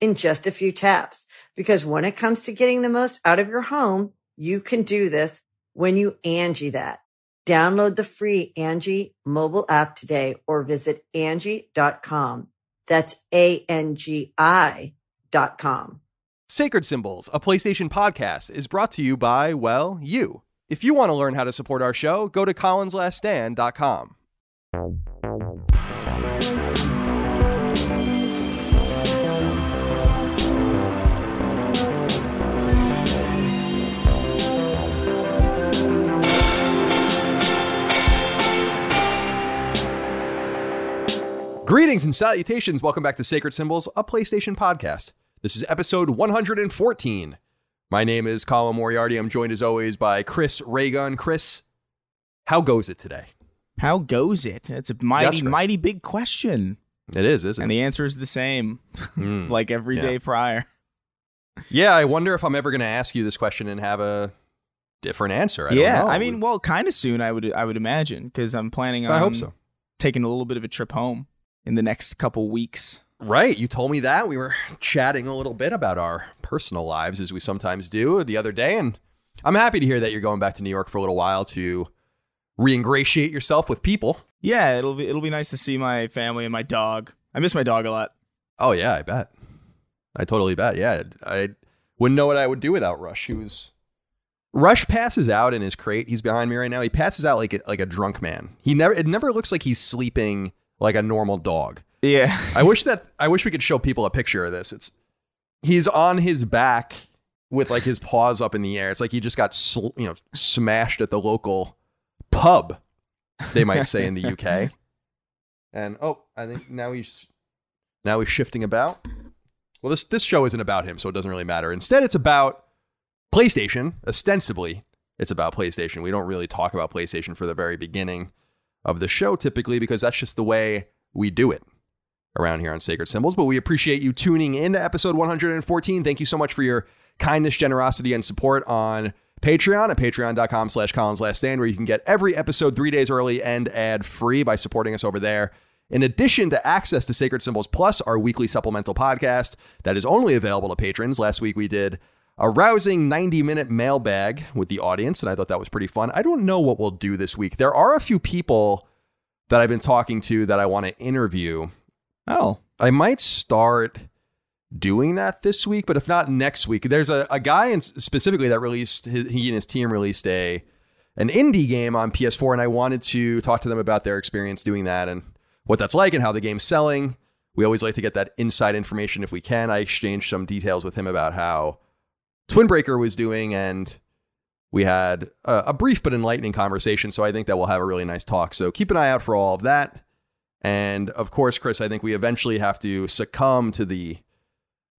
in just a few taps. Because when it comes to getting the most out of your home, you can do this when you Angie that. Download the free Angie mobile app today or visit Angie.com. That's A-N-G-I dot com. Sacred Symbols, a PlayStation podcast, is brought to you by, well, you. If you want to learn how to support our show, go to colinslaststand.com. Greetings and salutations. Welcome back to Sacred Symbols, a PlayStation podcast. This is episode 114. My name is Colin Moriarty. I'm joined as always by Chris Raygun. Chris, how goes it today? How goes it? It's a mighty, right. mighty big question. It is, isn't And it? And the answer is the same, Mm. like every Yeah. day prior. Yeah, I wonder if I'm ever going to ask you this question and have a different answer. I yeah, don't know. I mean, well, kind of soon, I would, I would imagine, because I'm planning on I hope so. taking a little bit of a trip home in the next couple weeks. Right. You told me that. We were chatting a little bit about our personal lives as we sometimes do the other day. And I'm happy to hear that you're going back to New York for a little while to re-ingratiate yourself with people. Yeah, it'll be, it'll be nice to see my family and my dog. I miss my dog a lot. Oh, yeah, I bet. I totally bet. Yeah. I wouldn't know what I would do without Rush. He was. Rush passes out in his crate. He's behind me right now. He passes out like a, like a drunk man. He never. It never looks like he's sleeping like a normal dog. Yeah, I wish that I wish we could show people a picture of this. It's he's on his back with like his paws up in the air. It's like he just got sl- you know smashed at the local pub. They might say in the UK. And oh, I think now he's now he's shifting about. Well, this this show isn't about him, so it doesn't really matter. Instead, it's about PlayStation. Ostensibly, it's about PlayStation. We don't really talk about PlayStation for the very beginning of the show typically because that's just the way we do it around here on Sacred Symbols. But we appreciate you tuning in to episode 114. Thank you so much for your kindness, generosity, and support on Patreon at patreon.com slash Colins Last Stand, where you can get every episode three days early and ad free by supporting us over there. In addition to access to Sacred Symbols Plus, our weekly supplemental podcast that is only available to patrons. Last week we did a rousing 90 minute mailbag with the audience, and I thought that was pretty fun. I don't know what we'll do this week. There are a few people that I've been talking to that I want to interview. Oh, I might start doing that this week, but if not next week, there's a, a guy in specifically that released his, he and his team released a an indie game on PS4, and I wanted to talk to them about their experience doing that and what that's like and how the game's selling. We always like to get that inside information if we can. I exchanged some details with him about how Twin Breaker was doing, and we had a, a brief but enlightening conversation. So I think that we'll have a really nice talk. So keep an eye out for all of that. And of course, Chris, I think we eventually have to succumb to the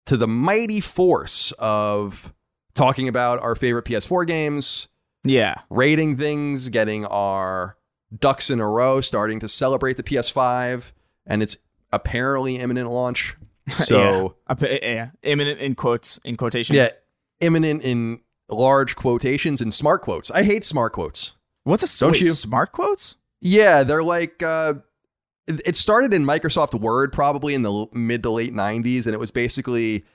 to the mighty force of talking about our favorite PS4 games, Yeah. rating things, getting our ducks in a row, starting to celebrate the PS5 and its apparently imminent launch. So yeah. Yeah. imminent in quotes in quotations. yeah, imminent in large quotations and smart quotes. I hate smart quotes. What's a Don't wait, you? smart quotes? Yeah, they're like uh it it started in Microsoft Word probably in the mid to late 90s and it was basically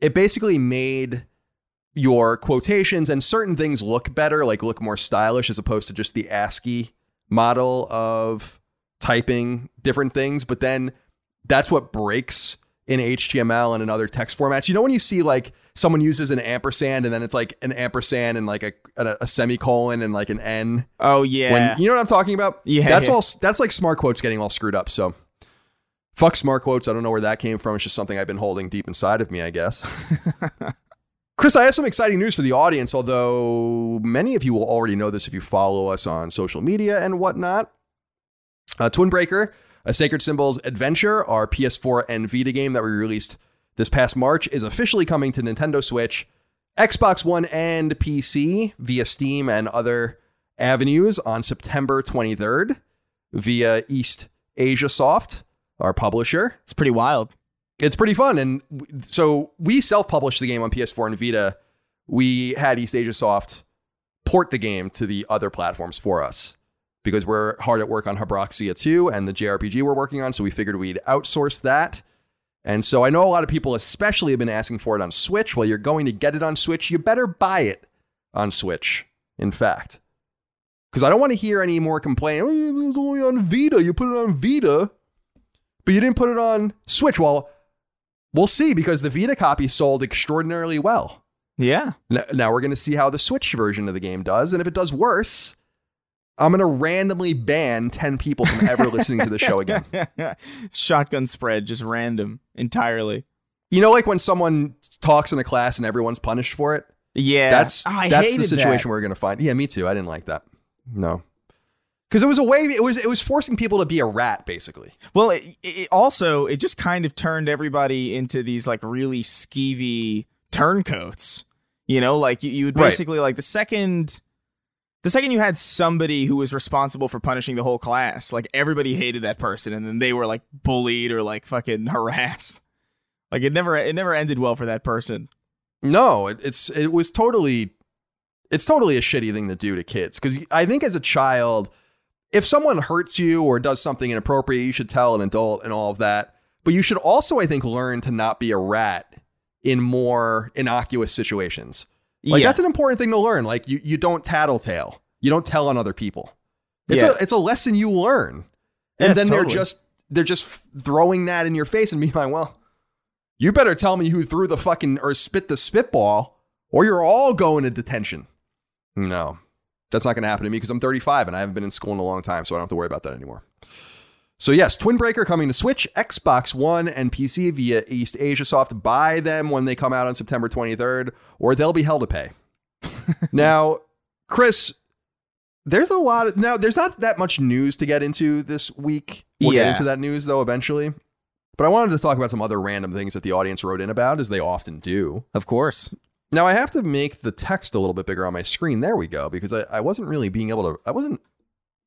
it basically made your quotations and certain things look better, like look more stylish as opposed to just the ASCII model of typing different things, but then that's what breaks in HTML and in other text formats. You know when you see like someone uses an ampersand and then it's like an ampersand and like a a, a semicolon and like an N Oh yeah. when you know what I'm talking about? Yeah, That's all that's like smart quotes getting all screwed up. So fuck smart quotes. I don't know where that came from. It's just something I've been holding deep inside of me, I guess. Chris, I have some exciting news for the audience, although many of you will already know this if you follow us on social media and whatnot. Uh, Twin Breaker, a Sacred Symbols adventure, our PS4 and Vita game that we released this past March, is officially coming to Nintendo Switch, Xbox One, and PC via Steam and other avenues on September 23rd via East Asia Soft, our publisher it's pretty wild. it's pretty fun. And so we self published the game on PS4 and Vita. We had East Asia Soft port the game to the other platforms for us because we're hard at work on Habroxia 2 and the JRPG we're working on. So we figured we'd outsource that. And so I know a lot of people, especially, have been asking for it on Switch. Well, you're going to get it on Switch. You better buy it on Switch, in fact. Because I don't want to hear any more complaining. Oh, it was only on Vita. You put it on Vita, but you didn't put it on Switch. Well, we'll see because the Vita copy sold extraordinarily well. Yeah. Now we're going to see how the Switch version of the game does. And if it does worse, I'm going to randomly ban 10 people from ever listening to the show again. Shotgun spread, just random entirely. You know, like when someone talks in a class and everyone's punished for it? Yeah. That's Oh, that's the situation that. we're going to find. Yeah, me too. I didn't like that. No. Cuz it was a way it was it was forcing people to be a rat basically. Well, it, it also it just kind of turned everybody into these like really skeevy turncoats. You know, like you, you would Right. basically like the second the second you had somebody who was responsible for punishing the whole class, like everybody hated that person and then they were like bullied or like fucking harassed. Like it never it never ended well for that person. No, it, it's it was totally it's totally a shitty thing to do to kids cuz I think as a child if someone hurts you or does something inappropriate, you should tell an adult and all of that. But you should also I think learn to not be a rat in more innocuous situations. Like yeah. that's an important thing to learn. Like you you don't tattletale. You don't tell on other people. It's Yeah. a it's a lesson you learn. And Yeah, then they're just they're just throwing that in your face and being like, well, you better tell me who threw the fucking or spit the spitball, or you're all going to detention. No, that's not going to happen to me because I'm 35 and I haven't been in school in a long time, so I don't have to worry about that anymore. So yes, Twin Breaker coming to Switch, Xbox One, and PC via East Asia Soft. Buy them when they come out on September 23rd, or they'll be hell to pay. now, Chris, there's a lot of now. There's not that much news to get into this week. We'll get into that news though eventually. But I wanted to talk about some other random things that the audience wrote in about, as they often do. Of course. Now I have to make the text a little bit bigger on my screen. There we go, because I, I wasn't really being able to. I wasn't.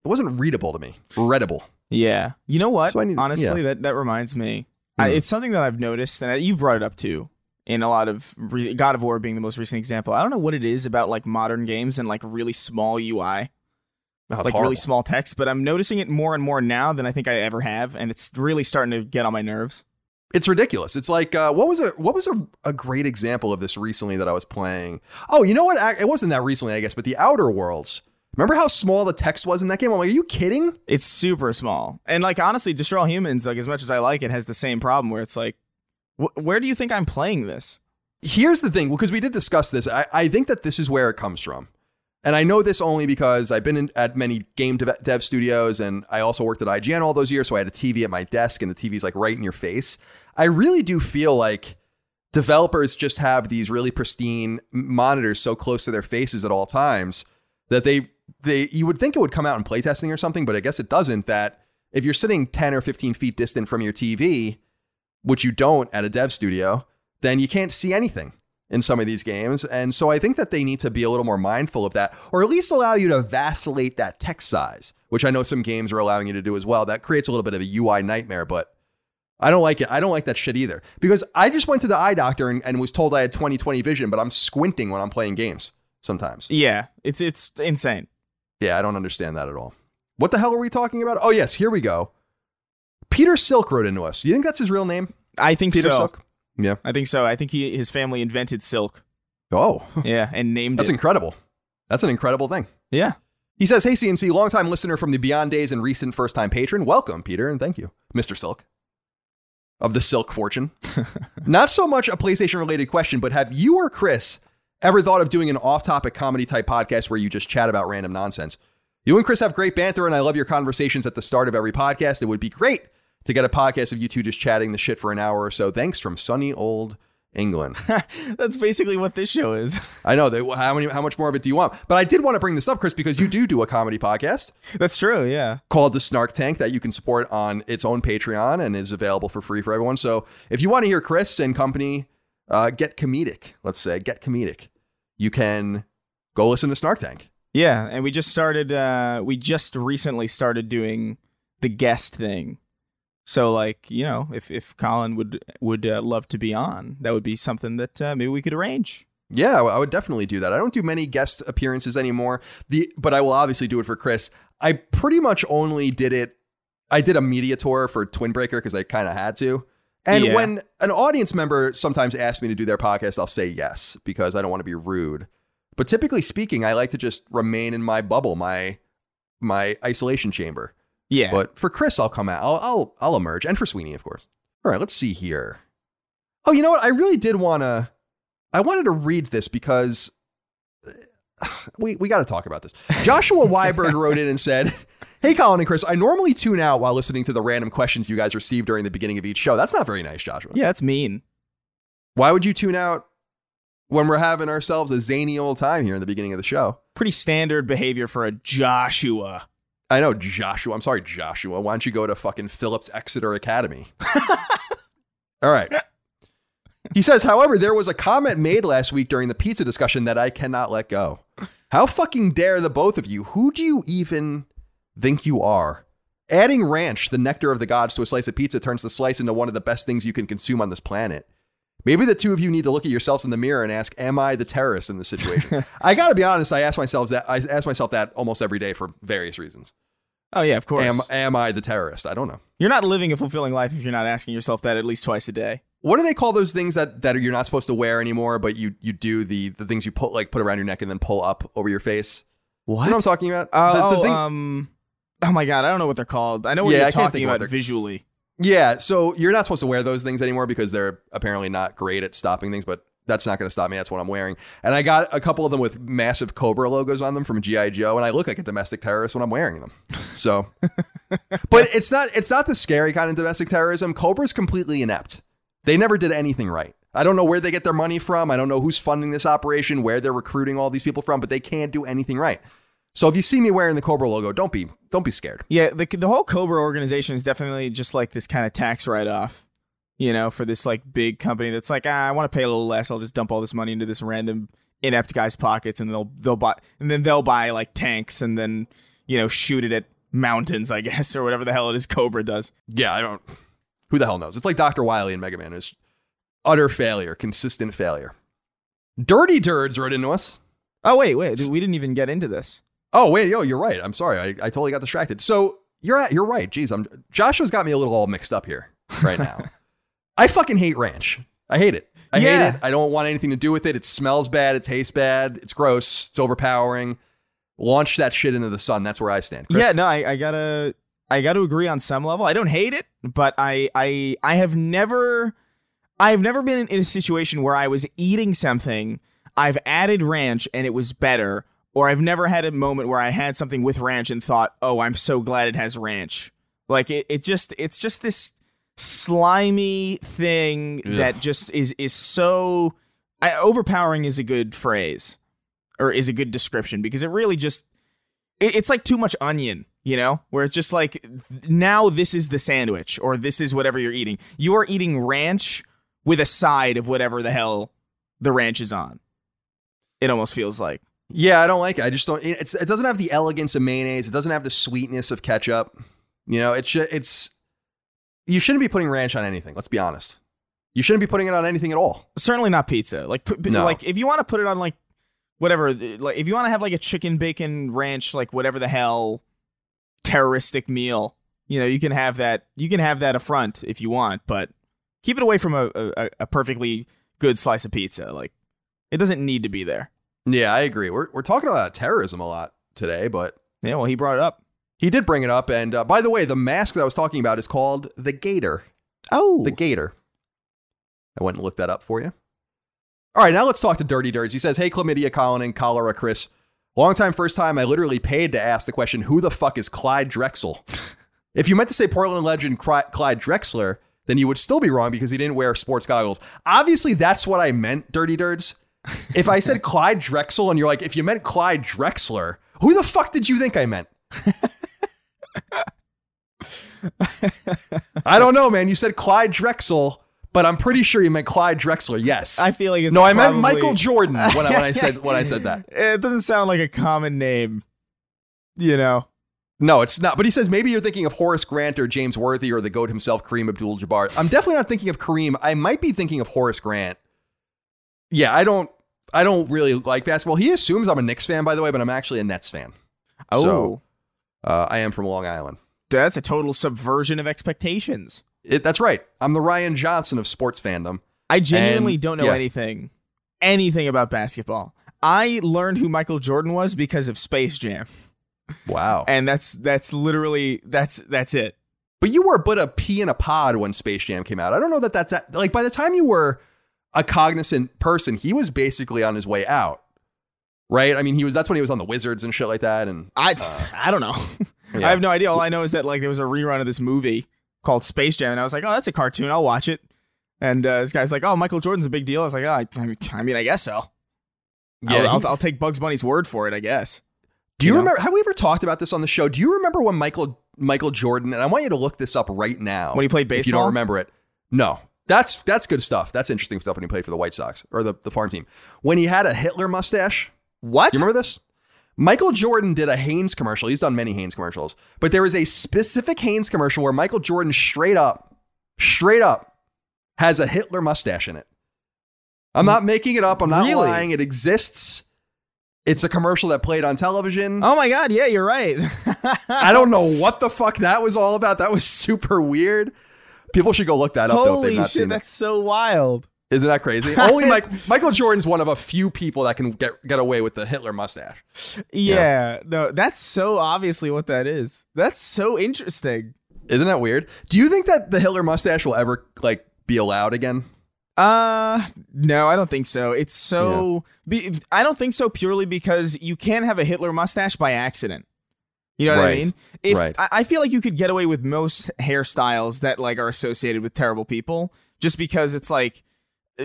It wasn't readable to me. Readable. Yeah. You know what? So need- Honestly, yeah. that that reminds me. I, Hmm. it's something that I've noticed, and I, you've brought it up too. In a lot of re- God of War being the most recent example, I don't know what it is about like modern games and like really small UI, Oh, like horrible. really small text. But I'm noticing it more and more now than I think I ever have, and it's really starting to get on my nerves. It's ridiculous. It's like uh, what was a what was a, a great example of this recently that I was playing. Oh, you know what? It wasn't that recently, I guess, but the Outer Worlds. Remember how small the text was in that game? I'm like, are you kidding? It's super small, and like honestly, Destroy All Humans, like as much as I like it, has the same problem where it's like, wh- where do you think I'm playing this? here's the thing because we did discuss this I, I think that this is where it comes from and i know this only because i've been in, at many game dev, dev studios and i also worked at ign all those years so i had a tv at my desk and the tv's like right in your face i really do feel like developers just have these really pristine monitors so close to their faces at all times that they they you would think it would come out in playtesting or something, but I guess it doesn't. That if you're sitting 10 or 15 feet distant from your TV, which you don't at a dev studio, then you can't see anything in some of these games. And so I think that they need to be a little more mindful of that, or at least allow you to vacillate that text size, which I know some games are allowing you to do as well. That creates a little bit of a UI nightmare, but I don't like it. I don't like that shit either. Because I just went to the eye doctor and, and was told I had 20/20 vision, but I'm squinting when I'm playing games sometimes. Yeah, it's it's insane. Yeah, I don't understand that at all. What the hell are we talking about? Oh, yes, here we go. Peter Silk wrote into us. Do you think that's his real name? I think Peter so. Silk? Yeah. I think so. I think he his family invented silk. Oh, Yeah, and named that's it. incredible. That's an incredible thing. yeah. He says, Hey, CNC, longtime listener from the Beyond Days and recent first time patron. Welcome, Peter, and thank you, Mr. Silk of the Silk Fortune. Not so much a PlayStation related question, but have you or Chris ever thought of doing an off topic comedy type podcast where you just chat about random nonsense? You and Chris have great banter, and I love your conversations at the start of every podcast. It would be great to get a podcast of you two just chatting the shit for an hour or so. Thanks from sunny old England. That's basically what this show is. I know that. How many? How much more of it do you want? But I did want to bring this up, Chris, because you do do a comedy podcast That's true. Yeah. called the Snark Tank that you can support on its own Patreon and is available for free for everyone. So if you want to hear Chris and company uh, get comedic, let's say get comedic, you can go listen to Snark Tank. Yeah, and we just started. uh We just recently started doing the guest thing. So, like, you know, if if Colin would would uh, love to be on, that would be something that uh, maybe we could arrange. Yeah, I would definitely do that. I don't do many guest appearances anymore. The but I will obviously do it for Chris. I pretty much only did it. I did a media tour for Twin Breaker because I kind of had to. And Yeah. when an audience member sometimes asks me to do their podcast, I'll say yes because I don't want to be rude. But typically speaking, I like to just remain in my bubble, my my isolation chamber. Yeah. But for Chris, I'll come out. I'll, I'll I'll emerge, and for Sweeney, of course. All right, let's see here. Oh, you know what? I really did want to. I wanted to read this because we we got to talk about this. Joshua Weiberg wrote in and said. Hey, Colin and Chris, I normally tune out while listening to the random questions you guys receive during the beginning of each show. That's not very nice, Joshua. yeah, that's mean. Why would you tune out when we're having ourselves a zany old time here in the beginning of the show? Pretty standard behavior for a Joshua. I know, Joshua. I'm sorry, Joshua. Why don't you go to fucking Phillips Exeter Academy? All right. He says, however, there was a comment made last week during the pizza discussion that I cannot let go. How fucking dare the both of you? Who do you even think you are? Adding ranch, the nectar of the gods, to a slice of pizza turns the slice into one of the best things you can consume on this planet. Maybe the two of you need to look at yourselves in the mirror and ask, "Am I the terrorist in this situation?" I got to be honest. I ask myself that. I ask myself that almost every day for various reasons. Oh yeah, of course. Am am I the terrorist? I don't know. You're not living a fulfilling life if you're not asking yourself that at least twice a day. What do they call those things that that you're not supposed to wear anymore, but you you do the the things you put like put around your neck and then pull up over your face? What? You know what I'm talking about? Oh, The- the oh, thing- um, oh my god, I don't know what they're called. I know what Yeah, you're talking think about visually. Yeah, so you're not supposed to wear those things anymore because they're apparently not great at stopping things, but that's not going to stop me. That's what I'm wearing. And I got a couple of them with massive Cobra logos on them from GI Joe, and I look like a domestic terrorist when I'm wearing them. So, but it's not it's not the scary kind of domestic terrorism. Cobra's completely inept. They never did anything right. I don't know where they get their money from. I don't know who's funding this operation, where they're recruiting all these people from, but they can't do anything right. So if you see me wearing the Cobra logo, don't be don't be scared. Yeah, the the whole Cobra organization is definitely just like this kind of tax write off, you know, for this like big company that's like, ah, I want to pay a little less. I'll just dump all this money into this random inept guy's pockets, and they'll they'll buy and then they'll buy like tanks and then you know shoot it at mountains, I guess, or whatever the hell it is Cobra does. Yeah, I don't. Who the hell knows? It's like Dr. Wily and Mega Man is utter failure, consistent failure. Dirty Dirts wrote into us. Oh wait, wait, we didn't even get into this. Oh wait, yo, you're right. I'm sorry. I, I totally got distracted. So you're at, you're right. Jeez, I'm Joshua's got me a little all mixed up here right now. I fucking hate ranch. I hate it. I Yeah. hate it. I don't want anything to do with it. It smells bad. It tastes bad. It's gross. It's overpowering. Launch that shit into the sun. That's where I stand. Chris? Yeah, no, I, I gotta I gotta agree on some level. I don't hate it, but I I I have never I've never been in a situation where I was eating something, I've added ranch and it was better, or I've never had a moment where I had something with ranch and thought, oh, I'm so glad it has ranch. Like it, it just it's just this slimy thing Ugh. that just is is so I, overpowering is a good phrase or is a good description because it really just it, it's like too much onion you know where it's just like now this is the sandwich or this is whatever you're eating you are eating ranch with a side of whatever the hell the ranch is on it almost feels like Yeah, I don't like it. I just don't. It's it doesn't have the elegance of mayonnaise. It doesn't have the sweetness of ketchup. You know, it's it's. You shouldn't be putting ranch on anything. Let's be honest. You shouldn't be putting it on anything at all. certainly not pizza. Like, p- No. like if you want to put it on like whatever, like if you want to have like a chicken bacon ranch, like whatever the hell terroristic meal, you know, you can have that. You can have that a front if you want, but keep it away from a, a, a perfectly good slice of pizza. Like, it doesn't need to be there. Yeah, I agree. We're we're talking about terrorism a lot today, but Yeah, well, he brought it up. he did bring it up. And uh, by the way, the mask that I was talking about is called the Gaiter. Oh, The Gaiter. I went and looked that up for you. All right, now let's talk to Dirty Dirts. He says, Hey, Chlamydia, Colin, and Cholera, Chris. Long time, first time, I literally paid to ask the question, Who the fuck is Clyde Drexel? if you meant to say Portland legend Clyde Drexler, then you would still be wrong because he didn't wear sports goggles. Obviously, that's what I meant, Dirty Dirts. If I said Clyde Drexel and you're like, If you meant Clyde Drexler, who the fuck did you think I meant? I don't know, man. You said Clyde Drexel, but I'm pretty sure you meant Clyde Drexler. Yes. I feel like it's no, I meant probably- Michael Jordan when I, when I said when I said that. It doesn't sound like a common name, you know. No, it's not. But he says maybe you're thinking of Horace Grant or James Worthy or the goat himself, Kareem Abdul-Jabbar. I'm definitely not thinking of Kareem. I might be thinking of Horace Grant. Yeah, I don't. I don't really like basketball. He assumes I'm a Knicks fan, by the way, but I'm actually a Nets fan. Oh, So, uh, I am from Long Island. that's a total subversion of expectations. It, that's right. I'm the Rian Johnson of sports fandom. I genuinely And- don't know yeah. anything, anything about basketball. I learned who Michael Jordan was because of Space Jam, Wow. and that's that's literally that's that's it. But you were but a pea in a pod when Space Jam came out. I don't know that that's that, like by the time you were a cognizant person, he was basically on his way out. Right? I mean, he was that's when he was on the Wizards and shit like that and I uh, I don't know. yeah. I have no idea. All I know is that like there was a rerun of this movie called Space Jam, and I was like, oh, that's a cartoon. I'll watch it. And uh, this guy's like, oh, Michael Jordan's a big deal. I was like, oh, I, I mean, I guess so. Yeah, I'll, I'll, I'll take Bugs Bunny's word for it, I guess. Do you you know? remember have we ever talked about this on the show? Do you remember when Michael Michael Jordan and I want you to look this up right now. When he played If you don't baseball? remember it. No. That's that's good stuff. That's interesting stuff when he played for the White Sox or the, the farm team. When he had a Hitler mustache. What? Do You remember this? Michael Jordan did a Hanes commercial. He's done many Hanes commercials, but there was a specific Hanes commercial where Michael Jordan straight up, straight up, has a Hitler mustache in it. I'm not making it up. I'm not Really? lying. It exists. It's a commercial that played on television. Oh my God! Yeah, you're right. I don't know what the fuck that was all about. That was super weird. People should go look that up though if Holy they've not shit, seen that's so wild. Isn't that crazy? Only Mike, Michael Jordan's one of a few people that can get get away with the Hitler mustache. Yeah, no, that's so obviously what that is. That's so interesting. Isn't that weird? Do you think that the Hitler mustache will ever like be allowed again? Uh, no, I don't think so. It's so. Be, I don't think so purely because you can't have a Hitler mustache by accident. You know what I mean? If, Right. I, I feel like you could get away with most hairstyles that like are associated with terrible people, just because it's like,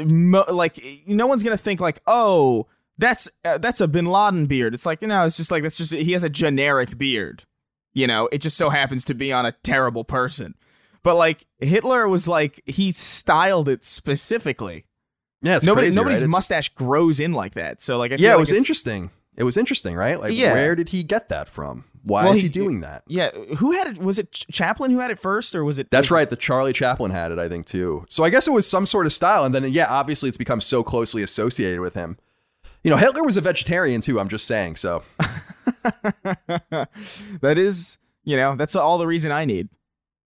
mo- like no one's gonna think like, oh, that's uh, that's a Bin Laden beard. It's like you know, it's just like that's just he has a generic beard. You know, it just so happens to be on a terrible person. But like Hitler was like he styled it specifically. Yeah, it's Nobody, crazy, nobody's right? Mustache grows in like that. So like, I Yeah, it like was interesting. It was interesting, right? Like, Yeah. where did he get that from? Why Well, is he, he- doing that? Yeah, who had it? Was it Chaplin who had it first, or was it? That's was- right. The Charlie Chaplin had it, I think, too. So I guess it was some sort of style. And then, yeah, obviously it's become so closely associated with him. You know, Hitler was a vegetarian, too. I'm just saying. So, that is, you know, that's all the reason I need.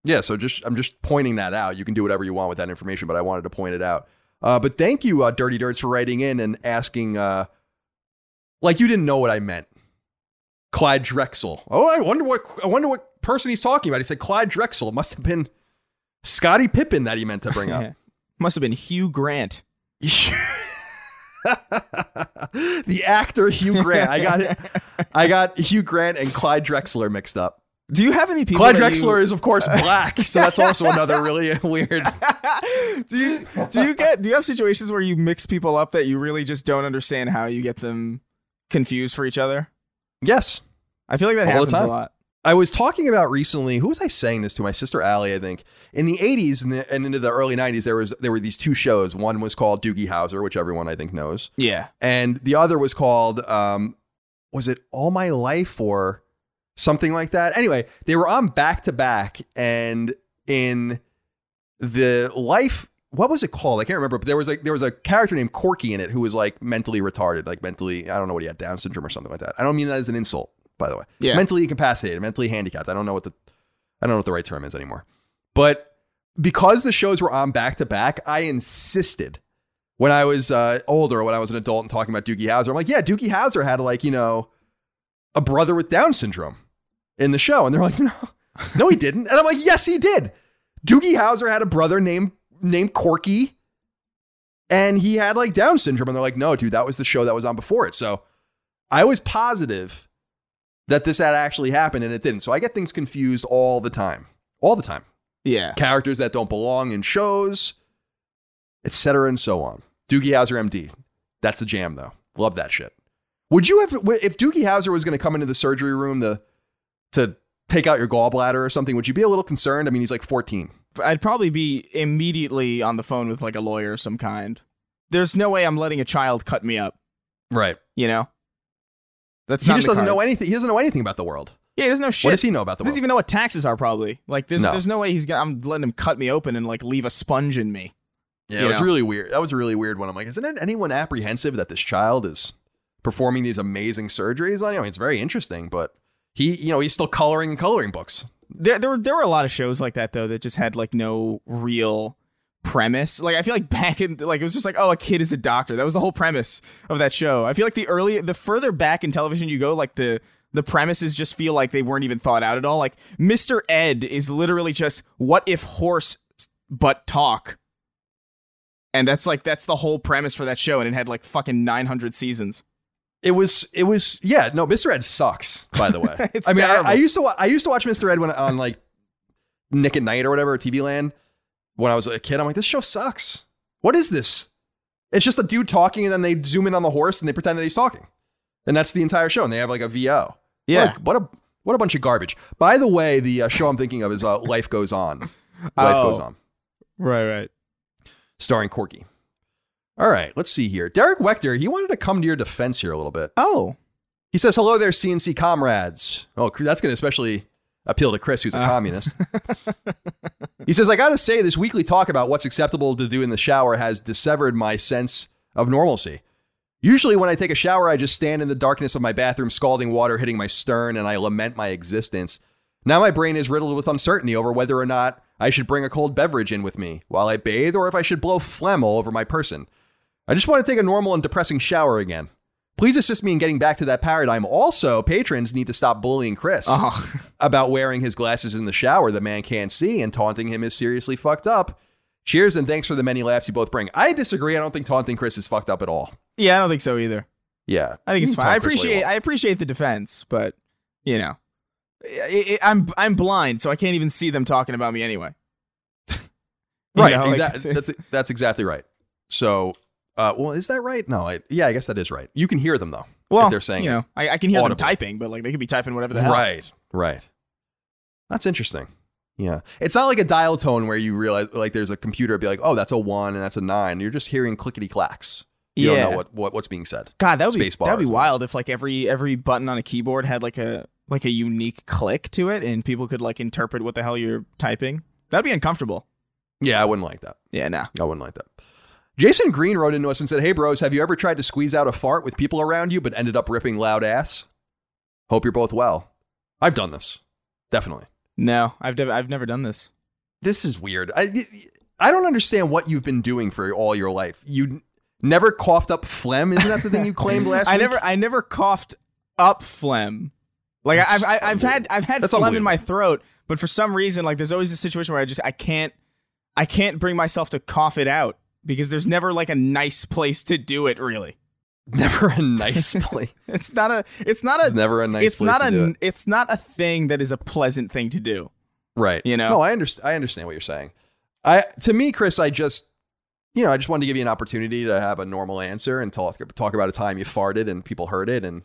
yeah, so just I'm just pointing that out. You can do whatever you want with that information, but I wanted to point it out. Uh, but thank you, uh, Dirty Dirts, for writing in and asking, uh, like you didn't know what I meant. Clyde Drexel. Oh, I wonder what I wonder what person he's talking about. He said Clyde Drexel. It must have been Scottie Pippen that he meant to bring up. Must have been Hugh Grant. the actor Hugh Grant. I got it. I got Hugh Grant and Clyde Drexler mixed up. Do you have any people? Clyde Drexler you- is of course black, so that's also another really weird. do you do you get do you have situations where you mix people up that you really just don't understand how you get them confused for each other? Yes, I feel like that All happens a lot. I was talking about recently. Who was I saying this to? My sister Allie, I think. In the '80s and, the, and into the early '90s, there was there were these two shows. One was called Doogie Howser, which everyone I think knows, Yeah. and the other was called um, was it All My Life or something like that? Anyway, they were on back to back, and in the life, what was it called? I can't remember, but there was like there was a character named Corky in it who was like mentally retarded, like mentally I don't know what he had Down syndrome or something like that. I don't mean that as an insult, by the way. Yeah. mentally incapacitated, mentally handicapped. I don't know what the I don't know what the right term is anymore. But because the shows were on back to back, I insisted when I was uh, older, when I was an adult and talking about Doogie Howser, I'm like, yeah, Doogie Howser had like, you know, a brother with Down syndrome in the show. And they're like, no, no, he didn't. And I'm like, yes, he did. Doogie Howser had a brother named named Corky, and he had like Down syndrome. And they're like, no, dude, that was the show that was on before it. So I was positive that this had actually happened and it didn't. So I get things confused all the time. All the time Yeah. characters that don't belong in shows, etc., and so on. Doogie Howser, MD. That's the jam, though. Love that shit. Would you have, if Doogie Howser was going to come into the surgery room to to take out your gallbladder or something? Would you be a little concerned? I mean, he's like 14. I'd probably be immediately on the phone with like a lawyer of some kind. There's no way I'm letting a child cut me up, Right. you know? That's he just doesn't know anything. He doesn't know anything about the world. Yeah, he doesn't know shit. What does he know about the world? He doesn't even know what taxes are probably. Like there's No. there's no way he's gonna I'm letting him cut me open and like leave a sponge in me. Yeah, you it was really weird. That was a really weird one. I'm like, isn't anyone apprehensive that this child is performing these amazing surgeries? I mean, it's very interesting, but he, you know, he's still coloring and coloring books. There there were there were a lot of shows like that though that just had like no real premise. Like I feel like back in like it was just like oh a kid is a doctor. That was the whole premise of that show. I feel like the early the further back in television you go like the the premises just feel like they weren't even thought out at all. Like Mr. Ed is literally just what if horse but talk. And that's like that's the whole premise for that show and it had like fucking 900 seasons. It was, it was, yeah. No, Mr. Ed sucks. By the way, It's I mean, I. I used to, I used to watch Mr. Ed when on like Nick at Nite or whatever, TV Land. When I was a kid, I'm like, this show sucks. What is this? It's just a dude talking, and then they zoom in on the horse and they pretend that he's talking, and that's the entire show. And they have like a VO. Yeah. What a what a, what a bunch of garbage. By the way, the uh, show I'm thinking of is uh, Life Goes On. Life Oh. Goes On, Right, right. starring Corky. All right, let's see here. Derek Wechter, he wanted to come to your defense here a little bit. Oh. He says, "Hello there, CNC comrades." Oh, that's going to especially appeal to Chris, who's a Uh. communist. he says, "I got to say, this weekly talk about what's acceptable to do in the shower has dissevered my sense of normalcy. Usually, when I take a shower, I just stand in the darkness of my bathroom, scalding water hitting my stern, and I lament my existence. Now my brain is riddled with uncertainty over whether or not I should bring a cold beverage in with me while I bathe, or if I should blow phlegm all over my person. I just want to take a normal and depressing shower again." Please assist me in getting back to that paradigm. Also, patrons need to stop bullying Chris Oh. about wearing his glasses in the shower the man can't see and taunting him is seriously fucked up. Cheers and thanks for the many laughs you both bring. I disagree. I don't think taunting Chris is fucked up at all. Yeah, I don't think so either. Yeah. I think it's fine. I taunt Chris all you appreciate. I appreciate the defense, but you know, I, I, I'm I'm blind, so I can't even see them talking about me anyway. Right. know, exactly. it's- that's that's exactly right. So, uh, well, is that right? No. I, yeah, I guess that is right. You can hear them though. well, if they're saying you know, I, I can hear audibly. them typing, but like they could be typing whatever the hell. Right. Right. That's interesting. Yeah. It's not like a dial tone where you realize like there's a computer be like, oh, that's a one and that's a nine. You're just hearing clickety clacks. You Yeah. don't know what, what what's being said. God, that would be Space bar that would be wild if like every every button on a keyboard had like a like a unique click to it, and people could like interpret what the hell you're typing. That'd be uncomfortable. Yeah, I wouldn't like that. Yeah, nah. I wouldn't like that. Jason Green wrote into us and said, Hey, bros, have you ever tried to squeeze out a fart with people around you but ended up ripping loud ass? Hope you're both well. I've done this. Definitely. No, I've never I've never done this. This is weird. I, I don't understand what you've been doing for all your life. You never coughed up phlegm. Isn't that the thing you claimed last I week? never I never coughed up phlegm. Like I've I, I've had I've had That's phlegm in my throat, but for some reason, like there's always a situation where I just I can't I can't bring myself to cough it out because there's never like a nice place to do it. Really, Never a nice place. It's not a. It's not a. It's never a nice it's place not to a. do it. It's not a thing that is a pleasant thing to do. Right. You know? No, I understand. I understand what you're saying. I to me, Chris, I just, you know, I just wanted to give you an opportunity to have a normal answer and talk talk about a time you farted and people heard it and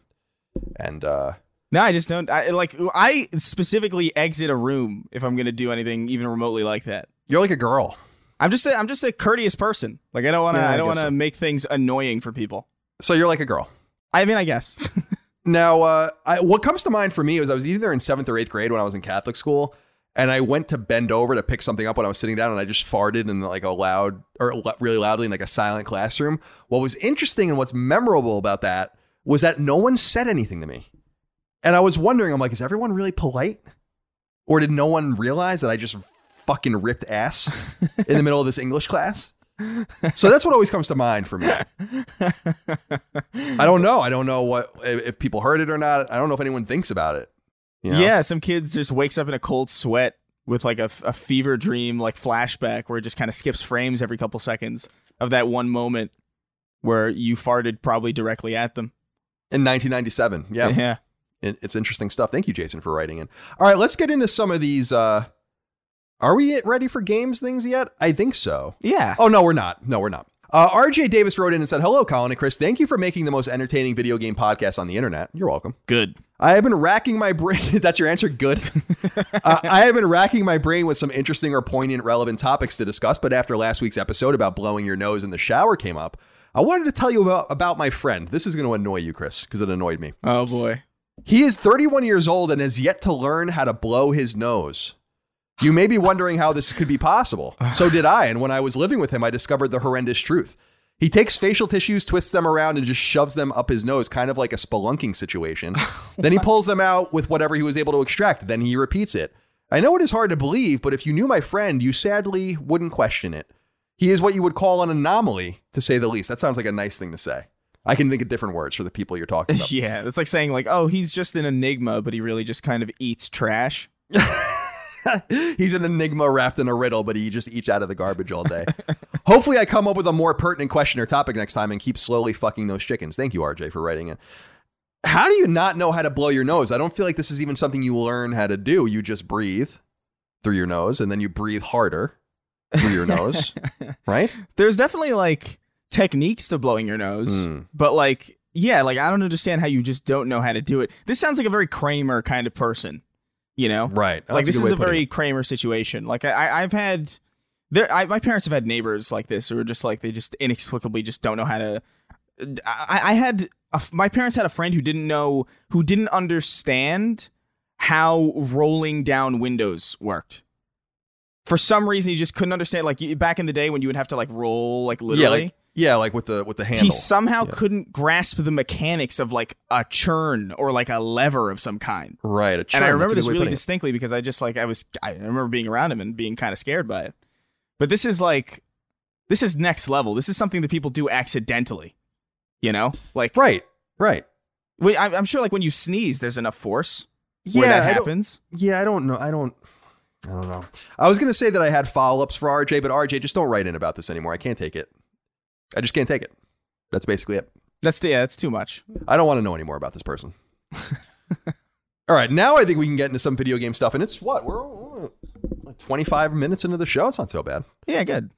and uh No, I just don't. I like. I specifically exit a room if I'm gonna do anything even remotely like that. you're like a girl. I'm just. A, I'm just a courteous person. Like I don't want to. Yeah, I I don't want to so. make things annoying for people. So you're like a girl. I mean, I guess. Now, uh, I, what comes to mind for me was I was either in seventh or eighth grade when I was in Catholic school, and I went to bend over to pick something up when I was sitting down, and I just farted in like a loud or really loudly in like a silent classroom. What was interesting and what's memorable about that was that no one said anything to me, and I was wondering, I'm like, is everyone really polite, or did no one realize that I just fucking ripped ass in the middle of this English class? So that's what always comes to mind for me. I don't know. I don't know what if people heard it or not. I don't know if anyone thinks about it. you know? Yeah, some kids just wakes up in a cold sweat with like a, a fever dream, like flashback, where it just kind of skips frames every couple seconds of that one moment where you farted probably directly at them. In 1997. Yeah. yeah. It- it's interesting stuff. Thank you, Jason, for writing in. All right, let's get into some of these. Uh, are we ready for games things yet? I think so. Yeah. Oh, no, we're not. No, we're not. Uh, RJ Davis wrote in and said, Hello, Colin and Chris. Thank you for making the most entertaining video game podcast on the internet. You're welcome. Good. I have been racking my brain. That's your answer. Good. uh, I have been racking my brain with some interesting or poignant, relevant topics to discuss. But after last week's episode about blowing your nose in the shower came up, I wanted to tell you about, about my friend. This is going to annoy you, Chris, because it annoyed me. Oh boy. He is 31 years old and has yet to learn how to blow his nose. You may be wondering how this could be possible. So did I. And when I was living with him, I discovered the horrendous truth. He takes facial tissues, twists them around, and just shoves them up his nose, kind of like a spelunking situation. then he pulls them out with whatever he was able to extract. Then he repeats it. I know it is hard to believe, but if you knew my friend, you sadly wouldn't question it. He is what you would call an anomaly, to say the least. That sounds like a nice thing to say. I can think of different words for the people you're talking about. Yeah, it's like saying like, oh, he's just an enigma, but he really just kind of eats trash. He's an enigma wrapped in a riddle, but he just eats out of the garbage all day. Hopefully, I come up with a more pertinent question or topic next time and keep slowly fucking those chickens. Thank you, RJ, for writing it. How do you not know how to blow your nose? I don't feel like this is even something you learn how to do. You just breathe through your nose and then you breathe harder through your nose, right? There's definitely like techniques to blowing your nose, Mm. but like, yeah, like I don't understand how you just don't know how to do it. This sounds like a very Kramer kind of person, you know? Right. like this good is a very. Kramer situation. Like I, I've had there, I, my parents have had neighbors like this who are just like they just inexplicably just don't know how to. I, I had a, my parents had a friend who didn't know who didn't understand how rolling down windows worked. For some reason, he just couldn't understand. Like back in the day when you would have to like roll like Yeah, literally. like, yeah, like with the with the handle. he somehow Yeah. couldn't grasp the mechanics of like a churn or like a lever of some kind right. A churn. and I remember this really distinctly because I just like I was I remember being around him and being kind of scared by it. But this is like this is next level. This is something that people do accidentally. You know, like Right. Right. I'm I'm sure like when you sneeze, there's enough force where Yeah, that I happens. Yeah, I don't know. I don't. I don't know. I was gonna say that I had follow ups for RJ, but RJ, just don't write in about this anymore. I can't take it. I just can't take it. That's basically it. That's yeah, that's too much. I don't want to know anymore about this person. All right, now I think we can get into some video game stuff, and it's what we're uh, like 25 minutes into the show. It's not so bad. Yeah, good.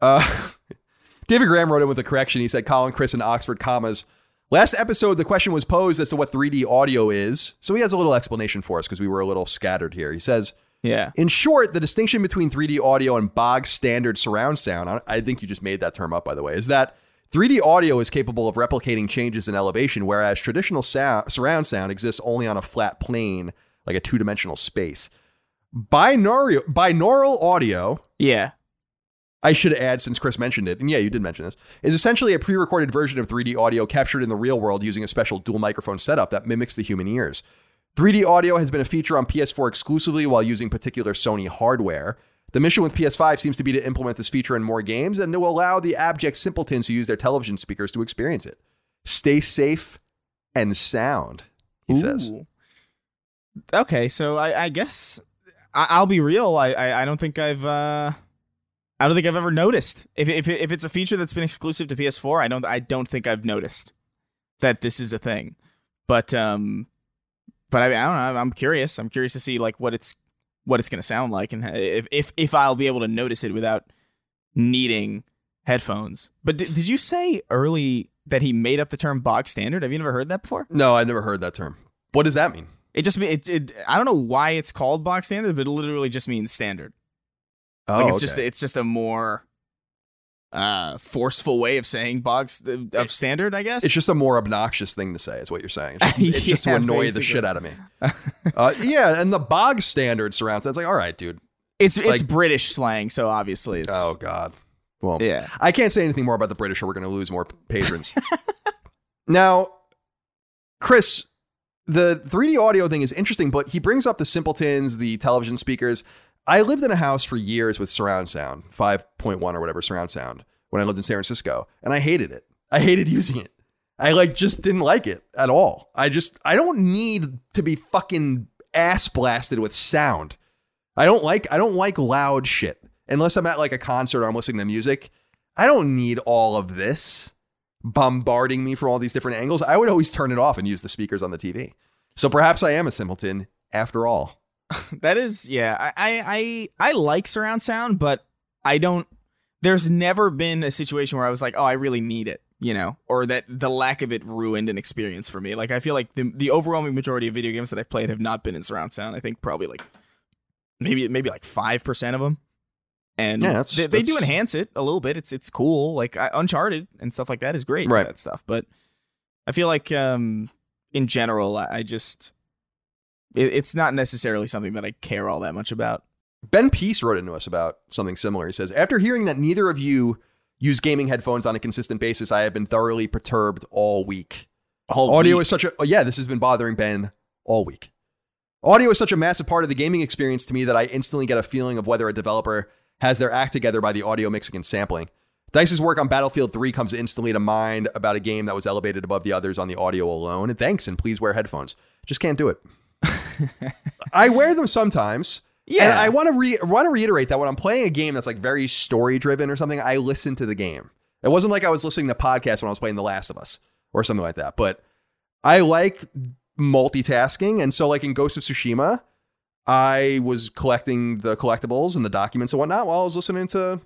Uh, David Graham wrote in with a correction. He said Colin, Chris, and Oxford commas. Last episode, the question was posed as to what 3D audio is. So he has a little explanation for us because we were a little scattered here. He says, Yeah. in short, the distinction between 3D audio and bog standard surround sound, I- think you just made that term up, by the way, is that 3D audio is capable of replicating changes in elevation, whereas traditional sound, surround sound exists only on a flat plane, like a two dimensional space. Binaural, binaural audio, Yeah. I should add since Chris mentioned it, and yeah, you did mention this, is essentially a pre recorded version of 3D audio captured in the real world using a special dual microphone setup that mimics the human ears. 3D audio has been a feature on PS4 exclusively while using particular Sony hardware. The mission with PS5 seems to be to implement this feature in more games and to allow the abject simpletons who use their television speakers to experience it. Stay safe and sound, he says. Okay, so I, I guess I, I'll be real. I, I, I don't think I've uh, I don't think I've ever noticed if if if it's a feature that's been exclusive to PS4. I don't I don't think I've noticed. that this is a thing. But um, but I, I don't know. I'm curious. I'm curious to see like what it's what it's going to sound like and uh, if if if I'll be able to notice it without needing headphones. But d- did you say early that he made up the term bog standard? Have you never heard that before? No, I never heard that term. What does that mean? It just mean it, it. I don't know why it's called bog standard, but it literally just means standard. Oh, like it's oh, okay. just it's just a more uh forceful way of saying bogs of standard, I guess. It's just a more obnoxious thing to say, is what you're saying. It's just, it's just to Yeah, annoy the shit out of me. uh, yeah, and the bog standard surrounds. It's like, all right, dude. It's it's British slang, so obviously it's Oh God. Well, yeah. I can't say anything more about the British, or we're going to lose more patrons. now, Chris, the 3D audio thing is interesting, but he brings up the simpletons, the television speakers. I lived in a house for years with surround sound, 5.1 or whatever surround sound, when I lived in San Francisco, and I hated it. I hated using it. I like just didn't like it at all. I just I don't need to be fucking ass blasted with sound. I don't like I don't like loud shit unless I'm at like a concert or I'm listening to music. I don't need all of this bombarding me from all these different angles. I would always turn it off and use the speakers on the TV. So perhaps I am a simpleton after all. That is, yeah. I, I, I, I like surround sound, but I don't. There's never been a situation where I was like, oh, I really need it, you know, or that the lack of it ruined an experience for me. Like I feel like the the overwhelming majority of video games that I've played have not been in surround sound. I think probably like maybe maybe like five percent of them. And Yeah, that's- they, they do enhance it a little bit. It's it's cool. Like I, Uncharted and stuff like that is great. Right. That stuff, but I feel like um in general, I, I just it, it's not necessarily something that I care all that much about. Ben Peace wrote into us about something similar. He says, After hearing that neither of you use gaming headphones on a consistent basis, I have been thoroughly perturbed all week. Audio is such a oh, yeah, this has been bothering Ben all week. Audio is such a massive part of the gaming experience to me that I instantly get a feeling of whether a developer has their act together by the audio mixing and sampling. Dice's work on Battlefield 3 comes instantly to mind about a game that was elevated above the others on the audio alone. And thanks, and please wear headphones. Just can't do it. I wear them sometimes. Yeah. And I want to re- want to reiterate that when I'm playing a game that's like very story driven or something, I listen to the game. It wasn't like I was listening to podcasts when I was playing The Last of Us or something like that. But I like multitasking, and so like in Ghost of Tsushima, I was collecting the collectibles and the documents and whatnot while I was listening to,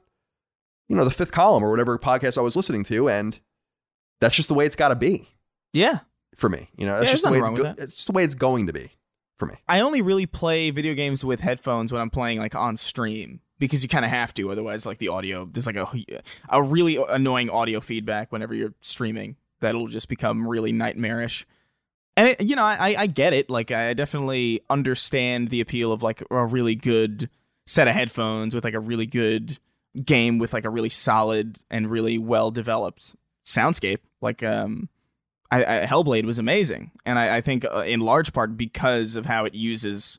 you know, the Fifth Column or whatever podcast I was listening to, and that's just the way it's got to be yeah. for me. You know, that's Yeah, just the way it's, go- it's just the way it's going to be for me. I only really play video games with headphones when I'm playing like on stream because you kind of have to. Otherwise, like the audio, there's like a a really annoying audio feedback whenever you're streaming that'll just become really nightmarish. And it, you know, I I get it. Like I definitely understand the appeal of like a really good set of headphones with like a really good game with like a really solid and really well developed soundscape. Like um I, I, Hellblade was amazing, and I, I think uh, in large part because of how it uses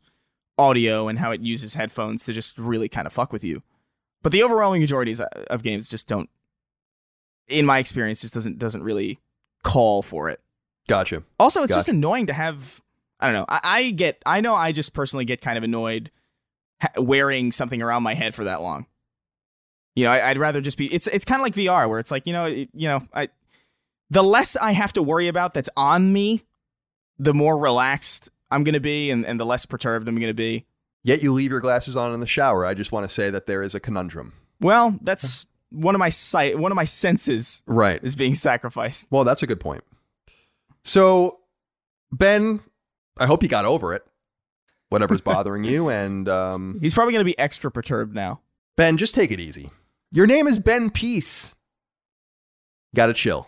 audio and how it uses headphones to just really kind of fuck with you. But the overwhelming majorities uh, of games just don't, in my experience, just doesn't doesn't really call for it. Gotcha. Also, it's just annoying to have. I don't know. I, I get. I know. I just personally get kind of annoyed ha- wearing something around my head for that long. You know, I, I'd rather just be. It's it's kind of like VR, where it's like you know, it, you know, I the less I have to worry about that's on me, the more relaxed I'm gonna be, and, and the less perturbed I'm gonna be. Yet you leave your glasses on in the shower. I just want to say that there is a conundrum. Well, that's one of my sight, one of my senses Right. is being sacrificed. Well, that's a good point. So, Ben, I hope you got over it. Whatever's bothering you. And um, He's probably gonna be extra perturbed now. Ben, just take it easy. Your name is Ben Peace. Got to chill.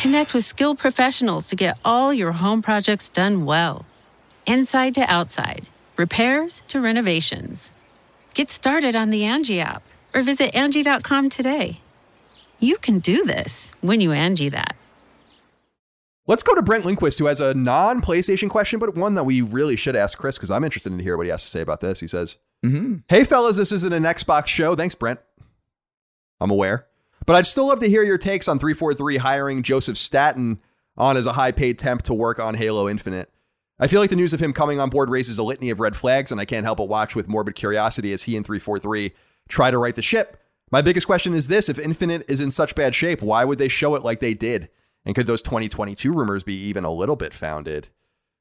Connect with skilled professionals to get all your home projects done well. Inside to outside, repairs to renovations. Get started on the Angie app or visit Angie.com today. You can do this when you Angie that. Let's go to Brent Lindquist, who has a non PlayStation question, but one that we really should ask Chris because I'm interested to hear what he has to say about this. He says, Mm-hmm. Hey, fellas, this isn't an Xbox show. Thanks, Brent. I'm aware. But I'd still love to hear your takes on 343 hiring Joseph Staten on as a high paid temp to work on Halo Infinite. I feel like the news of him coming on board raises a litany of red flags, and I can't help but watch with morbid curiosity as he and 343 try to right the ship. My biggest question is this if Infinite is in such bad shape, why would they show it like they did? And could those 2022 rumors be even a little bit founded?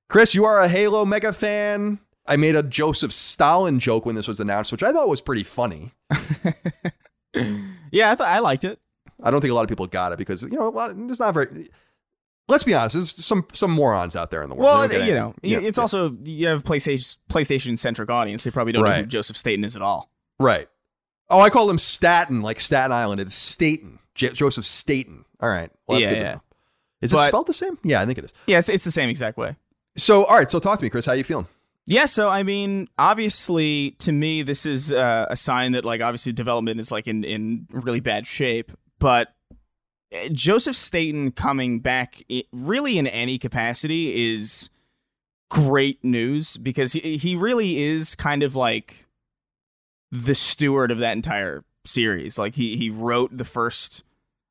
Chris, you are a Halo mega fan. I made a Joseph Stalin joke when this was announced, which I thought was pretty funny. Yeah, I I liked it. I don't think a lot of people got it because you know a lot, there's not very. Let's be honest, there's some some morons out there in the world. Well, They don't get you know, yeah, it's yeah. also you have PlayStation PlayStation centric audience. They probably don't know who Right. Joseph Staten is at all. right. Oh, I call him Staten, like Staten Island. It's Staten, J- Joseph Staten. All right, well, that's Yeah, good to know. Is it spelled the same? Yeah, I think it is. Yeah, it's, it's the same exact way. So, all right, so talk to me, Chris. How are you feeling? Yeah, so I mean, obviously, to me, this is uh, a sign that, like, obviously, development is like in in really bad shape. But uh, Joseph Staten coming back, really in any capacity, is great news because he he really is kind of like the steward of that entire series. Like, he he wrote the first.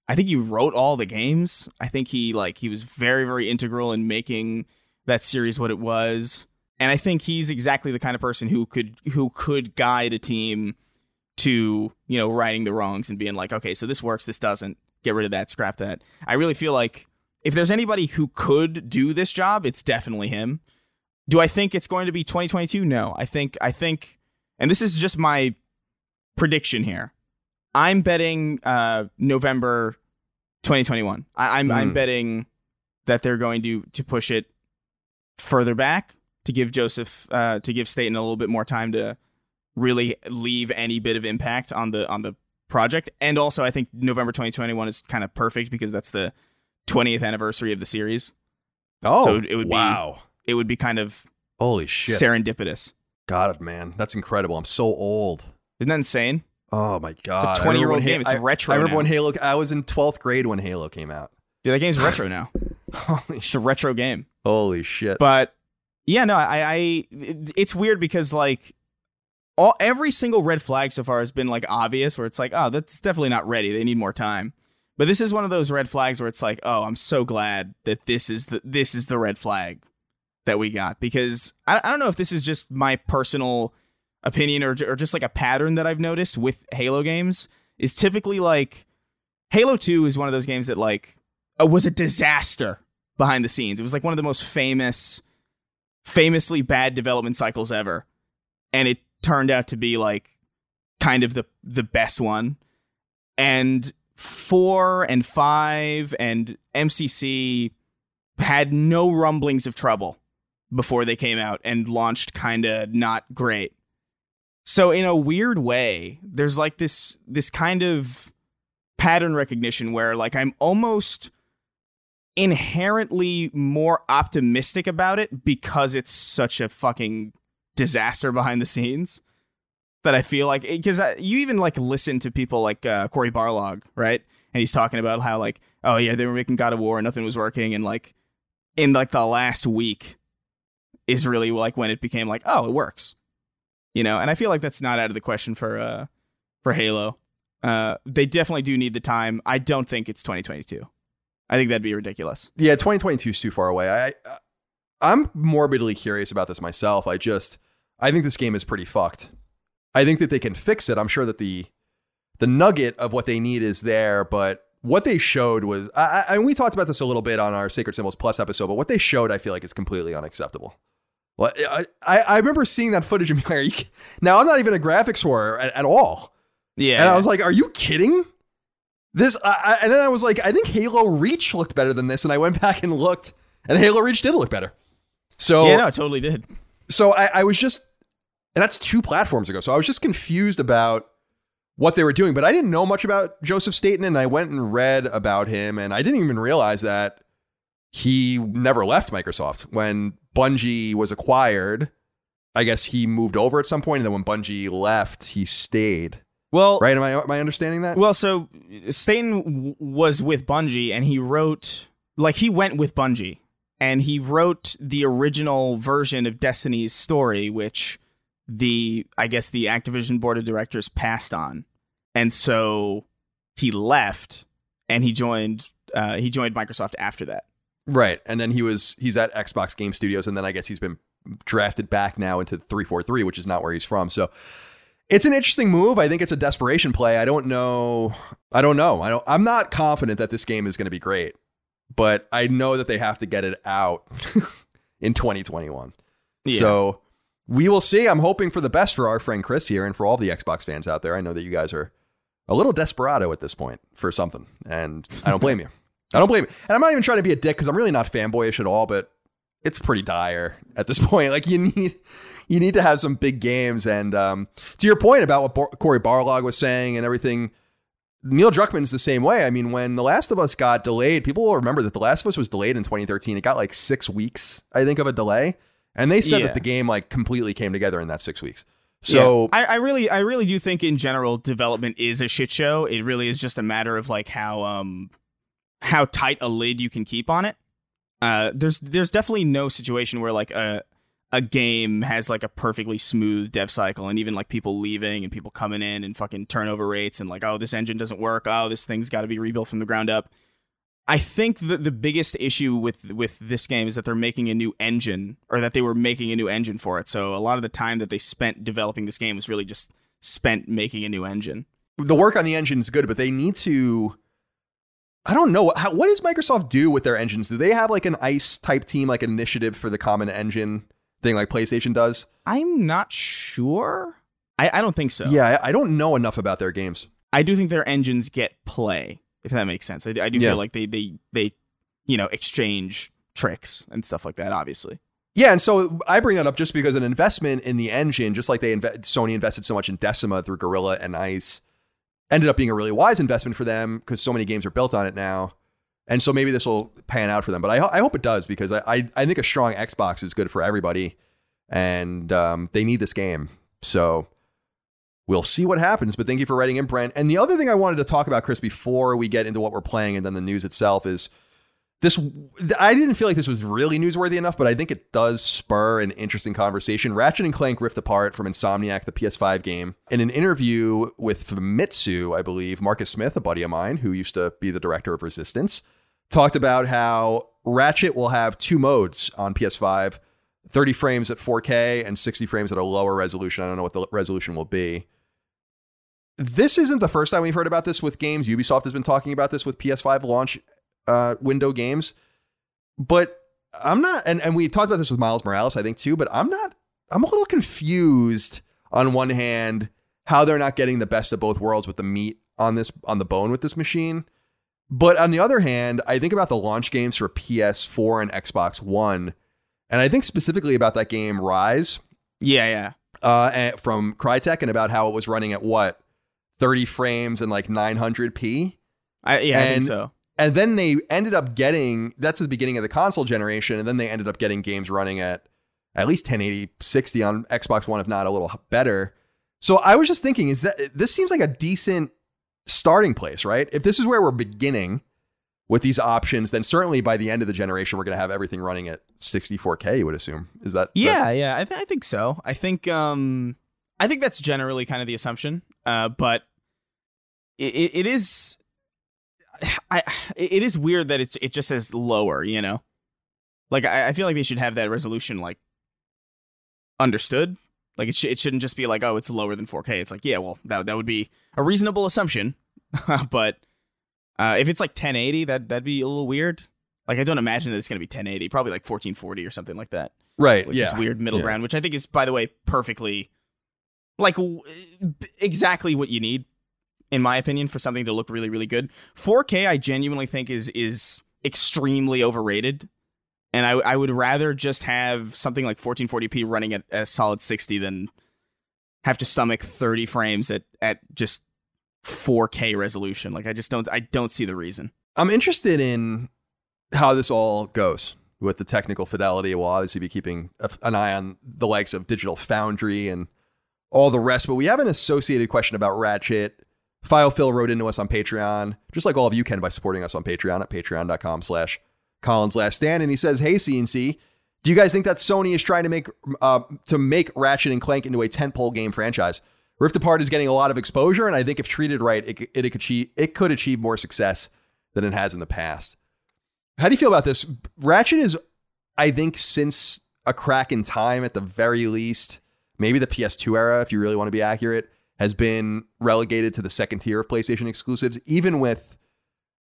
I think he wrote all the games. I think he like he was very very integral in making that series what it was and I think he's exactly the kind of person who could who could guide a team to you know righting the wrongs and being like, okay, so this works, this doesn't. Get rid of that, scrap that. I really feel like if there's anybody who could do this job, it's definitely him. Do I think it's going to be 2022? No. I think I think, and this is just my prediction here. I'm betting uh, November 2021. I, I'm I'm Hmm. betting that they're going to to push it further back to give Joseph uh, to give Staten a little bit more time to really leave any bit of impact on the on the project. And also, I think November 2021 is kind of perfect because that's the 20th anniversary of the series. Oh, So it would be- wow. It would be kind of Holy shit. serendipitous. God, man, that's incredible. I'm so old. Isn't that insane? Oh my god! It's a 20 year old game. It's I, retro. I remember now. when Halo. I was in 12th grade when Halo came out. Dude, that game's retro now. Holy It's shit! a retro game. Holy shit! But yeah, no, I, I it's weird because like all every single red flag so far has been like obvious where it's like, oh, that's definitely not ready. They need more time. But this is one of those red flags where it's like, oh, I'm so glad that this is the this is the red flag that we got because I, I don't know if this is just my personal opinion or or just like a pattern that I've noticed with Halo games is typically like Halo 2 is one of those games that like uh, was a disaster behind the scenes. It was like one of the most famous famously bad development cycles ever. And it turned out to be like kind of the the best one. And 4 and 5 and MCC had no rumblings of trouble before they came out and launched kind of not great. So in a weird way, there's like this this kind of pattern recognition where like I'm almost inherently more optimistic about it because it's such a fucking disaster behind the scenes that I feel like because you even like listen to people like uh, Cory Barlog, right? And he's talking about how like oh yeah they were making God of War and nothing was working and like in like the last week is really like when it became like oh it works, you know. And I feel like that's not out of the question for uh for Halo. Uh, they definitely do need the time. I don't think it's 2022. I think that'd be ridiculous. Yeah, 2022 is too far away. I, I I'm morbidly curious about this myself. I just I think this game is pretty fucked. I think that they can fix it. I'm sure that the the nugget of what they need is there, but what they showed was I, I, and we talked about this a little bit on our Sacred Symbols Plus episode, but what they showed I feel like is completely unacceptable. Well, I, I remember seeing that footage and being like, now I'm not even a graphics whore at, at all. Yeah. And I was like, are you kidding? This, I, and then I was like, I think Halo Reach looked better than this. And I went back and looked, and Halo Reach did look better. So, yeah, no, it totally did. So I, I was just, and that's two platforms ago. So I was just confused about what they were doing, but I didn't know much about Joseph Staten. And I went and read about him, and I didn't even realize that he never left Microsoft. When Bungie was acquired, I guess he moved over at some point, and then when Bungie left, he stayed. Well, right? Am I am I understanding that? Well, so Staten w- was with Bungie, and he wrote like he went with Bungie, and he wrote the original version of Destiny's story, which the I guess the Activision board of directors passed on, and so he left, and he joined uh, he joined Microsoft after that. Right, and then he was he's at Xbox Game Studios, and then I guess he's been drafted back now into three four three, which is not where he's from. So it's an interesting move. I think it's a desperation play. I don't know. I don't know. I don't. I'm not confident that this game is going to be great, but I know that they have to get it out in 2021. Yeah. So we will see. I'm hoping for the best for our friend Chris here and for all the Xbox fans out there. I know that you guys are a little desperado at this point for something, and I don't blame you. I don't blame you. And I'm not even trying to be a dick because I'm really not fanboyish at all, but it's pretty dire at this point. Like you need you need to have some big games. And um, to your point about what Bo- Cory Barlog was saying and everything, Neil Druckmann's the same way. I mean, when The Last of Us got delayed, people will remember that The Last of Us was delayed in 2013. It got like six weeks, I think, of a delay. And they said yeah. that the game like completely came together in that six weeks. So yeah. I, I, really, I really do think in general development is a shit show. It really is just a matter of like how um how tight a lid you can keep on it. Uh, there's there's definitely no situation where like a a game has like a perfectly smooth dev cycle and even like people leaving and people coming in and fucking turnover rates and like oh this engine doesn't work oh this thing's got to be rebuilt from the ground up i think that the biggest issue with with this game is that they're making a new engine or that they were making a new engine for it so a lot of the time that they spent developing this game was really just spent making a new engine the work on the engine is good but they need to I don't know how, what does Microsoft do with their engines? Do they have like an ICE type team, like initiative for the common engine? Thing like PlayStation does? I'm not sure. I, I don't think so. Yeah, I, I don't know enough about their games. I do think their engines get play, if that makes sense. I, I do yeah. feel like they they they you know exchange tricks and stuff like that. Obviously. Yeah, and so I bring that up just because an investment in the engine, just like they inve- Sony invested so much in Decima through Guerrilla and Ice, ended up being a really wise investment for them because so many games are built on it now. And so maybe this will pan out for them. But I, I hope it does because I, I, I think a strong Xbox is good for everybody. And um, they need this game. So we'll see what happens. But thank you for writing in, Brent. And the other thing I wanted to talk about, Chris, before we get into what we're playing and then the news itself is this. I didn't feel like this was really newsworthy enough, but I think it does spur an interesting conversation. Ratchet and Clank Rift Apart from Insomniac, the PS5 game. In an interview with Famitsu, I believe, Marcus Smith, a buddy of mine who used to be the director of Resistance, talked about how Ratchet will have two modes on PS5 30 frames at 4K and 60 frames at a lower resolution. I don't know what the resolution will be. This isn't the first time we've heard about this with games. Ubisoft has been talking about this with PS5 launch uh, window games. But I'm not, and, and we talked about this with Miles Morales, I think too, but I'm not, I'm a little confused on one hand how they're not getting the best of both worlds with the meat on this, on the bone with this machine. But on the other hand, I think about the launch games for PS4 and Xbox One, and I think specifically about that game Ryse. Yeah, yeah. Uh, from Crytek and about how it was running at what 30 frames and like 900p. I yeah, and, I think so. And then they ended up getting that's the beginning of the console generation, and then they ended up getting games running at at least 1080 60 on Xbox One, if not a little better. So I was just thinking, is that this seems like a decent starting place, right? If this is where we're beginning with these options, then certainly by the end of the generation, we're going to have everything running at 64K. You would assume is that? Yeah, that- yeah. I, th- I think so. I think um, I think that's generally kind of the assumption. Uh, but it, it is. I it is weird that it's it just says lower, you know. Like I, I feel like they should have that resolution like understood. Like it, sh- it shouldn't just be like, oh, it's lower than 4K. It's like, yeah, well, that that would be a reasonable assumption, but uh, if it's like 1080, that that'd be a little weird. Like I don't imagine that it's going to be 1080, probably like 1440 or something like that. Right. Like yeah. this weird middle Yeah. ground, which I think is, by the way, perfectly like w- exactly what you need, in my opinion, for something to look really, really good. 4K, I genuinely think is is extremely overrated, and I I would rather just have something like 1440p running at a solid 60 than have to stomach 30 frames at at just 4K resolution. Like I just don't I don't see the reason. I'm interested in how this all goes with the technical fidelity. We'll obviously be keeping an eye on the likes of Digital Foundry and all the rest. But we have an associated question about Ratchet. File Phil wrote into us on Patreon, just like all of you can by supporting us on Patreon at patreon.com slash Collins Last Stand. And he says, Hey CNC, do you guys think that Sony is trying to make uh, to make Ratchet and Clank into a tentpole game franchise? Rift Apart is getting a lot of exposure, and I think if treated right, it, it, it could achieve it could achieve more success than it has in the past. How do you feel about this? Ratchet is, I think, since a crack in time at the very least, maybe the PS2 era, if you really want to be accurate, has been relegated to the second tier of PlayStation exclusives, even with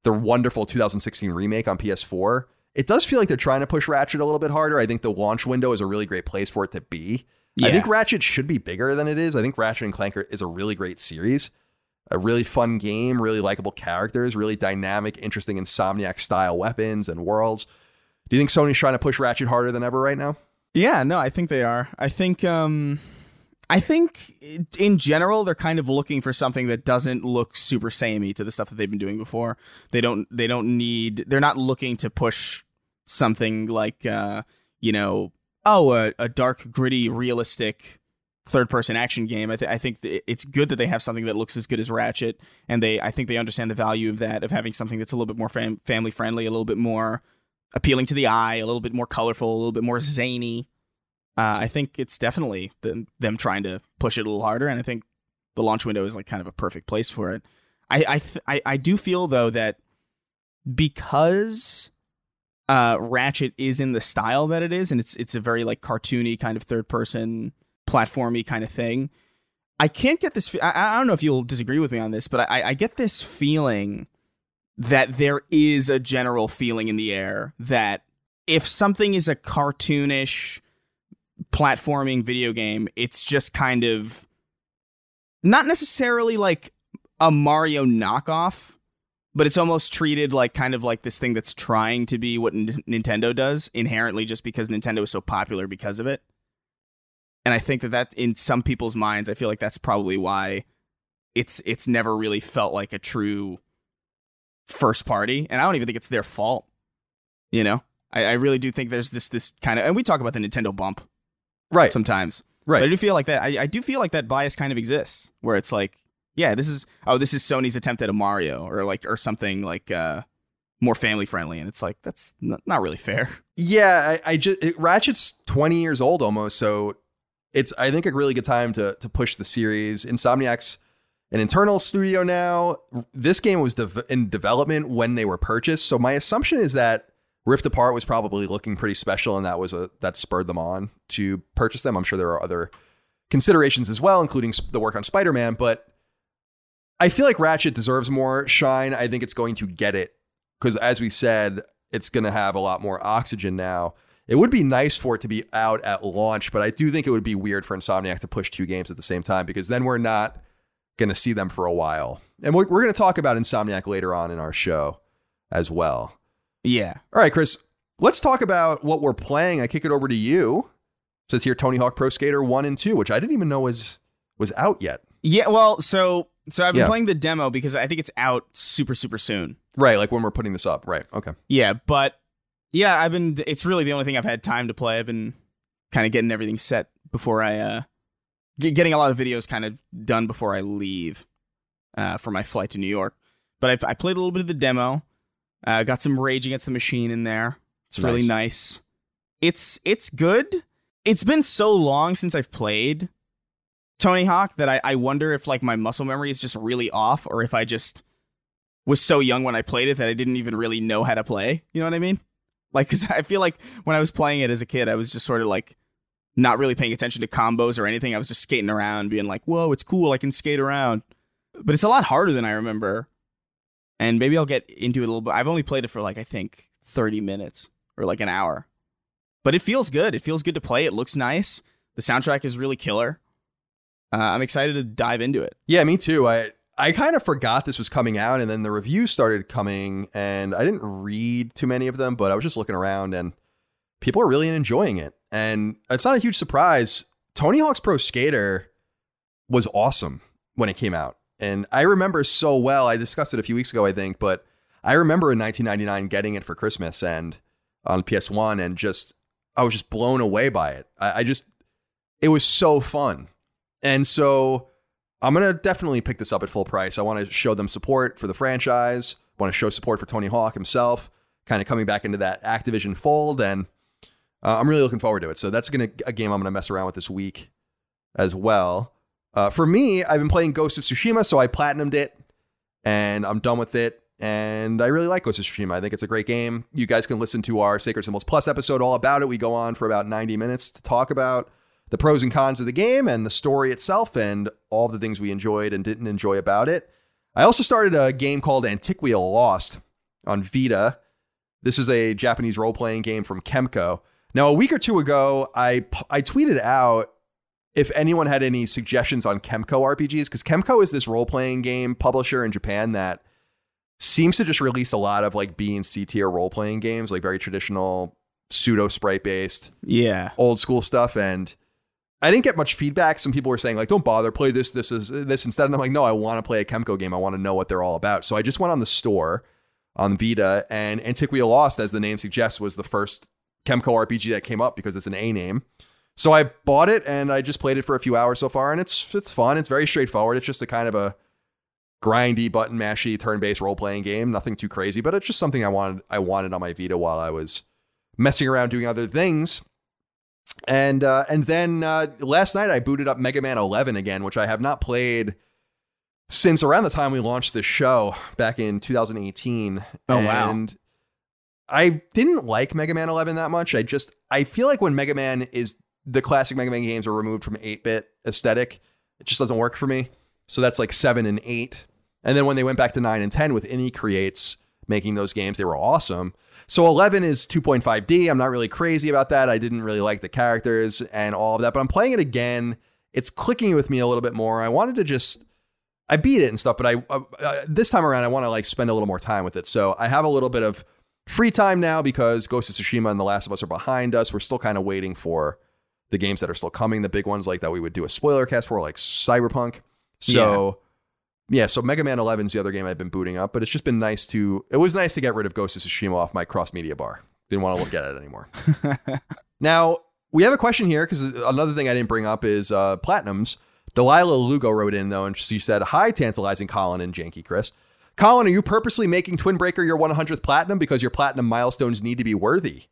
the wonderful 2016 remake on PS4. It does feel like they're trying to push Ratchet a little bit harder. I think the launch window is a really great place for it to be. I think Ratchet should be bigger than it is. I think Ratchet and Clank is a really great series, a really fun game, really likable characters, really dynamic, interesting Insomniac style weapons and worlds. Do you think Sony's trying to push Ratchet harder than ever right now? Yeah, no, I think they are. I think um I think in general they're kind of looking for something that doesn't look super samey to the stuff that they've been doing before. They don't they don't need they're not looking to push something like uh you know, oh, a, a dark gritty realistic third person action game. I, th- I think th- it's good that they have something that looks as good as Ratchet and they I think they understand the value of that of having something that's a little bit more fam- family friendly, a little bit more appealing to the eye, a little bit more colorful, a little bit more zany. Uh, I think it's definitely them, them trying to push it a little harder, and I think the launch window is like kind of a perfect place for it. I I th- I, I do feel though that because uh, Ratchet is in the style that it is, and it's it's a very like cartoony kind of third person platformy kind of thing. I can't get this. I, I don't know if you'll disagree with me on this, but I, I get this feeling that there is a general feeling in the air that if something is a cartoonish platforming video game, it's just kind of not necessarily like a Mario knockoff, but it's almost treated like kind of like this thing that's trying to be what N- Nintendo does inherently just because Nintendo is so popular because of it. And I think that that in some people's minds, I feel like that's probably why it's it's never really felt like a true first party. And I don't even think it's their fault. You know? I, I really do think there's this this kind of and we talk about the Nintendo bump Right. sometimes. Right. But I do feel like that. I, I do feel like that bias kind of exists, where it's like, yeah, this is oh, this is Sony's attempt at a Mario, or like or something like uh, more family friendly, and it's like that's n- not really fair. Yeah, I, I just it, Ratchet's twenty years old almost, so it's I think a really good time to to push the series. Insomniac's an internal studio now. This game was in development when they were purchased, so my assumption is that Rift Apart was probably looking pretty special, and that was a that spurred them on to purchase them. I'm sure there are other considerations as well, including the work on Spider Man, but. I feel like Ratchet deserves more shine. I think it's going to get it because, as we said, it's going to have a lot more oxygen now. It would be nice for it to be out at launch, but I do think it would be weird for Insomniac to push two games at the same time because then we're not going to see them for a while. And we're, we're going to talk about Insomniac later on in our show as well. Yeah, All right, Chris, let's talk about what we're playing. I kick it over to you. It says here Tony Hawk Pro Skater 1 and 2, which I didn't even know was was out yet. yeah. Well, so so I've been Yeah. playing the demo because I think it's out super super soon. Right, like when we're putting this up. Right. Okay. Yeah, but yeah, I've been. It's really the only thing I've had time to play. I've been kind of getting everything set before I uh getting a lot of videos kind of done before I leave uh for my flight to New York. But I, I played a little bit of the demo. Uh, got some Rage Against the Machine in there. It's really nice. It's it's good. It's been so long since I've played Tony Hawk that I, I wonder if like my muscle memory is just really off or if I just was so young when I played it that I didn't even really know how to play. You know what I mean? Like, cause I feel like when I was playing it as a kid, I was just sort of like not really paying attention to combos or anything. I was just skating around, being like, "Whoa, it's cool! I can skate around." But it's a lot harder than I remember, and maybe I'll get into it a little bit. I've only played it for like I think thirty minutes or like an hour, but it feels good. It feels good to play. It looks nice. The soundtrack is really killer. Uh, I'm excited to dive into it. Yeah, me too. I I kind of forgot this was coming out, and then the reviews started coming, and I didn't read too many of them, but I was just looking around, and people are really enjoying it. And it's not a huge surprise. Tony Hawk's Pro Skater was awesome when it came out. And I remember so well, I discussed it a few weeks ago, I think, but I remember in 1999 getting it for Christmas and on PS1 and just, I was just blown away by it. I, I just, it was so fun. And so I'm going to definitely pick this up at full price. I want to show them support for the franchise, want to show support for Tony Hawk himself, kind of coming back into that Activision fold. And uh, I'm really looking forward to it. So that's gonna a game I'm gonna mess around with this week as well. Uh, for me, I've been playing Ghost of Tsushima, so I platinumed it, and I'm done with it. And I really like Ghost of Tsushima. I think it's a great game. You guys can listen to our Sacred Symbols Plus episode all about it. We go on for about 90 minutes to talk about the pros and cons of the game and the story itself and all the things we enjoyed and didn't enjoy about it. I also started a game called Antiquia Lost on Vita. This is a Japanese role playing game from Kemco. Now, a week or two ago, I I tweeted out if anyone had any suggestions on Kemco RPGs because Kemco is this role playing game publisher in Japan that seems to just release a lot of like B and C tier role playing games, like very traditional pseudo sprite based, yeah, old school stuff. And I didn't get much feedback. Some people were saying like, "Don't bother, play this, this is this instead." And I'm like, "No, I want to play a Kemco game. I want to know what they're all about." So I just went on the store on Vita, and Antiquia Lost, as the name suggests, was the first Kemco RPG that came up because it's an A name. So I bought it and I just played it for a few hours so far, and it's it's fun. It's very straightforward. It's just a kind of a grindy, button mashy, turn-based role-playing game. Nothing too crazy, but it's just something I wanted I wanted on my Vita while I was messing around doing other things. And uh, and then uh, last night I booted up Mega Man 11 again, which I have not played since around the time we launched this show back in 2018. Oh and wow! I didn't like Mega Man 11 that much. I just I feel like when Mega Man is the classic Mega Man games are removed from 8-bit aesthetic, it just doesn't work for me. So that's like 7 and 8. And then when they went back to 9 and 10 with Inti Creates making those games, they were awesome. So 11 is 2.5D. I'm not really crazy about that. I didn't really like the characters and all of that, but I'm playing it again. It's clicking with me a little bit more. I wanted to just I beat it and stuff, but I uh, uh, this time around I want to like spend a little more time with it. So I have a little bit of free time now because Ghost of Tsushima and The Last of Us are behind us. We're still kind of waiting for the games that are still coming, the big ones like that we would do a spoiler cast for, like Cyberpunk. So yeah, yeah so Mega Man 11 is the other game I've been booting up, but it's just been nice to. It was nice to get rid of Ghost of Tsushima off my cross media bar. Didn't want to look at it anymore. now we have a question here because another thing I didn't bring up is uh, platinums. Delilah Lugo wrote in though, and she said, "Hi, tantalizing Colin and Janky Chris." Colin, are you purposely making Twin Breaker your 100th platinum because your platinum milestones need to be worthy?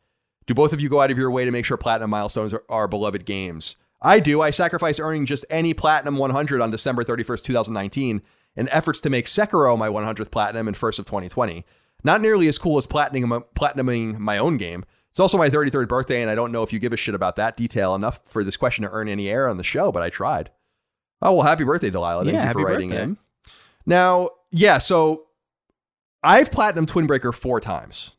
Do both of you go out of your way to make sure platinum milestones are, are beloved games? I do. I sacrifice earning just any platinum 100 on December 31st, 2019, in efforts to make Sekiro my 100th platinum in first of 2020. Not nearly as cool as platinum, platinuming my own game. It's also my 33rd birthday, and I don't know if you give a shit about that detail enough for this question to earn any air on the show, but I tried. Oh, well, happy birthday, Delilah. Thank Yeah, you for happy writing birthday. in. Now, yeah, so I've platinum Twin Breaker four times.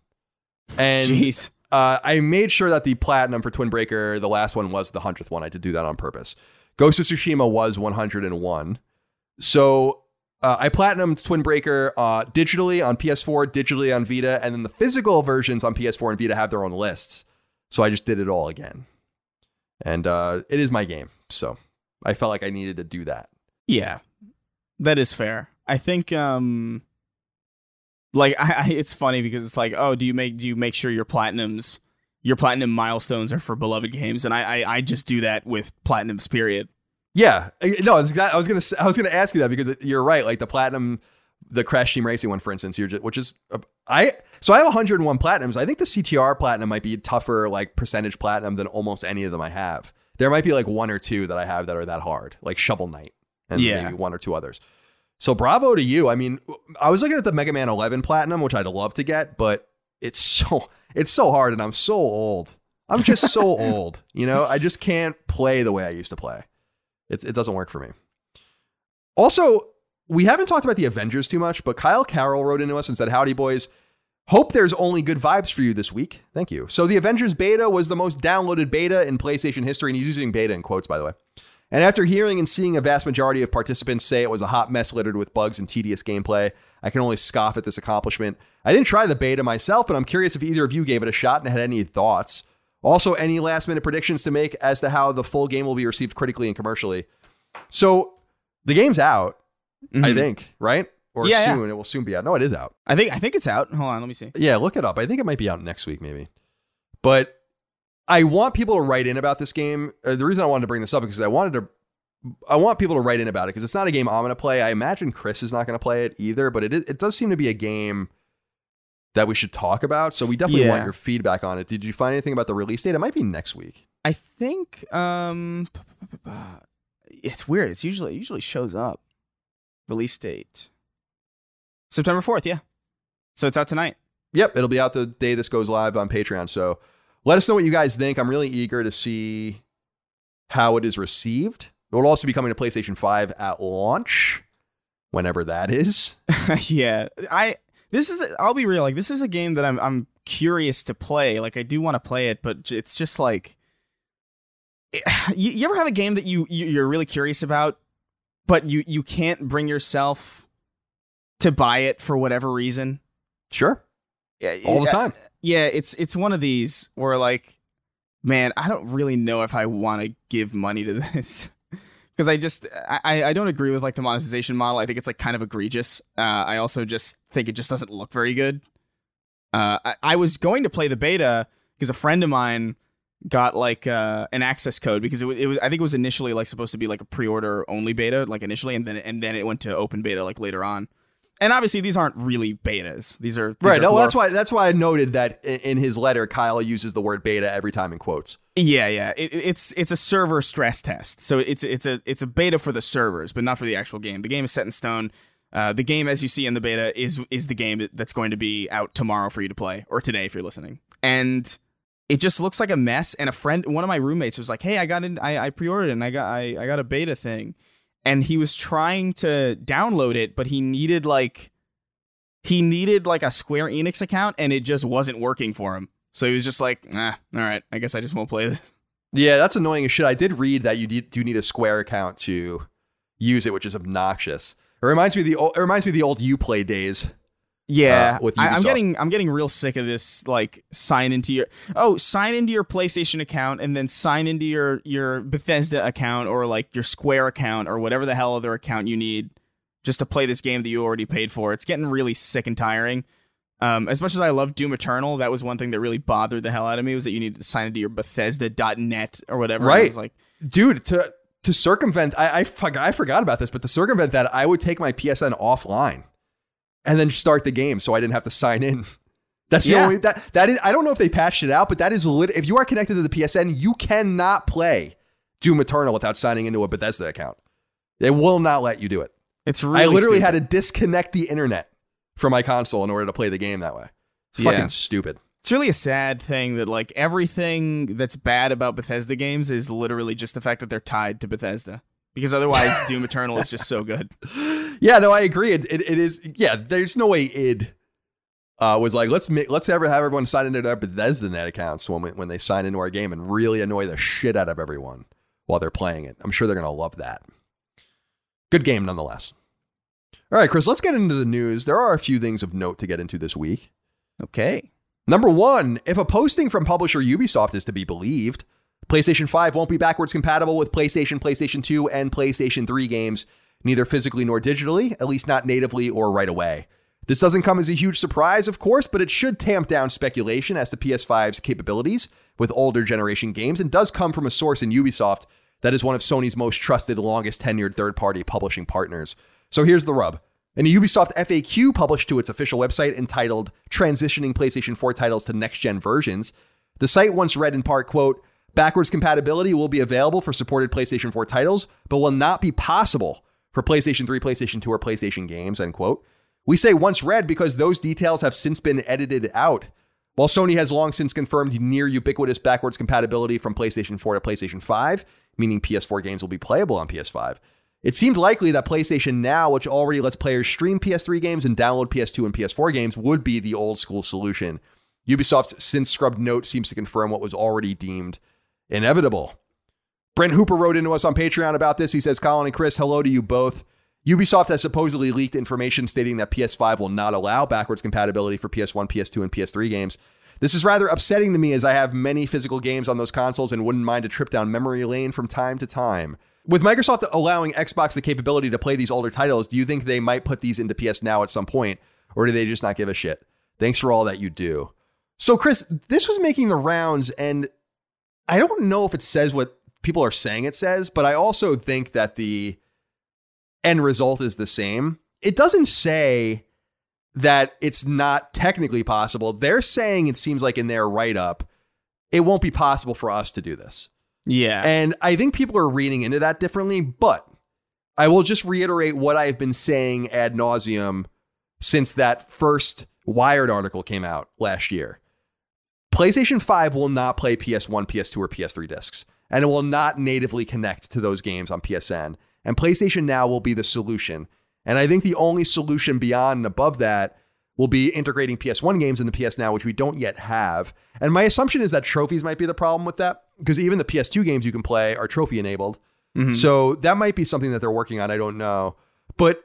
And Jeez. Uh, I made sure that the platinum for Twin Breaker, the last one was the 100th one. I did do that on purpose. Ghost of Tsushima was 101. So uh, I platinumed Twin Breaker uh, digitally on PS4, digitally on Vita, and then the physical versions on PS4 and Vita have their own lists. So I just did it all again. And uh, it is my game. So I felt like I needed to do that. Yeah, that is fair. I think um like I, I it's funny because it's like, oh, do you make do you make sure your platinums your platinum milestones are for beloved games? And I I, I just do that with platinums period. Yeah, Uh, no, I was gonna I was gonna ask you that because you're right. Like the platinum, the Crash Team Racing one, for instance, you're just, which is uh, I. So I have 101 platinums. I think the CTR platinum might be tougher, like percentage platinum, than almost any of them I have. There might be like one or two that I have that are that hard, like Shovel Knight and Yeah. maybe one or two others. So bravo to you. I mean, I was looking at the Mega Man 11 Platinum, which I'd love to get, but it's so it's so hard, and I'm so old. I'm just so old. You know, I just can't play the way I used to play. It, it doesn't work for me. Also, we haven't talked about the Avengers too much, but Kyle Carroll wrote into us and said, Howdy, boys. Hope there's only good vibes for you this week. Thank you. So, the Avengers beta was the most downloaded beta in PlayStation history, and he's using beta in quotes, by the way. And after hearing and seeing a vast majority of participants say it was a hot mess littered with bugs and tedious gameplay, I can only scoff at this accomplishment. I didn't try the beta myself, but I'm curious if either of you gave it a shot and had any thoughts. Also, any last minute predictions to make as to how the full game will be received critically and commercially. So, the game's out, mm-hmm. I think, right? Or yeah, soon. Yeah. It will soon be out. No, it is out. I think I think it's out. Hold on, let me see. Yeah, look it up. I think it might be out next week, maybe. But I want people to write in about this game. Uh, the reason I wanted to bring this up is because I wanted to I want people to write in about it because it's not a game I'm going to play. I imagine Chris is not going to play it either, but it is, it does seem to be a game that we should talk about. So we definitely yeah. want your feedback on it. Did you find anything about the release date? It might be next week. I think um it's weird. It's usually it usually shows up. Release date. September 4th, yeah. So it's out tonight. Yep, it'll be out the day this goes live on Patreon. So let us know what you guys think. I'm really eager to see how it is received. It will also be coming to PlayStation 5 at launch, whenever that is. yeah. I this is I'll be real, like this is a game that I'm I'm curious to play. Like I do want to play it, but it's just like eh, you, you ever have a game that you, you you're really curious about, but you you can't bring yourself to buy it for whatever reason? Sure. Yeah, all the time. Yeah, it's it's one of these where like, man, I don't really know if I want to give money to this because I just I I don't agree with like the monetization model. I think it's like kind of egregious. Uh, I also just think it just doesn't look very good. Uh, I, I was going to play the beta because a friend of mine got like uh, an access code because it, it was I think it was initially like supposed to be like a pre-order only beta like initially and then and then it went to open beta like later on. And obviously these aren't really betas. These are these right. Are no, that's why that's why I noted that in his letter Kyle uses the word beta every time in quotes. Yeah, yeah. It, it's it's a server stress test. So it's it's a it's a beta for the servers, but not for the actual game. The game is set in stone. Uh, the game, as you see in the beta, is is the game that's going to be out tomorrow for you to play, or today if you're listening. And it just looks like a mess. And a friend, one of my roommates, was like, "Hey, I got in, I, I pre-ordered and I got I, I got a beta thing," and he was trying to download it, but he needed like he needed like a Square Enix account, and it just wasn't working for him. So he was just like, ah, all right, I guess I just won't play this." Yeah, that's annoying as shit. I did read that you do need a Square account to use it, which is obnoxious. It reminds me of the old, it reminds me of the old UPlay days yeah, uh, I, am getting I'm getting real sick of this. Like sign into your oh sign into your PlayStation account and then sign into your your Bethesda account or like your Square account or whatever the hell other account you need just to play this game that you already paid for. It's getting really sick and tiring. Um, as much as I love Doom Eternal, that was one thing that really bothered the hell out of me was that you needed to sign into your Bethesda.net or whatever. Right, like, dude, to to circumvent, I I, I forgot about this, but to circumvent that, I would take my PSN offline and then start the game so I didn't have to sign in. That's the yeah. only that that is I don't know if they patched it out, but that is lit if you are connected to the PSN, you cannot play Doom Eternal without signing into a Bethesda account. They will not let you do it. It's really I literally stupid. had to disconnect the internet from my console in order to play the game that way. It's yeah. fucking stupid. It's really a sad thing that like everything that's bad about Bethesda games is literally just the fact that they're tied to Bethesda because otherwise Doom Eternal is just so good. Yeah, no, I agree. It, it, it is. Yeah, there's no way id uh, was like let's make, let's ever have everyone sign into their Bethesda net accounts when we, when they sign into our game and really annoy the shit out of everyone while they're playing it. I'm sure they're gonna love that. Good game nonetheless. All right, Chris, let's get into the news. There are a few things of note to get into this week. Okay. Number one, if a posting from publisher Ubisoft is to be believed, PlayStation 5 won't be backwards compatible with PlayStation, PlayStation 2, and PlayStation 3 games, neither physically nor digitally, at least not natively or right away. This doesn't come as a huge surprise, of course, but it should tamp down speculation as to PS5's capabilities with older generation games and does come from a source in Ubisoft that is one of Sony's most trusted, longest tenured third party publishing partners. So here's the rub. In a Ubisoft FAQ published to its official website entitled Transitioning PlayStation 4 Titles to Next Gen Versions, the site once read in part, quote, Backwards compatibility will be available for supported PlayStation 4 titles, but will not be possible for PlayStation 3, PlayStation 2, or PlayStation games, end quote. We say once read because those details have since been edited out. While Sony has long since confirmed near ubiquitous backwards compatibility from PlayStation 4 to PlayStation 5, meaning PS4 games will be playable on PS5, it seemed likely that PlayStation Now, which already lets players stream PS3 games and download PS2 and PS4 games, would be the old school solution. Ubisoft's since scrubbed note seems to confirm what was already deemed inevitable. Brent Hooper wrote into us on Patreon about this. He says, Colin and Chris, hello to you both. Ubisoft has supposedly leaked information stating that PS5 will not allow backwards compatibility for PS1, PS2, and PS3 games. This is rather upsetting to me as I have many physical games on those consoles and wouldn't mind a trip down memory lane from time to time. With Microsoft allowing Xbox the capability to play these older titles, do you think they might put these into PS Now at some point, or do they just not give a shit? Thanks for all that you do. So, Chris, this was making the rounds, and I don't know if it says what people are saying it says, but I also think that the end result is the same. It doesn't say that it's not technically possible. They're saying it seems like in their write up, it won't be possible for us to do this. Yeah. And I think people are reading into that differently, but I will just reiterate what I've been saying ad nauseum since that first Wired article came out last year. PlayStation 5 will not play PS1, PS2, or PS3 discs, and it will not natively connect to those games on PSN. And PlayStation Now will be the solution. And I think the only solution beyond and above that will be integrating PS1 games in the PS Now, which we don't yet have. And my assumption is that trophies might be the problem with that, because even the PS2 games you can play are trophy enabled. Mhm. So that might be something that they're working on. I don't know. But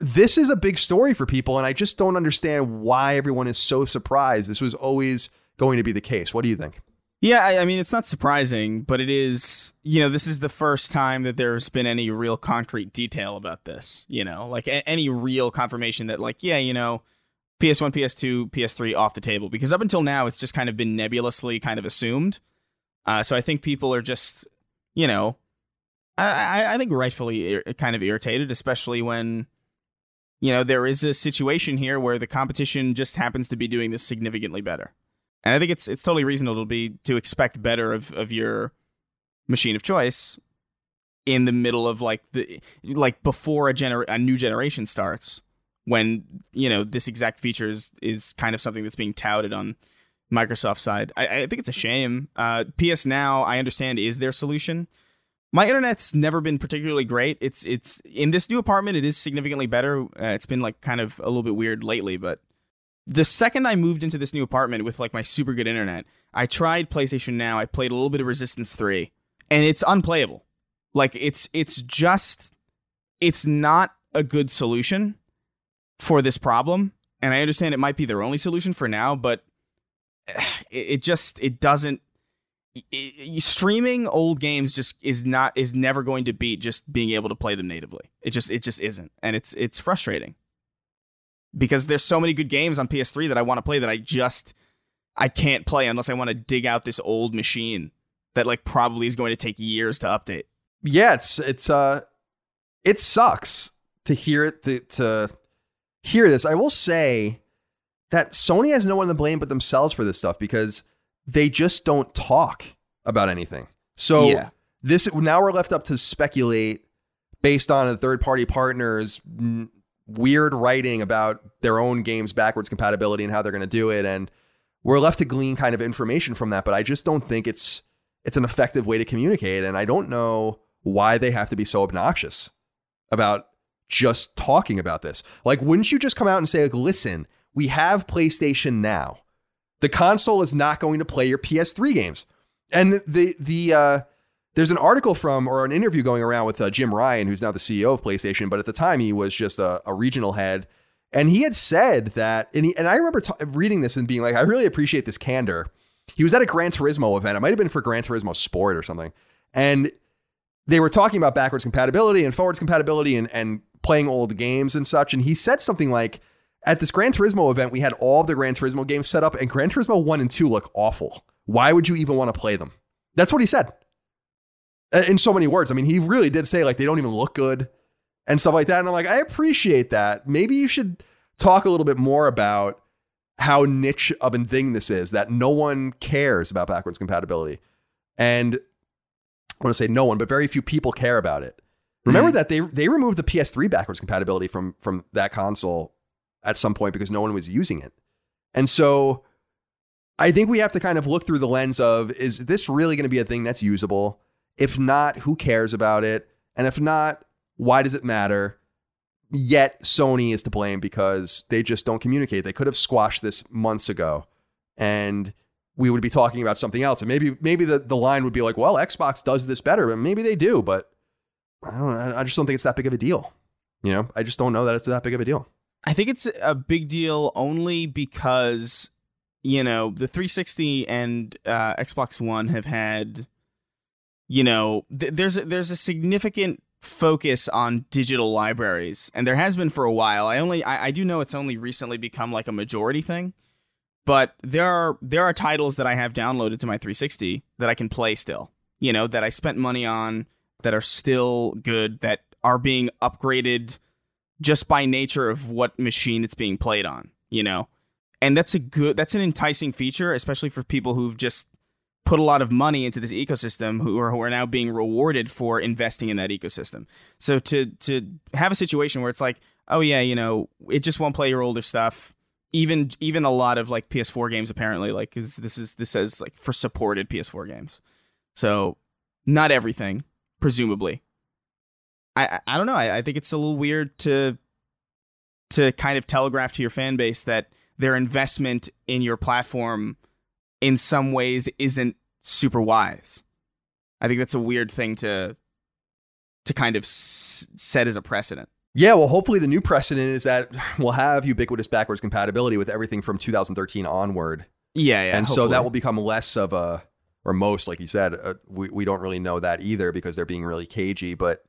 this is a big story for people, and I just don't understand why everyone is so surprised. This was always going to be the case. What do you think? Yeah, I, I mean, it's not surprising, but it is, you know, this is the first time that there's been any real concrete detail about this, you know, like a- any real confirmation that, like, yeah, you know, PS1, PS2, PS3 off the table. Because up until now, it's just kind of been nebulously kind of assumed. Uh, so I think people are just, you know, I, I, think rightfully ir- kind of irritated, especially when, you know, there is a situation here where the competition just happens to be doing this significantly better. And I think it's it's totally reasonable to be to expect better of, of your machine of choice in the middle of like the like before a gener- a new generation starts when you know this exact feature is, is kind of something that's being touted on Microsoft side. I, I think it's a shame. Uh, PS Now, I understand, is their solution. My internet's never been particularly great. It's it's in this new apartment. It is significantly better. Uh, it's been like kind of a little bit weird lately, but the second I moved into this new apartment with like my super good internet, I tried PlayStation Now. I played a little bit of Resistance 3, and it's unplayable. Like it's it's just it's not a good solution for this problem. And I understand it might be their only solution for now, but it, it just it doesn't it- it- streaming old games just is not is never going to beat just being able to play them natively. It just it just isn't. And it's it's frustrating because there's so many good games on PS3 that I want to play that I just I can't play unless I want to dig out this old machine that like probably is going to take years to update. Yeah, it's it's uh it sucks to hear it to to hear this. I will say that Sony has no one to blame but themselves for this stuff because they just don't talk about anything. So Yeah. this now we're left up to speculate based on a third party partner's weird writing about their own games backwards compatibility and how they're going to do it and we're left to glean kind of information from that but I just don't think it's it's an effective way to communicate and I don't know why they have to be so obnoxious about just talking about this. Like wouldn't you just come out and say like listen, we have PlayStation now. The console is not going to play your PS3 games. And the the uh there's an article from or an interview going around with uh, Jim Ryan, who's now the CEO of PlayStation, but at the time he was just a, a regional head, and he had said that, and he, and I remember t- reading this and being like, I really appreciate this candor. He was at a Gran Turismo event. It might have been for Gran Turismo Sport or something, and they were talking about backwards compatibility and forwards compatibility and and playing old games and such. And he said something like, at this Gran Turismo event, we had all the Gran Turismo games set up, and Gran Turismo 1 and 2 look awful. Why would you even want to play them? That's what he said. Uh, In so many words. I mean, he really did say, like, they don't even look good and stuff like that. And I'm like, I appreciate that. Maybe you should talk a little bit more about how niche of a thing this is, that no one cares about backwards compatibility. And I want to say no one, but very few people care about it. Remember Mhm. that they they removed the PS3 backwards compatibility from from that console at some point because no one was using it. And so I think we have to kind of look through the lens of is this really going to be a thing that's usable? If not, who cares about it? And if not, why does it matter? Yet Sony is to blame because they just don't communicate. They could have squashed this months ago and we would be talking about something else. And maybe maybe the, the line would be like, well, Xbox does this better, but maybe they do, but I don't. I just don't think it's that big of a deal. You know, I just don't know that it's that big of a deal. I think it's a big deal only because you know the 360 and uh, Xbox One have had you know th- there's a, there's a significant focus on digital libraries and there has been for a while. I only I, I do know it's only recently become like a majority thing, but there are there are titles that I have downloaded to my 360 that I can play still. You know that I spent money on that are still good that are being upgraded just by nature of what machine it's being played on, you know? And that's a good that's an enticing feature, especially for people who've just put a lot of money into this ecosystem who are who are now being rewarded for investing in that ecosystem. So to to have a situation where it's like, oh yeah, you know, it just won't play your older stuff. Even even a lot of like PS4 games apparently like is this is this says like for supported PS4 games. So not everything, presumably. I I, don't know. I, I think it's a little weird to to kind of telegraph to your fan base that their investment in your platform in some ways isn't super wise. I think that's a weird thing to to kind of s- set as a precedent. Yeah, well, hopefully the new precedent is that we'll have ubiquitous backwards compatibility with everything from 2013 onward. Yeah, yeah. and so that will become less of a, or most, like you said, uh, we, we don't really know that either because they're being really cagey. But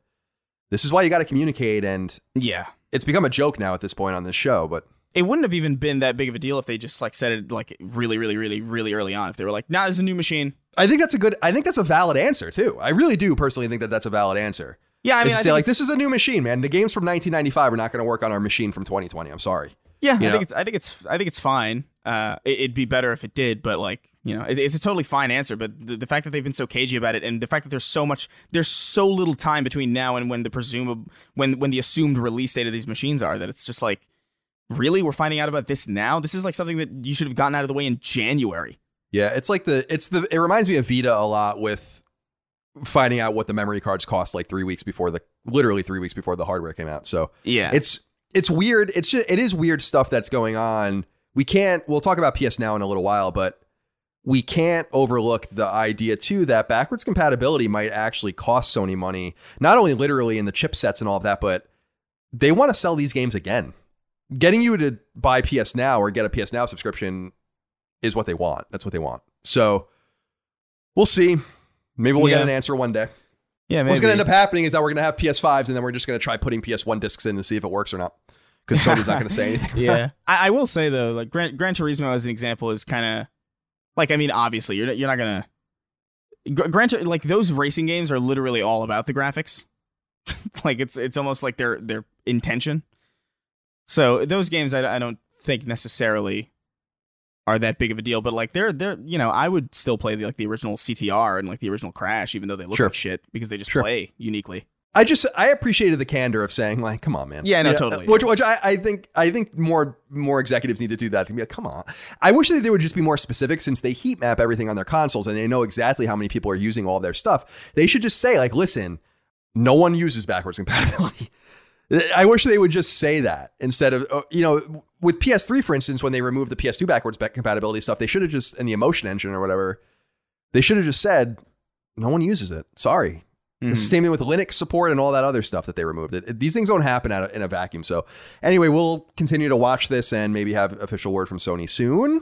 this is why you got to communicate. And yeah. it's become a joke now at this point on this show. But It wouldn't have even been that big of a deal if they just like said it like really, really, really, really early on. If they were like, "Nah, this is a new machine." I think that's a good, I think that's a valid answer too. I really do personally think that that's a valid answer. Yeah, I mean, I say like this is a new machine, man. The games from 1995 are not going to work on our machine from 2020. I'm sorry. Yeah, You I know? think it's I think it's I think it's fine. Uh, it, it'd be better if it did, but like you know, it, it's a totally fine answer. But the, the fact that they've been so cagey about it, and the fact that there's so much, there's so little time between now and when the presumed when when the assumed release date of these machines are, that it's just like, really, we're finding out about this now. This is like something that you should have gotten out of the way in January. Yeah, it's like the it's the it reminds me of Vita a lot with finding out what the memory cards cost like three weeks before the literally three weeks before the hardware came out. So Yeah, it's it's weird. It's just it is weird stuff that's going on. We can't. We'll talk about PS Now in a little while, but we can't overlook the idea too that backwards compatibility might actually cost Sony money, not only literally in the chipsets and all of that, but they want to sell these games again. Getting you to buy PS Now or get a PS Now subscription is what they want. That's what they want. So we'll see. Maybe we'll get an answer one day. yeah. What's going to end up happening is that we're going to have PS5s and then we're just going to try putting PS1 discs in to see if it works or not. Because Sony's not going to say anything. yeah, I, I will say though, like Gran, Gran Turismo as an example is kind of like I mean, obviously you're you're not gonna Gr- Gran like those racing games are literally all about the graphics. like it's it's almost like their their intention. So those games I, I don't think necessarily are that big of a deal, but like they're they're you know I would still play the, like the original CTR and like the original Crash, even though they look Sure. like shit because they just Sure. play uniquely. I just I appreciated the candor of saying like, come on, man. Yeah, no, know, totally. Which, which I, I think I think more more executives need to do that. To be like, come on. I wish that they would just be more specific since they heat map everything on their consoles and they know exactly how many people are using all of their stuff. They should just say like, listen, no one uses backwards compatibility. I wish they would just say that instead of uh, you know with PS3 for instance when they removed the PS2 backwards back compatibility stuff they should have just in the emotion engine or whatever they should have just said no one uses it sorry Mhm. the same thing with Linux support and all that other stuff that they removed. It, it- these things don't happen out of, in a vacuum. So, anyway, we'll continue to watch this and maybe have official word from Sony soon.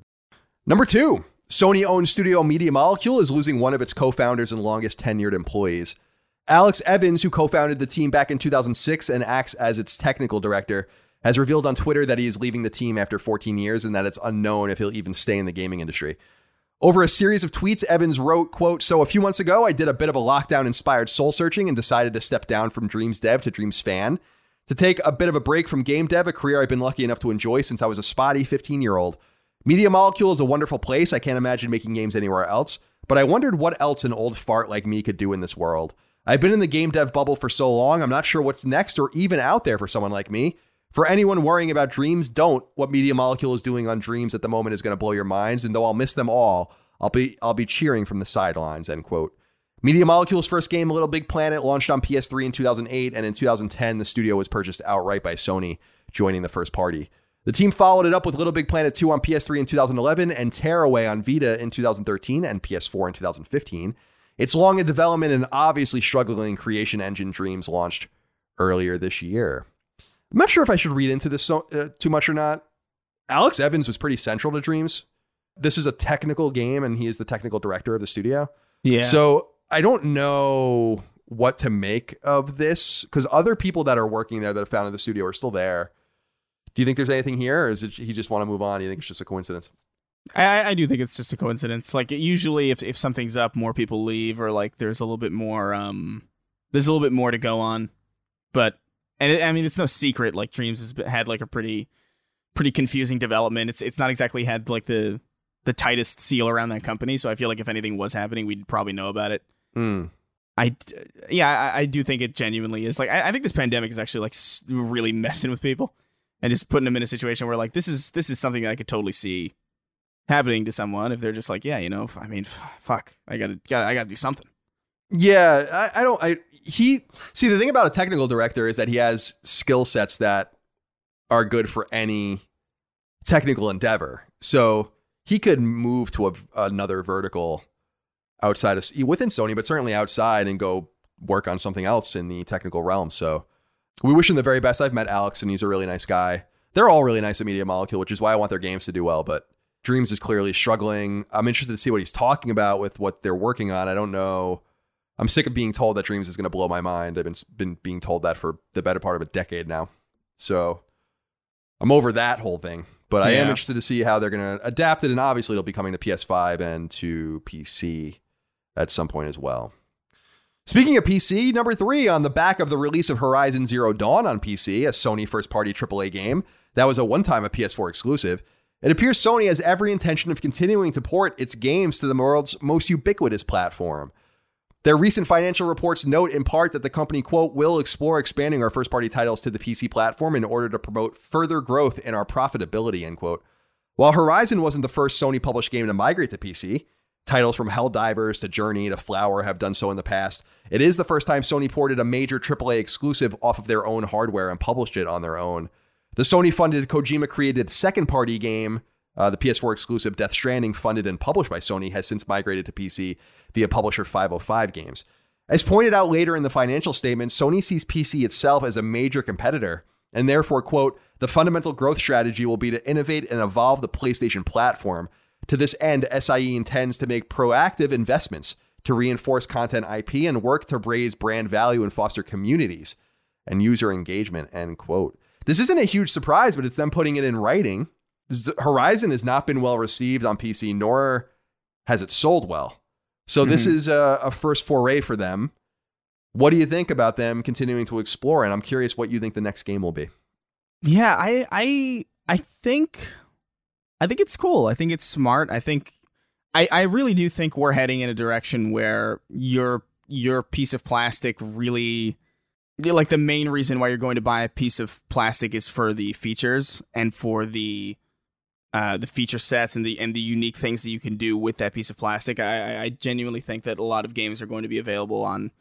Number two, Sony owned studio Media Molecule is losing one of its co founders and longest tenured employees. Alex Evans, who co founded the team back in 2006 and acts as its technical director, has revealed on Twitter that he is leaving the team after 14 years and that it's unknown if he'll even stay in the gaming industry. Over a series of tweets, Evans wrote, quote, So a few months ago, I did a bit of a lockdown inspired soul searching and decided to step down from Dreams Dev to Dreams Fan to take a bit of a break from game dev, a career I've been lucky enough to enjoy since I was a spotty 15 year old. Media Molecule is a wonderful place. I can't imagine making games anywhere else, but I wondered what else an old fart like me could do in this world. I've been in the game dev bubble for so long, I'm not sure what's next or even out there for someone like me. For anyone worrying about dreams, don't. What Media Molecule is doing on dreams at the moment is going to blow your minds, and though I'll miss them all, I'll be I'll be cheering from the sidelines. End quote. Media Molecule's first game, LittleBigPlanet, launched on PS3 in 2008, and in 2010, the studio was purchased outright by Sony, joining the first party. The team followed it up with LittleBigPlanet 2 on PS3 in 2011 and Tearaway on Vita in 2013 and PS4 in 2015. Its long in development and obviously struggling creation engine Dreams launched earlier this year. I'm not sure if I should read into this so, uh, too much or not. Alex Evans was pretty central to Dreams. This is a technical game, and he is the technical director of the studio. Yeah. So I don't know what to make of this because other people that are working there that have founded the studio are still there. Do you think there's anything here, or is it he just want to move on? Do you think it's just a coincidence? I, I do think it's just a coincidence. Like usually, if if something's up, more people leave, or like there's a little bit more um, there's a little bit more to go on. But and it, I mean, it's no secret. Like Dreams has had like a pretty pretty confusing development. It's it's not exactly had like the the tightest seal around that company. So I feel like if anything was happening, we'd probably know about it. Mm. I yeah, I, I, do think it genuinely is. Like I, I think this pandemic is actually like really messing with people and just putting them in a situation where like this is this is something that I could totally see happening to someone if they're just like, yeah, you know, I mean, fuck, I gotta, gotta, I gotta do something. Yeah, I, I don't. I he see the thing about a technical director is that he has skill sets that are good for any technical endeavor. So he could move to a, another vertical outside of within Sony, but certainly outside and go work on something else in the technical realm. So we wish him the very best. I've met Alex and he's a really nice guy. They're all really nice at Media Molecule, which is why I want their games to do well. But Dreams is clearly struggling. I'm interested to see what he's talking about with what they're working on. I don't know. I'm sick of being told that Dreams is going to blow my mind. I've been been being told that for the better part of a decade now. So I'm over that whole thing. But I am interested to see how they're going to adapt it, and obviously it'll be coming to PS5 and to PC at some point as well. Speaking of PC, number three on the back of the release of Horizon Zero Dawn on PC, a Sony first party AAA game that was a one time a PS4 exclusive. It appears Sony has every intention of continuing to port its games to the world's most ubiquitous platform. Their recent financial reports note in part that the company, quote, will explore expanding our first party titles to the PC platform in order to promote further growth in our profitability, end quote. While Horizon wasn't the first Sony published game to migrate to PC, titles from Helldivers to Journey to Flower have done so in the past. It is the first time Sony ported a major AAA exclusive off of their own hardware and published it on their own. The Sony funded Kojima created second party game uh, the PS4 exclusive Death Stranding, funded and published by Sony, has since migrated to PC via publisher 505 Games. As pointed out later in the financial statement, Sony sees PC itself as a major competitor, and therefore, quote, the fundamental growth strategy will be to innovate and evolve the PlayStation platform. To this end, SIE intends to make proactive investments to reinforce content IP and work to raise brand value and foster communities and user engagement, end quote. This isn't a huge surprise, but it's them putting it in writing Horizon has not been well received on PC, nor has it sold well. So mm-hmm. this is a, a, first foray for them. What do you think about them continuing to explore? And I'm curious what you think the next game will be. Yeah, I I I think I think it's cool. I think it's smart. I think I, I really do think we're heading in a direction where your your piece of plastic really like the main reason why you're going to buy a piece of plastic is for the features and for the uh, the feature sets and the and the unique things that you can do with that piece of plastic. I, I genuinely think that a lot of games are going to be available on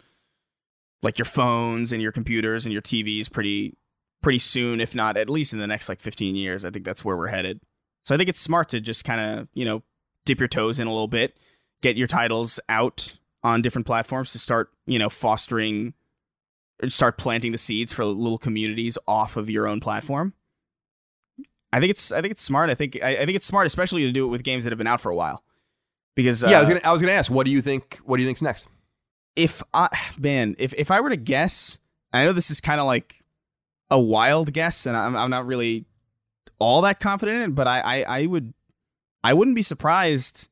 like your phones and your computers and your TVs pretty pretty soon, if not at least in the next like 15 years. I think that's where we're headed. So I think it's smart to just kind of you know dip your toes in a little bit, get your titles out on different platforms to start you know fostering start planting the seeds for little communities off of your own platform. I think it's I think it's smart. I think I, I think it's smart, especially to do it with games that have been out for a while. Because yeah, I uh, was gonna I was gonna ask, what do you think? What do you think's next? if I man, if if I were to guess, I know this is kind of like a wild guess, and I'm I'm not really all that confident in it, but I, I I would I wouldn't be surprised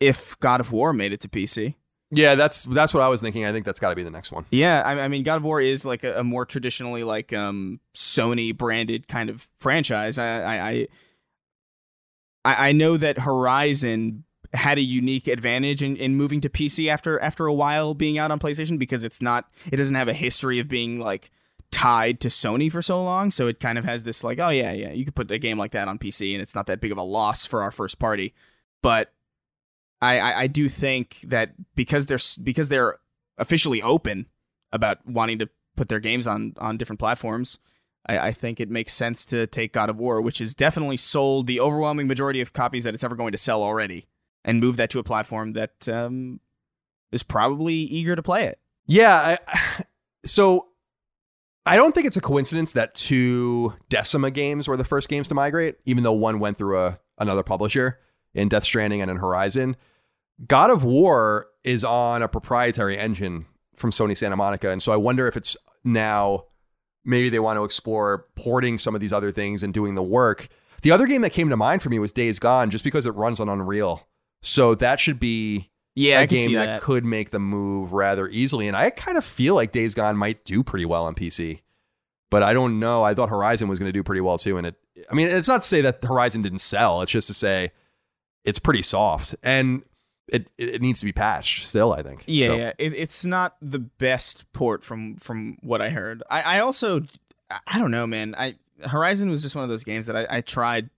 if God of War made it to PC. Yeah, that's that's what I was thinking. I think that's got to be the next one. Yeah, I, I mean, God of War is like a, a more traditionally like um Sony branded kind of franchise. I I I, I know that Horizon had a unique advantage in, in moving to PC after after a while being out on PlayStation because it's not it doesn't have a history of being like tied to Sony for so long. So it kind of has this like, oh yeah, yeah, you could put a game like that on PC and it's not that big of a loss for our first party. But I, I, I do think that because they're because they're officially open about wanting to put their games on on different platforms, I, I think it makes sense to take God of War, which has definitely sold the overwhelming majority of copies that it's ever going to sell already, and move that to a platform that um, is probably eager to play it. Yeah, I, so I don't think it's a coincidence that two Decima games were the first games to migrate, even though one went through a another publisher in Death Stranding and in Horizon. God of War is on a proprietary engine from Sony Santa Monica. And so I wonder if it's now maybe they want to explore porting some of these other things and doing the work. The other game that came to mind for me was Days Gone, just because it runs on Unreal. So that should be Yeah, a I game that, that. could make the move rather easily. And I kind of feel like Days Gone might do pretty well on PC. But I don't know. I thought Horizon was going to do pretty well too. And it, I mean, it's not to say that Horizon didn't sell. It's just to say it's pretty soft and it it needs to be patched still. I think. Yeah, So- yeah. It, it's not the best port from from what I heard. I, I also I don't know, man. I Horizon was just one of those games that I, I tried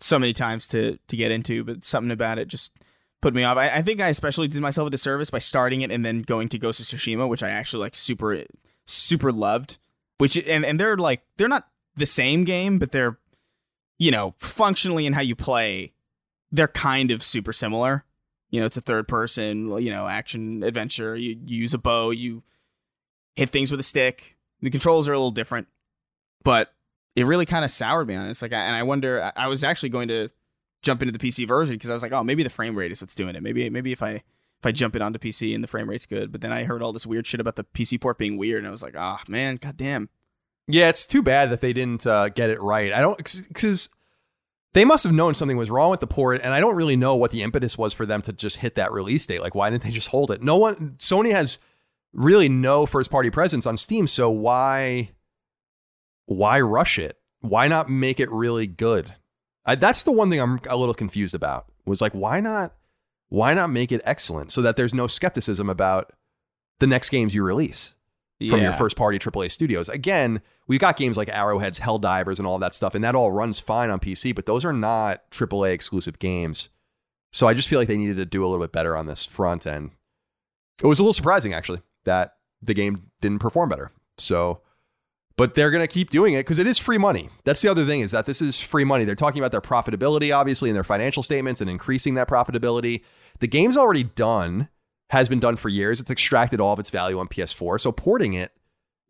so many times to to get into, but something about it just put me off. I, I think I especially did myself a disservice by starting it and then going to Ghost of Tsushima, which I actually like super super loved. Which and and they're like they're not the same game, but they're you know functionally in how you play, they're kind of super similar. You know, it's a third person, you know, action adventure. You, you use a bow, you hit things with a stick. The controls are a little different, but it really kind of soured me on it. It's like, I, and I wonder. I- I was actually going to jump into the PC version because I was like, oh, maybe the frame rate is what's doing it. Maybe, maybe if I if I jump it onto PC and the frame rate's good. But then I heard all this weird shit about the PC port being weird, and I was like, ah, man, goddamn. Yeah, it's too bad that they didn't uh, get it right. I don't because they must have known something was wrong with the port, and I don't really know what the impetus was for them to just hit that release date. Like, why didn't they just hold it? No one, Sony has really no first party presence on Steam, so why, why rush it? Why not make it really good? I, that's the one thing I'm a little confused about. Was like, why not, why not make it excellent so that there's no skepticism about the next games you release from your first party AAA studios. Again, we've got games like Arrowheads, Helldivers, and all that stuff, and that all runs fine on PC, but those are not AAA exclusive games. So I just feel like they needed to do a little bit better on this front end. It was a little surprising, actually, that the game didn't perform better. So, but they're going to keep doing it because it is free money. That's the other thing is that this is free money. They're talking about their profitability, obviously, in their financial statements and increasing that profitability. The game's already done, has been done for years. It's extracted all of its value on PS4. So porting it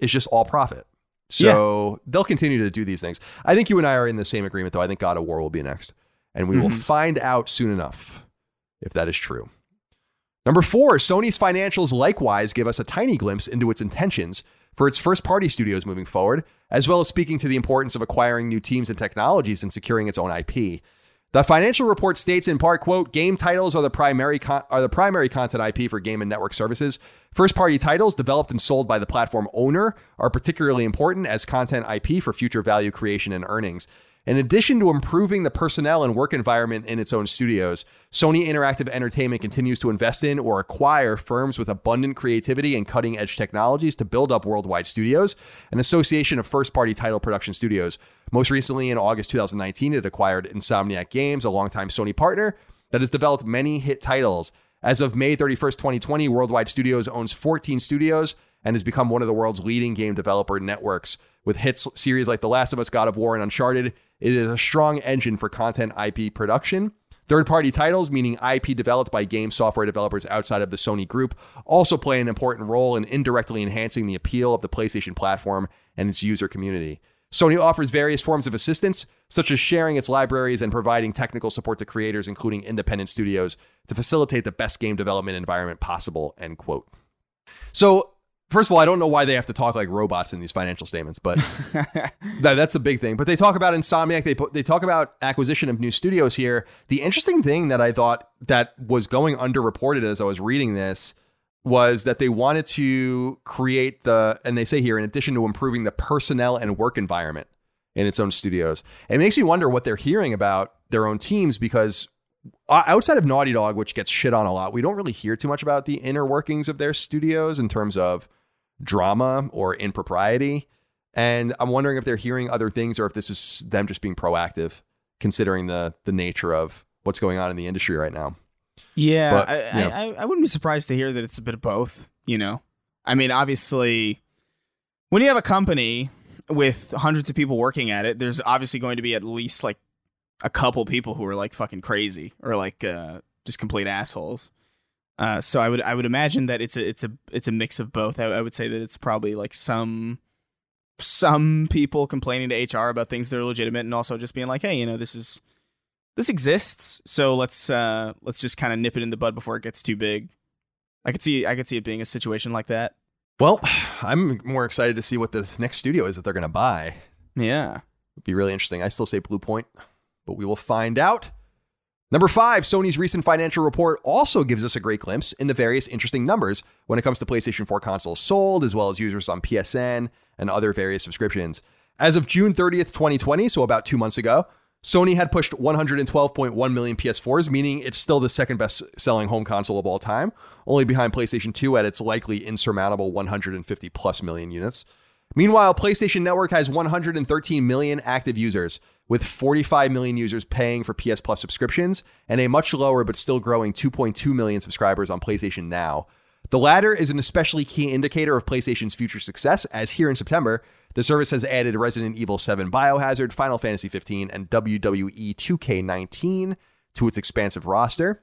is just all profit. So they'll continue to do these things. I think you and I are in the same agreement, though. I think God of War will be next. And we will Mhm. find out soon enough if that is true. Number four, Sony's financials likewise give us a tiny glimpse into its intentions for its first party studios moving forward, as well as speaking to the importance of acquiring new teams and technologies and securing its own IP. The financial report states in part, quote, game titles are the primary con- are the primary content IP for game and network services. First party titles developed and sold by the platform owner are particularly important as content IP for future value creation and earnings. In addition to improving the personnel and work environment in its own studios, Sony Interactive Entertainment continues to invest in or acquire firms with abundant creativity and cutting edge technologies to build up worldwide studios, an association of first party title production studios. Most recently, in August 2019, it acquired Insomniac Games, a longtime Sony partner that has developed many hit titles. As of May 31st, 2020, Worldwide Studios owns 14 studios and has become one of the world's leading game developer networks. With hits series like The Last of Us, God of War, and Uncharted, it is a strong engine for content IP production. Third party titles, meaning IP developed by game software developers outside of the Sony group, also play an important role in indirectly enhancing the appeal of the PlayStation platform and its user community. Sony offers various forms of assistance, such as sharing its libraries and providing technical support to creators, including independent studios, to facilitate the best game development environment possible. End quote. So, first of all, I don't know why they have to talk like robots in these financial statements, but that, that's the big thing. But they talk about Insomniac. They they talk about acquisition of new studios here. The interesting thing that I thought that was going underreported as I was reading this was that they wanted to create the, and they say here, in addition to improving the personnel and work environment in its own studios. It makes me wonder what they're hearing about their own teams because outside of Naughty Dog, which gets shit on a lot, we don't really hear too much about the inner workings of their studios in terms of drama or impropriety. And I'm wondering if they're hearing other things or if this is them just being proactive, considering the the nature of what's going on in the industry right now. Yeah, But, I. I, I wouldn't be surprised to hear that it's a bit of both. You know, I mean, obviously, when you have a company with hundreds of people working at it, there's obviously going to be at least like a couple people who are like fucking crazy or like uh, just complete assholes. Uh, so I would I would imagine that it's a it's a it's a mix of both. I, I would say that it's probably like some some people complaining to HR about things that are legitimate, and also just being like, hey, you know, this is this exists, so let's uh let's just kind of nip it in the bud before it gets too big. I could see I could see it being a situation like that. Well, I'm more excited to see what the next studio is that they're going to buy. Yeah. It'd be really interesting. I still say Bluepoint, but we will find out. Number five, Sony's recent financial report also gives us a great glimpse into various interesting numbers when it comes to PlayStation 4 consoles sold, as well as users on PSN and other various subscriptions. As of June 30th, 2020, so about two months ago, Sony had pushed 112.1 million PS4s, meaning it's still the second best selling home console of all time, only behind PlayStation 2 at its likely insurmountable 150 plus million units. Meanwhile, PlayStation Network has 113 million active users, with 45 million users paying for PS Plus subscriptions and a much lower but still growing 2.2 million subscribers on PlayStation Now. The latter is an especially key indicator of PlayStation's future success, as here in September, the service has added Resident Evil 7 Biohazard, Final Fantasy 15, and WWE 2K19 to its expansive roster.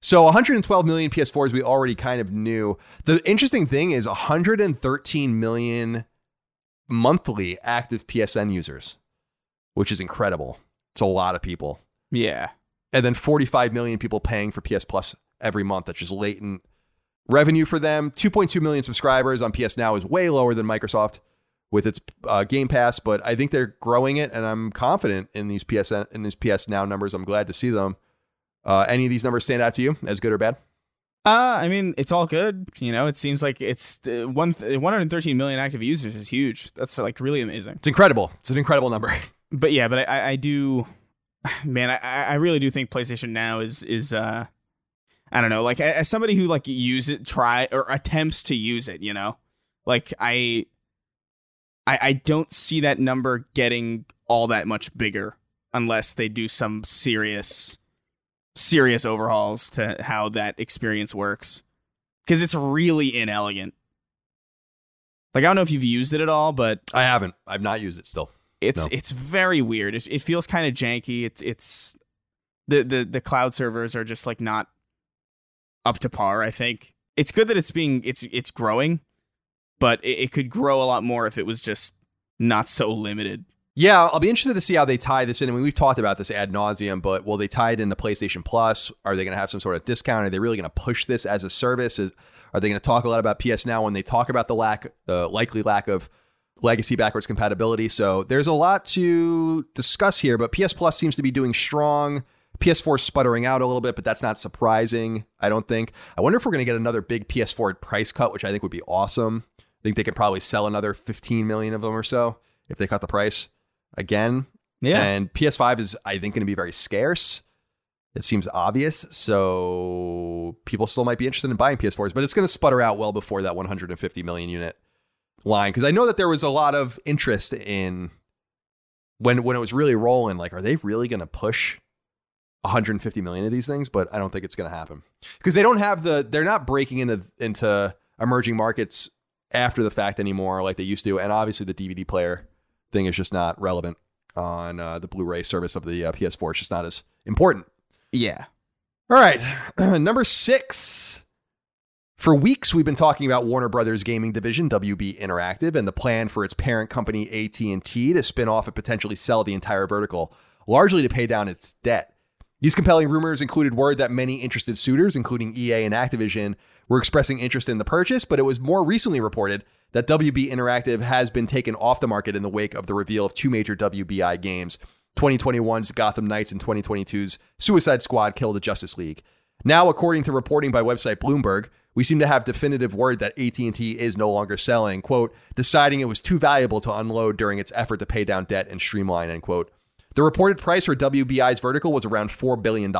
So 112 million PS4s we already kind of knew. The interesting thing is 113 million monthly active PSN users, which is incredible. It's a lot of people. Yeah. And then 45 million people paying for PS Plus every month. That's just latent revenue for them. 2.2 million subscribers on PS Now is way lower than Microsoft with its uh, Game Pass, but I think they're growing it, and I'm confident in these PSN in these PS Now numbers. I'm glad to see them. Uh, any of these numbers stand out to you as good or bad? Uh, I mean, it's all good. You know, it seems like it's uh, one 113 million active users is huge. That's like really amazing. It's incredible. It's an incredible number. But yeah, but I, I do, man, I, I really do think PlayStation Now is is uh, I don't know, like as somebody who like use it, try or attempts to use it, you know, like I, I, I don't see that number getting all that much bigger unless they do some serious, serious overhauls to how that experience works, because it's really inelegant. Like I don't know if you've used it at all, but I haven't. I've not used it still. It's No. it's very weird. It, it feels kind of janky. It's it's the, the the cloud servers are just like not up to par. I think it's good that it's being it's it's growing, but it, it could grow a lot more if it was just not so limited. Yeah, I'll be interested to see how they tie this in. I mean, we've talked about this ad nauseum, but will they tie it into PlayStation Plus? Are they going to have some sort of discount? Are they really going to push this as a service? Is, are they going to talk a lot about PS Now when they talk about the lack, the likely lack of legacy backwards compatibility? So there's a lot to discuss here, but PS Plus seems to be doing strong. PS4 sputtering out a little bit, but that's not surprising, I don't think. I wonder if we're going to get another big PS4 price cut, which I think would be awesome. I think they could probably sell another 15 million of them or so if they cut the price again. Yeah. And PS5 is, I think, going to be very scarce. It seems obvious. So people still might be interested in buying PS4s, but it's going to sputter out well before that 150 million unit line. Because I know that there was a lot of interest in when when it was really rolling, like, are they really going to push 150 million of these things? But I don't think it's going to happen because they don't have the. They're not breaking into into emerging markets after the fact anymore like they used to, and obviously the DVD player thing is just not relevant on uh, the Blu-ray service of the uh, PS4. It's just not as important. Yeah. All right, number six. For weeks, we've been talking about Warner Brothers gaming division, WB Interactive, and the plan for its parent company AT&T to spin off and potentially sell the entire vertical, largely to pay down its debt. These compelling rumors included word that many interested suitors, including EA and Activision, were expressing interest in the purchase, but it was more recently reported that WB Interactive has been taken off the market in the wake of the reveal of two major WBI games, 2021's Gotham Knights and 2022's Suicide Squad Kill the Justice League. Now, according to reporting by website Bloomberg, we seem to have definitive word that AT&T is no longer selling, quote, deciding it was too valuable to unload during its effort to pay down debt and streamline, end quote. The reported price for WBI's vertical was around $4 billion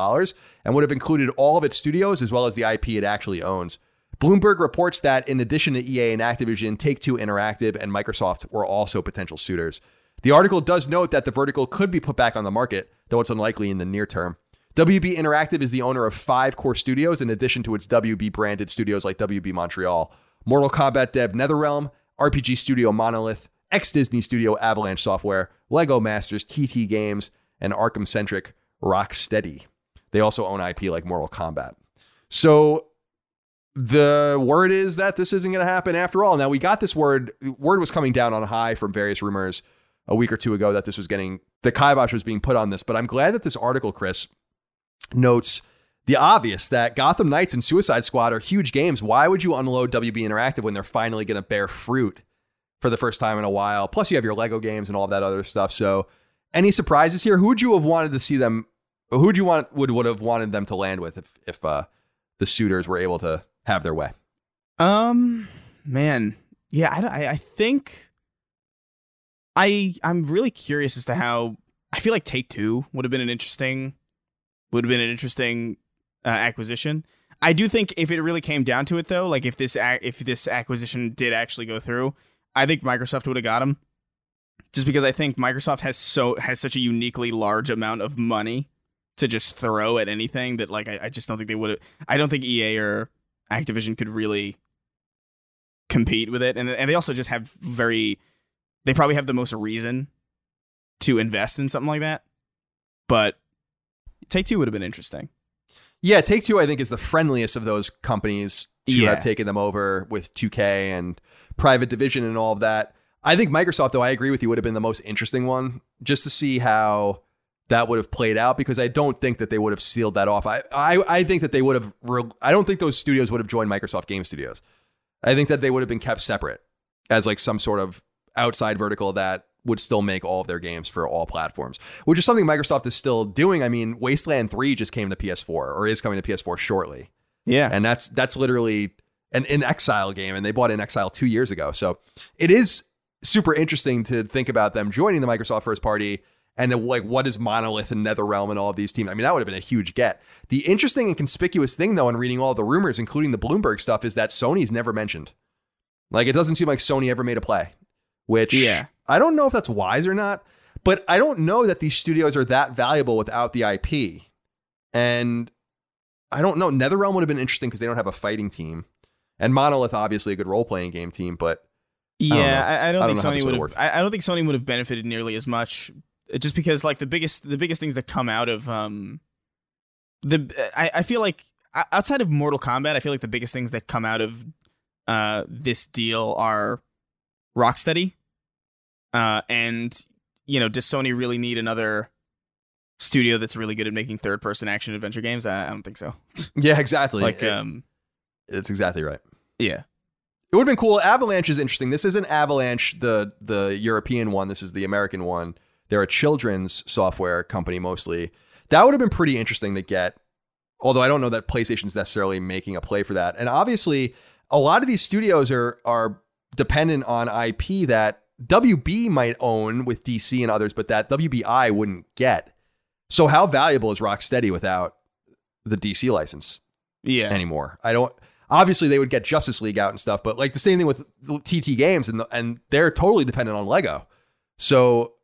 and would have included all of its studios as well as the IP it actually owns. Bloomberg reports that in addition to EA and Activision, Take Two Interactive and Microsoft were also potential suitors. The article does note that the vertical could be put back on the market, though it's unlikely in the near term. WB Interactive is the owner of five core studios in addition to its WB branded studios like WB Montreal, Mortal Kombat dev NetherRealm, RPG studio Monolith, ex Disney studio Avalanche Software, Lego Masters, TT Games, and Arkham centric Rocksteady. They also own IP like Mortal Kombat. So the word is that this isn't going to happen after all. Now we got this word. Word was coming down on high from various rumors a week or two ago that this was getting the kibosh was being put on this. But I'm glad that this article, Chris, notes the obvious that Gotham Knights and Suicide Squad are huge games. Why would you unload WB Interactive when they're finally going to bear fruit for the first time in a while? Plus, you have your Lego games and all that other stuff. So, any surprises here? Who would you have wanted to see them? Who would you want would would have wanted them to land with if if uh, the suitors were able to have their way? Um, man, yeah, I, I think I I'm really curious as to how I feel like Take Two would have been an interesting would have been an interesting uh, acquisition. I do think if it really came down to it, though, like if this if this acquisition did actually go through, I think Microsoft would have got him. Just because I think Microsoft has so has such a uniquely large amount of money to just throw at anything that like I, I just don't think they would have. I don't think EA or Activision could really compete with it, and and they also just have very. They probably have the most reason to invest in something like that, but Take Two would have been interesting. Yeah, Take Two, I think, is the friendliest of those companies to Yeah. have taken them over with 2K and Private Division and all of that. I think Microsoft, though, I agree with you, would have been the most interesting one just to see how that would have played out because I don't think that they would have sealed that off. I I, I think that they would have. Re- I don't think those studios would have joined Microsoft Game Studios. I think that they would have been kept separate as like some sort of outside vertical that would still make all of their games for all platforms, which is something Microsoft is still doing. I mean, Wasteland 3 just came to PS4 or is coming to PS4 shortly. Yeah, And that's that's literally an, an Exile game, and they bought inXile two years ago. So it is super interesting to think about them joining the Microsoft first party and then, like what is Monolith and NetherRealm and all of these teams. I mean, that would have been a huge get. The interesting and conspicuous thing, though, in reading all the rumors, including the Bloomberg stuff, is that Sony's never mentioned. Like it doesn't seem like Sony ever made a play, which Yeah. I don't know if that's wise or not. But I don't know that these studios are that valuable without the IP. And I don't know. NetherRealm would have been interesting because they don't have a fighting team, and Monolith obviously a good role playing game team. But Yeah. I, I, don't I think don't this Sony would. I, I don't think Sony would have benefited nearly as much, uh, just because like the biggest the biggest things that come out of um the I, I feel like outside of Mortal Kombat, I feel like the biggest things that come out of uh this deal are Rocksteady, uh, and you know, does Sony really need another studio that's really good at making third person action adventure games? I, I don't think so. yeah, exactly. Like, It- um, it's exactly right. yeah, It would have been cool. Avalanche is interesting. This isn't Avalanche, the the European one. This is the American one. They're a children's software company mostly. That would have been pretty interesting to get. Although I don't know that PlayStation's necessarily making a play for that. And obviously, a lot of these studios are are dependent on IP that WB might own with DC and others, but that WBI wouldn't get. So how valuable is Rocksteady without the DC license? yeah. anymore. I don't. Obviously, they would get Justice League out and stuff, but like the same thing with TT Games, and the, and they're totally dependent on Lego. So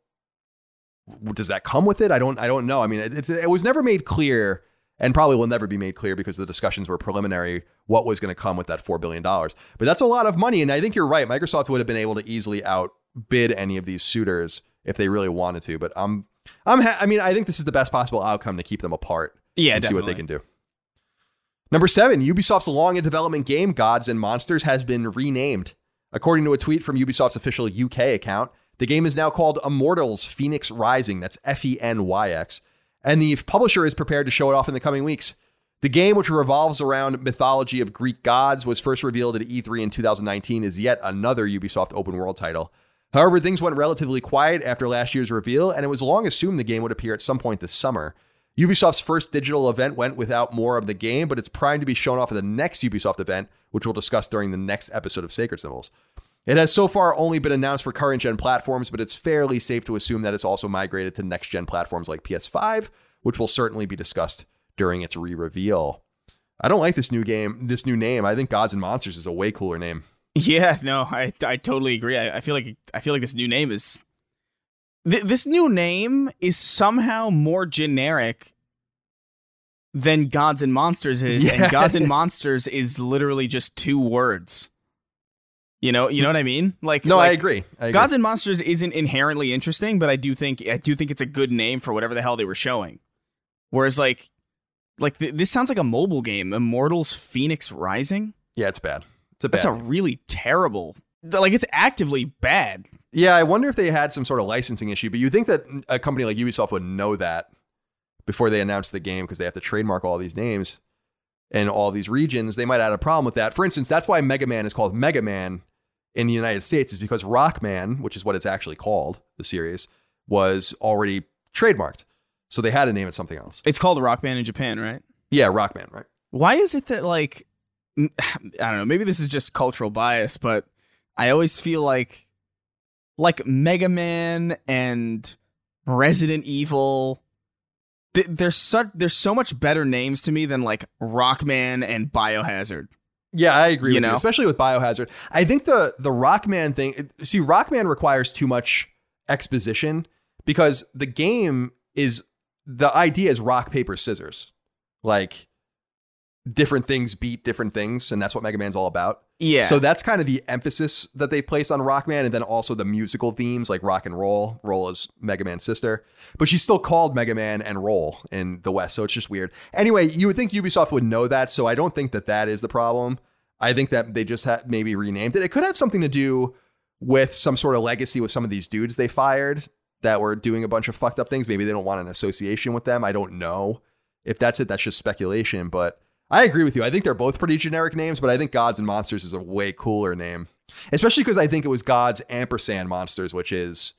does that come with it? I don't I don't know. I mean, it, it's, it was never made clear and probably will never be made clear because the discussions were preliminary what was going to come with that $4 billion. But that's a lot of money. And I think you're right. Microsoft would have been able to easily outbid any of these suitors if they really wanted to. But I'm, I'm, ha- I mean, I think this is the best possible outcome to keep them apart. Yeah, and see what they definitely. can do. Number seven, Ubisoft's long in development game Gods and Monsters has been renamed. According to a tweet from Ubisoft's official UK account, the game is now called Immortals Fenyx Rising. That's F E N Y X. And the publisher is prepared to show it off in the coming weeks. The game, which revolves around mythology of Greek gods, was first revealed at E3 in 2019 is yet another Ubisoft open world title. However, things went relatively quiet after last year's reveal, and it was long assumed the game would appear at some point this summer. Ubisoft's first digital event went without more of the game, but it's primed to be shown off at the next Ubisoft event, which we'll discuss during the next episode of Sacred Symbols. It has so far only been announced for current gen platforms, but it's fairly safe to assume that it's also migrated to next gen platforms like PS5, which will certainly be discussed during its re reveal. I don't like this new game, this new name. I think Gods and Monsters is a way cooler name. Yeah, no, I I totally agree. I, I feel like I feel like this new name is th- this new name is somehow more generic than Gods and Monsters is, Yeah, and Gods and Monsters is literally just two words. You know, you know what I mean? Like No, I agree. I agree. Gods and Monsters isn't inherently interesting, but I do think I do think it's a good name for whatever the hell they were showing. Whereas like like th- this sounds like a mobile game, Immortals Fenyx Rising. yeah, it's bad. It's a bad. That's a really terrible. Like it's actively bad. Yeah, I wonder if they had some sort of licensing issue, but you think that a company like Ubisoft would know that before they announced the game because they have to trademark all these names in all these regions. They might have had a problem with that. For instance, that's why Mega Man is called Mega Man in the United States, is because Rockman, which is what it's actually called, the series, was already trademarked. So they had to name it something else. It's called Rockman in Japan, right? Yeah, Rockman, right? Why is it that like I don't know, maybe this is just cultural bias, but I always feel like like Mega Man and Resident Evil th- there's such there's so much better names to me than like Rockman and Biohazard. Yeah, I agree You with you, know? especially with Biohazard. I think the the Rockman thing. See, Rockman requires too much exposition because the game is the idea is rock paper scissors, like different things beat different things, and that's what Mega Man's all about. Yeah. So that's kind of the emphasis that they place on Rockman, and then also the musical themes like rock and roll. Roll is Mega Man's sister, but she's still called Mega Man and Roll in the West, so it's just weird. Anyway, you would think Ubisoft would know that, so I don't think that that is the problem. I think that they just had maybe renamed it. It could have something to do with some sort of legacy with some of these dudes they fired that were doing a bunch of fucked up things. Maybe they don't want an association with them. I don't know if that's it. That's just speculation, but I agree with you. I think they're both pretty generic names, but I think Gods and Monsters is a way cooler name, especially because I think it was Gods ampersand Monsters, which is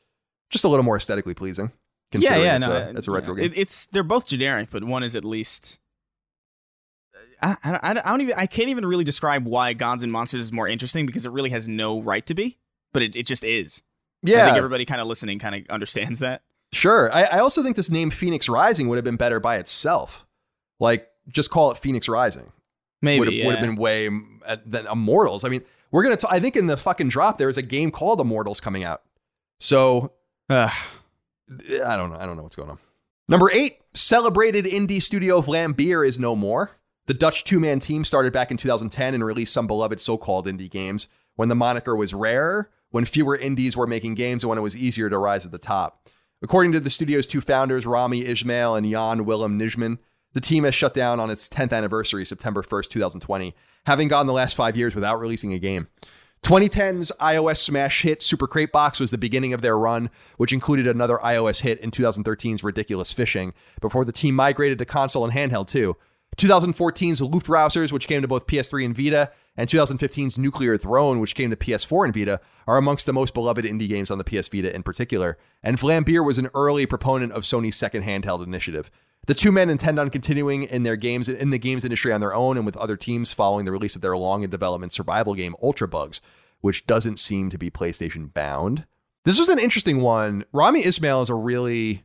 just a little more aesthetically pleasing. yeah, Considering yeah, it's, no, a, it's a retro yeah. game. It- it's they're both generic, but one is at least. I, I, I don't even I can't even really describe why Gods and Monsters is more interesting because it really has no right to be, but it, it just is. Yeah, I think everybody kind of listening kind of understands that. Sure. I, I also think this name Fenyx Rising would have been better by itself. Like, just call it Fenyx Rising. Maybe would have, yeah. would have been way uh, than Immortals. I mean, we're gonna. T- I think in the fucking drop there is a game called Immortals coming out. So Ugh. I don't know. I don't know what's going on. Number eight, celebrated indie studio Vlambeer is no more. The Dutch two-man team started back in 2010 and released some beloved so-called indie games when the moniker was rarer, when fewer indies were making games, and when it was easier to rise at the top. According to the studio's two founders, Rami Ismail and Jan Willem Nijman, the team has shut down on its 10th anniversary, September 1st, 2020, having gone the last five years without releasing a game. 2010's iOS smash hit Super Crate Box was the beginning of their run, which included another iOS hit in 2013's Ridiculous Fishing, before the team migrated to console and handheld too. 2014's Luftrausers, which came to both PS3 and Vita, and 2015's Nuclear Throne, which came to PS4 and Vita, are amongst the most beloved indie games on the PS Vita in particular. And Vlambeer was an early proponent of Sony's second handheld initiative. The two men intend on continuing in their games in the games industry on their own and with other teams following the release of their long in development survival game Ultrabugs, which doesn't seem to be PlayStation bound. This was an interesting one. Rami Ismail is a really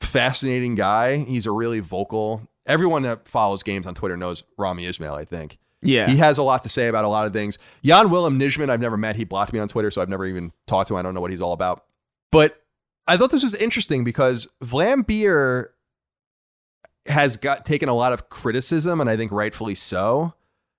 fascinating guy. He's a really vocal. Everyone that follows games on Twitter knows Rami Ismail, I think. Yeah. He has a lot to say about a lot of things. Jan Willem Nijman, I've never met. He blocked me on Twitter, so I've never even talked to him. I don't know what he's all about. But I thought this was interesting because Vlambeer has got taken a lot of criticism, and I think rightfully so,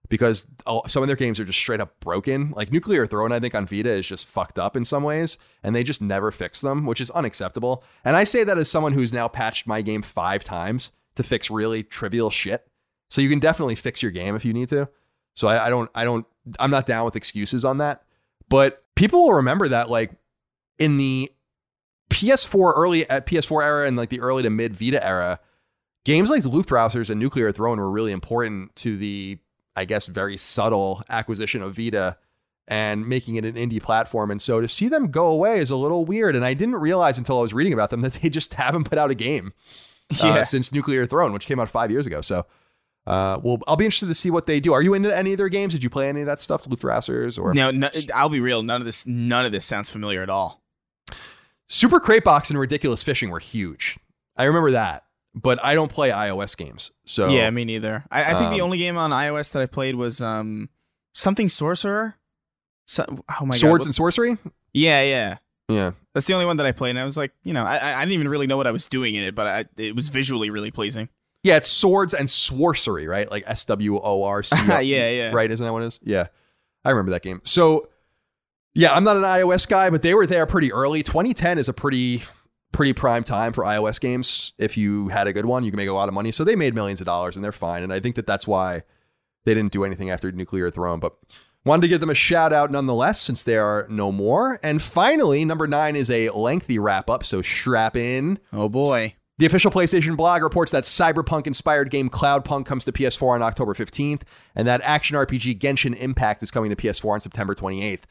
because some of their games are just straight up broken. Like Nuclear Throne, I think on Vita is just fucked up in some ways, and they just never fix them, which is unacceptable. And I say that as someone who's now patched my game five times to fix really trivial shit. So you can definitely fix your game if you need to. So I, I don't, I don't, I'm not down with excuses on that. But people will remember that like in the PS4 early at PS4 era and like the early to mid Vita era, games like Luftrausers and Nuclear Throne were really important to the, I guess, very subtle acquisition of Vita and making it an indie platform. And so to see them go away is a little weird. And I didn't realize until I was reading about them that they just haven't put out a game uh, yeah. since Nuclear Throne, which came out five years ago. So uh, well, I'll be interested to see what they do. Are you into any of their games? Did you play any of that stuff, Luftrausers or no, no? I'll be real. None of this, none of this sounds familiar at all. Super Crate Box and Ridiculous Fishing were huge. I remember that, but I don't play iOS games. So yeah, me neither. I, I think um, the only game on iOS that I played was um something Sorcerer. So, oh my Swords god, and Sorcery. Yeah, yeah. Yeah, that's the only one that I played, and I was like, you know, I, I didn't even really know what I was doing in it, but I, it was visually really pleasing. Yeah, it's swords and sorcery, right? Like S W O R C. Yeah, yeah. Right, isn't that what it is? Yeah. I remember that game. So yeah, I'm not an iOS guy, but they were there pretty early. 2010 is a pretty pretty prime time for iOS games. If you had a good one, you can make a lot of money. So they made millions of dollars and they're fine. And I think that that's why they didn't do anything after Nuclear Throne, but wanted to give them a shout out nonetheless since they are no more. And finally, number 9 is a lengthy wrap up, so strap in. Oh boy. The official PlayStation blog reports that cyberpunk inspired game Cloudpunk comes to PS4 on October 15th, and that action RPG Genshin Impact is coming to PS4 on September 28th.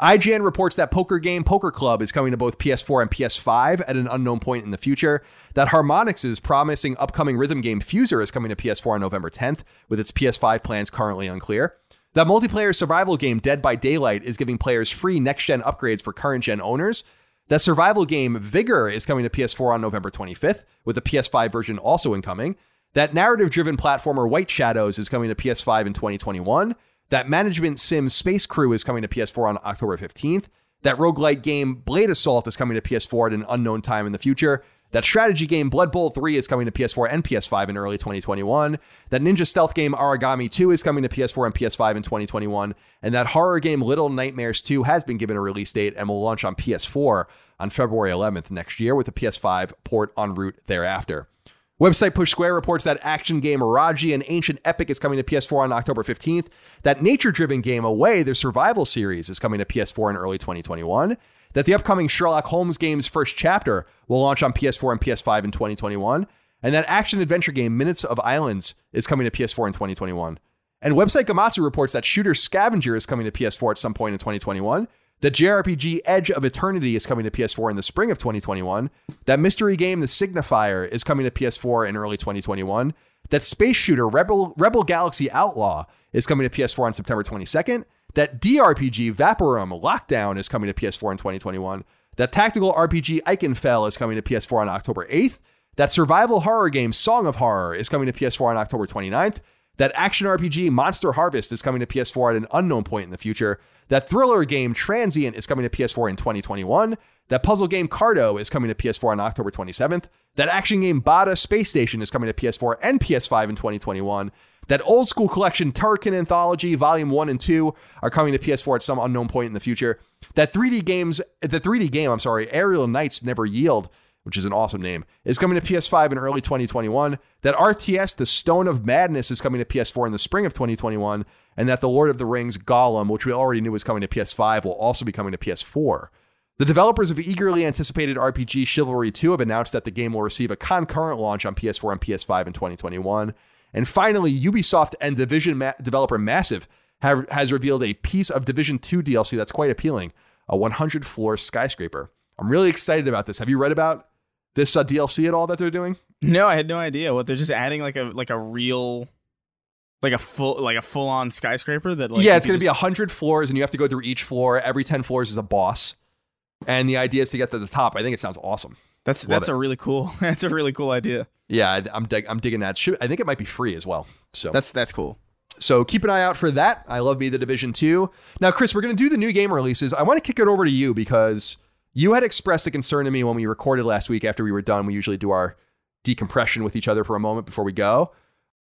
IGN reports that poker game Poker Club is coming to both PS4 and PS5 at an unknown point in the future. That Harmonix's promising upcoming rhythm game Fuser is coming to PS4 on November 10th, with its PS5 plans currently unclear. That multiplayer survival game Dead by Daylight is giving players free next gen upgrades for current gen owners. That survival game Vigor is coming to PS4 on November 25th, with the PS5 version also incoming. That narrative driven platformer White Shadows is coming to PS5 in 2021. That management sim Space Crew is coming to PS4 on October 15th. That roguelike game Blade Assault is coming to PS4 at an unknown time in the future. That strategy game Blood Bowl 3 is coming to PS4 and PS5 in early 2021. That ninja stealth game Origami 2 is coming to PS4 and PS5 in 2021. And that horror game Little Nightmares 2 has been given a release date and will launch on PS4 on February 11th next year with a PS5 port en route thereafter. Website Push Square reports that action game Raji, an ancient epic, is coming to PS4 on October 15th. That nature driven game Away, the survival series, is coming to PS4 in early 2021 that the upcoming Sherlock Holmes game's first chapter will launch on PS4 and PS5 in 2021, and that action adventure game Minutes of Islands is coming to PS4 in 2021. And website Gematsu reports that Shooter Scavenger is coming to PS4 at some point in 2021. That JRPG Edge of Eternity is coming to PS4 in the spring of 2021. That mystery game The Signifier is coming to PS4 in early 2021. That space shooter Rebel Rebel Galaxy Outlaw is coming to PS4 on September 22nd that DRPG Vaporum Lockdown is coming to PS4 in 2021. That tactical RPG Eichenfell is coming to PS4 on October 8th. That survival horror game Song of Horror is coming to PS4 on October 29th. That action RPG Monster Harvest is coming to PS4 at an unknown point in the future. That thriller game Transient is coming to PS4 in 2021. That puzzle game Cardo is coming to PS4 on October 27th. That action game Bada Space Station is coming to PS4 and PS5 in 2021. That old school collection, Turrican Anthology Volume 1 and 2, are coming to PS4 at some unknown point in the future. That 3D games, the 3D game, I'm sorry, Aerial Knights Never Yield, which is an awesome name, is coming to PS5 in early 2021. That RTS, The Stone of Madness, is coming to PS4 in the spring of 2021. And that The Lord of the Rings Gollum, which we already knew was coming to PS5, will also be coming to PS4. The developers of eagerly anticipated RPG Chivalry 2 have announced that the game will receive a concurrent launch on PS4 and PS5 in 2021. And finally, Ubisoft and Division ma- developer Massive have, has revealed a piece of Division 2 DLC that's quite appealing a 100 floor skyscraper. I'm really excited about this. Have you read about this uh, DLC at all that they're doing? No, I had no idea. What they're just adding like a like a real like a full like a full on skyscraper that like Yeah, it's going to just... be 100 floors and you have to go through each floor. Every 10 floors is a boss. And the idea is to get to the top. I think it sounds awesome. That's Love that's it. a really cool. That's a really cool idea. Yeah, I, am dig- I'm digging that. I think it might be free as well. So that's that's cool. So keep an eye out for that. I love me the Division Two. Now, Chris, we're gonna do the new game releases. I want to kick it over to you because You had expressed a concern to me when we recorded last week after we were done. We usually do our decompression with each other for a moment before we go.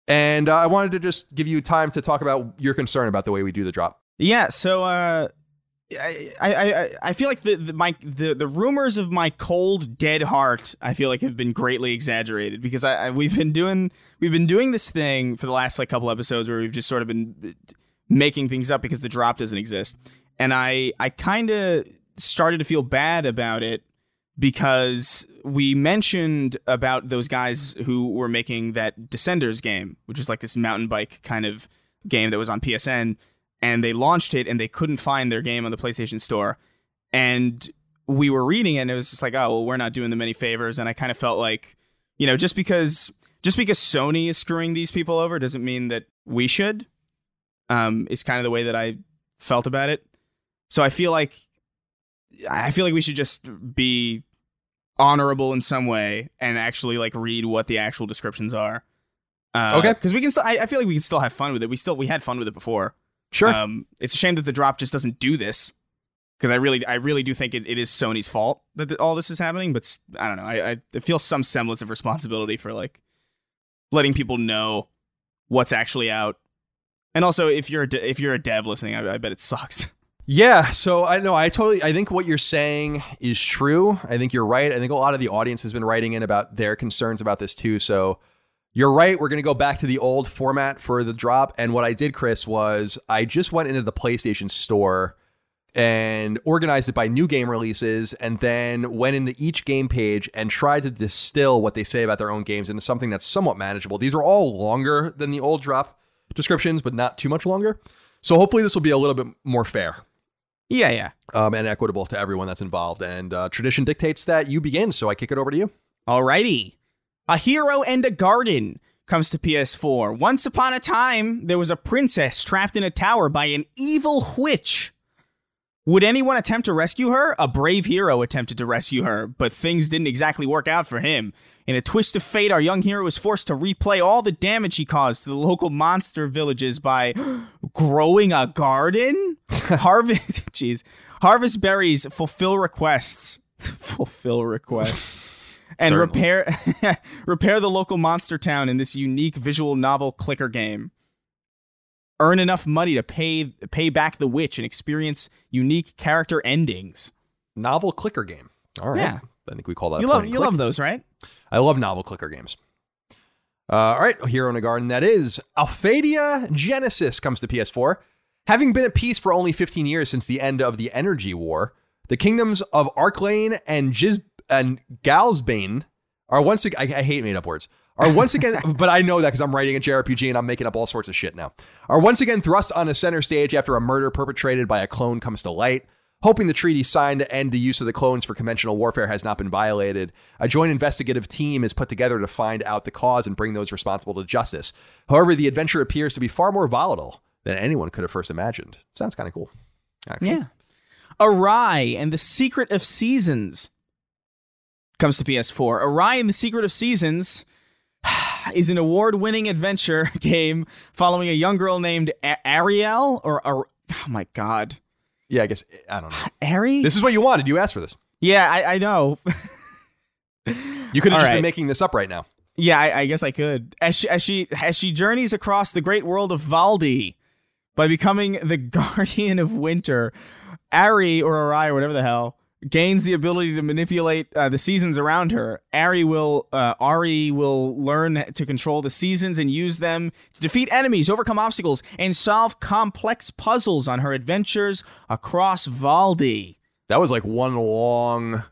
And uh, I wanted to just give you time to talk about your concern about the way we do the drop. Yeah, so uh, I, I I feel like the, the my the, the rumors of my cold dead heart I feel like have been greatly exaggerated because I, I we've been doing we've been doing this thing for the last like couple episodes where we've just sort of been making things up because the drop doesn't exist, and I I kind of started to feel bad about it because we mentioned about those guys who were making that Descenders game, which is like this mountain bike kind of game that was on PSN, and they launched it and they couldn't find their game on the PlayStation Store. And we were reading it and it was just like, oh, well, we're not doing them any favors. And I kind of felt like, you know, just because just because Sony is screwing these people over doesn't mean that we should. Um, is kind of the way that I felt about it. So I feel like I feel like we should just be honorable in some way and actually like read what the actual descriptions are. Uh, Okay. because we can still. I, I feel like we can still have fun with it. We still we had fun with it before. Sure. Um, it's a shame that the drop just doesn't do this because I really I really do think it, it is Sony's fault that th- all this is happening. But I don't know. I, I I feel some semblance of responsibility for like letting people know what's actually out. And also, if you're a de- if you're a dev listening, I, I bet it sucks. Yeah, so I know I totally I think what you're saying is true. I think you're right. I think a lot of the audience has been writing in about their concerns about this too. So you're right. We're going to go back to the old format for the drop. And what I did, Chris, was I just went into the PlayStation store and organized it by new game releases and then went into each game page and tried to distill what they say about their own games into something that's somewhat manageable. These are all longer than the old drop descriptions, but not too much longer. So hopefully this will be a little bit more fair Yeah, yeah. um, and equitable to everyone that's involved. And uh, tradition dictates that you begin. So I kick it over to you. Alrighty. A Hero and a Garden comes to PS4. Once upon a time, there was a princess trapped in a tower by an evil witch. Would anyone attempt to rescue her? A brave hero attempted to rescue her, but things didn't exactly work out for him. In a twist of fate, our young hero is forced to replay all the damage he caused to the local monster villages by growing a garden. Harvest, jeez, harvest berries, fulfill requests, fulfill requests and Certainly. repair repair the local monster town in this unique visual novel clicker game. Earn enough money to pay pay back the witch and experience unique character endings. Novel clicker game. All right. Yeah. I think we call that. You a love you love those, right? I love novel clicker games. Uh, all right, Hero in a Garden. That is Alphadia Genesis comes to PS4. Having been at peace for only 15 years since the end of the Energy War, the kingdoms of Arklane and Jiz and Galsbane are once again. I, I hate made up words. Are once again, but I know that because I'm writing a JRPG and I'm making up all sorts of shit now. Are once again thrust on a center stage after a murder perpetrated by a clone comes to light. Hoping the treaty signed to end the use of the clones for conventional warfare has not been violated, a joint investigative team is put together to find out the cause and bring those responsible to justice. However, the adventure appears to be far more volatile than anyone could have first imagined. Sounds kind of cool. actually. Yeah. Arai and the Secret of Seasons comes to PS4. Arai and the Secret of Seasons is an award-winning adventure game following a young girl named A- Ariel or Ar- oh my god, Yeah, I guess I don't know. Ari. This is what you wanted. You asked for this. yeah, I, I know. You could have just right. been making this up right now. Yeah, I, I guess I could. As she, as she as she journeys across the great world of Valdi by becoming the guardian of winter, Ari or Arai or whatever the hell gains the ability to manipulate uh, the seasons around her. Ari will uh, Ari will learn to control the seasons and use them to defeat enemies, overcome obstacles, and solve complex puzzles on her adventures across Valdi. That was like one long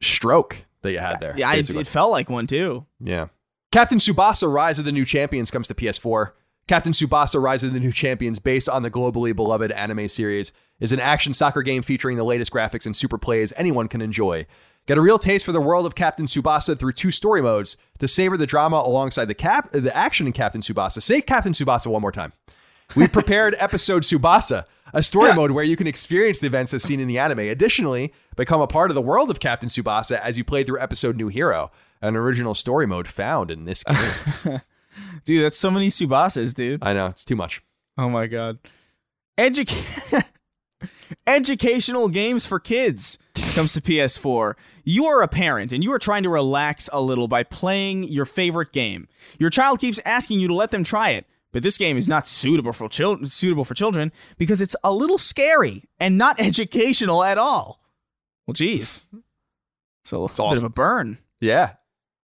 stroke that you had there. Yeah, I, it felt like one too. Yeah. Captain Tsubasa Rise of the New Champions comes to PS4. Captain Tsubasa Rise of the New Champions, based on the globally beloved anime series, is an action soccer game featuring the latest graphics and super plays anyone can enjoy. Get a real taste for the world of Captain Tsubasa through two story modes to savor the drama alongside the cap the action in Captain Tsubasa. Say Captain Tsubasa one more time. We prepared episode Tsubasa, a story mode where you can experience the events as seen in the anime. Additionally, become a part of the world of Captain Tsubasa as you play through episode New Hero, an original story mode found in this game. Dude, that's so many Tsubasas, dude. I know, it's too much. Oh my god. Educa- Educational games for kids comes to PS4. You are a parent and you are trying to relax a little by playing your favorite game. Your child keeps asking you to let them try it, but this game is not suitable for chil- suitable for children because it's a little scary and not educational at all. Well, geez, So it's a little bit of a burn. Yeah.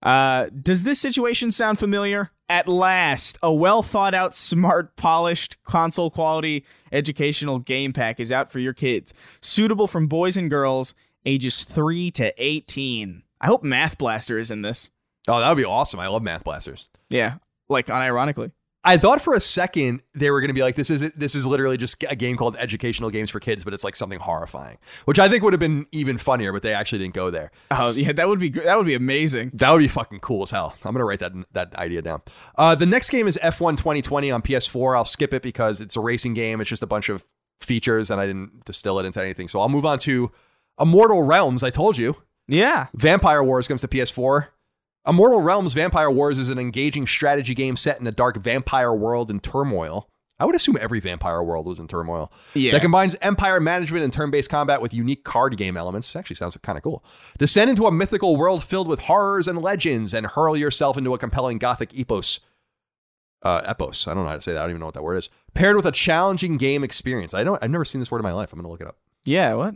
Uh, does this situation sound familiar? At last, a well thought out, smart, polished, console quality educational game pack is out for your kids, suitable from boys and girls ages 3 to 18. I hope Math Blaster is in this. Oh, that would be awesome. I love Math Blasters. Yeah, like unironically. I thought for a second they were going to be like, this is this is literally just a game called Educational Games for Kids, but it's like something horrifying, which I think would have been even funnier, but they actually didn't go there. Oh yeah, that would be that would be amazing. That would be fucking cool as hell. I'm gonna write that that idea down. Uh, the next game is F1 2020 on PS4. I'll skip it because it's a racing game. It's just a bunch of features, and I didn't distill it into anything. So I'll move on to Immortal Realms. I told you, Yeah. Vampire Wars comes to PS4. Immortal Realms Vampire Wars is an engaging strategy game set in a dark vampire world in turmoil. I would assume every vampire world was in turmoil. Yeah. That combines empire management and turn based combat with unique card game elements. This Actually, sounds kind of cool. Descend into a mythical world filled with horrors and legends and hurl yourself into a compelling gothic epos. Uh, epos. I don't know how to say that. I don't even know what that word is. Paired with a challenging game experience. I don't. I've never seen this word in my life. I'm gonna look it up. Yeah. What?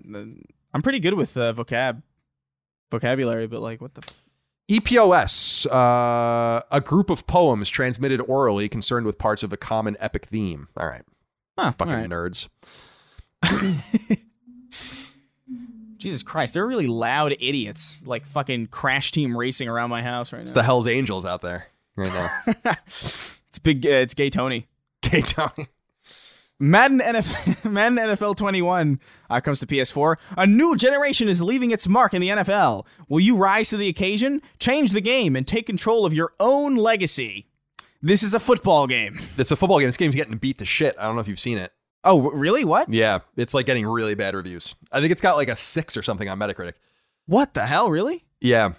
I'm pretty good with uh, vocab vocabulary, but like, what the? EPOS, uh, a group of poems transmitted orally concerned with parts of a common epic theme. All right. Huh, Fucking all right. nerds. Jesus Christ, they're really loud idiots, like fucking crash team racing around my house right now. It's the Hells Angels out there right now. it's big. Uh, it's gay Tony. Gay Tony. Madden NFL, Madden NFL 21 uh, comes to PS4. A new generation is leaving its mark in the NFL. Will you rise to the occasion, change the game, and take control of your own legacy? This is a football game. It's a football game. This game's getting beat to shit. I don't know if you've seen it. Oh, w- really? What? Yeah, it's like getting really bad reviews. I think it's got like a six or something on Metacritic. What the hell? Really? Yeah.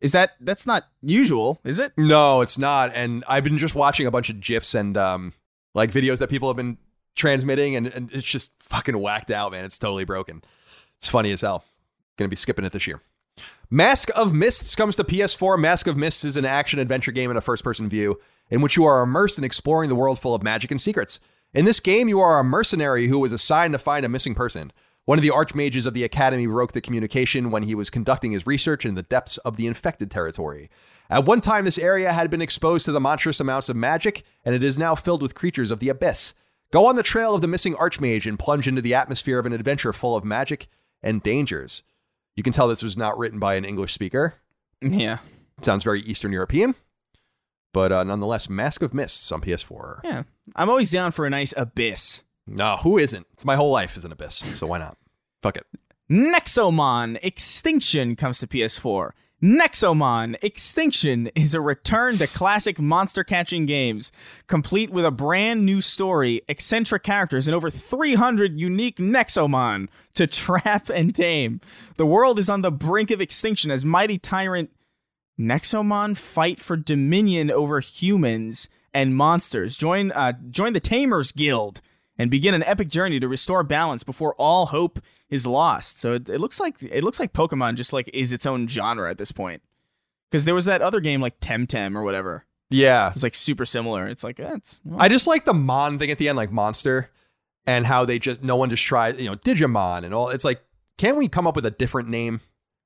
Is that that's not usual, is it? No, it's not. And I've been just watching a bunch of GIFs and um, like videos that people have been transmitting, and, and it's just fucking whacked out, man. It's totally broken. It's funny as hell. Gonna be skipping it this year. Mask of Mists comes to PS4. Mask of Mists is an action adventure game in a first person view in which you are immersed in exploring the world full of magic and secrets. In this game, you are a mercenary who was assigned to find a missing person. One of the archmages of the academy broke the communication when he was conducting his research in the depths of the infected territory. At one time, this area had been exposed to the monstrous amounts of magic, and it is now filled with creatures of the abyss. Go on the trail of the missing archmage and plunge into the atmosphere of an adventure full of magic and dangers. You can tell this was not written by an English speaker. Yeah. Sounds very Eastern European. But uh, nonetheless, Mask of Mists on PS4. Yeah. I'm always down for a nice abyss. No, who isn't? It's my whole life is an abyss, so why not? Fuck it. Nexomon Extinction comes to PS4. Nexomon Extinction is a return to classic monster catching games, complete with a brand new story, eccentric characters, and over 300 unique Nexomon to trap and tame. The world is on the brink of extinction as mighty tyrant Nexomon fight for dominion over humans and monsters. Join uh, join the Tamers Guild and begin an epic journey to restore balance before all hope is lost. So it, it looks like it looks like Pokemon just like is its own genre at this point. Because there was that other game like Temtem or whatever. Yeah. It's like super similar. It's like eh, it's I just like the Mon thing at the end, like Monster, and how they just, no one just tried, you know, Digimon and all. It's like, can't we come up with a different name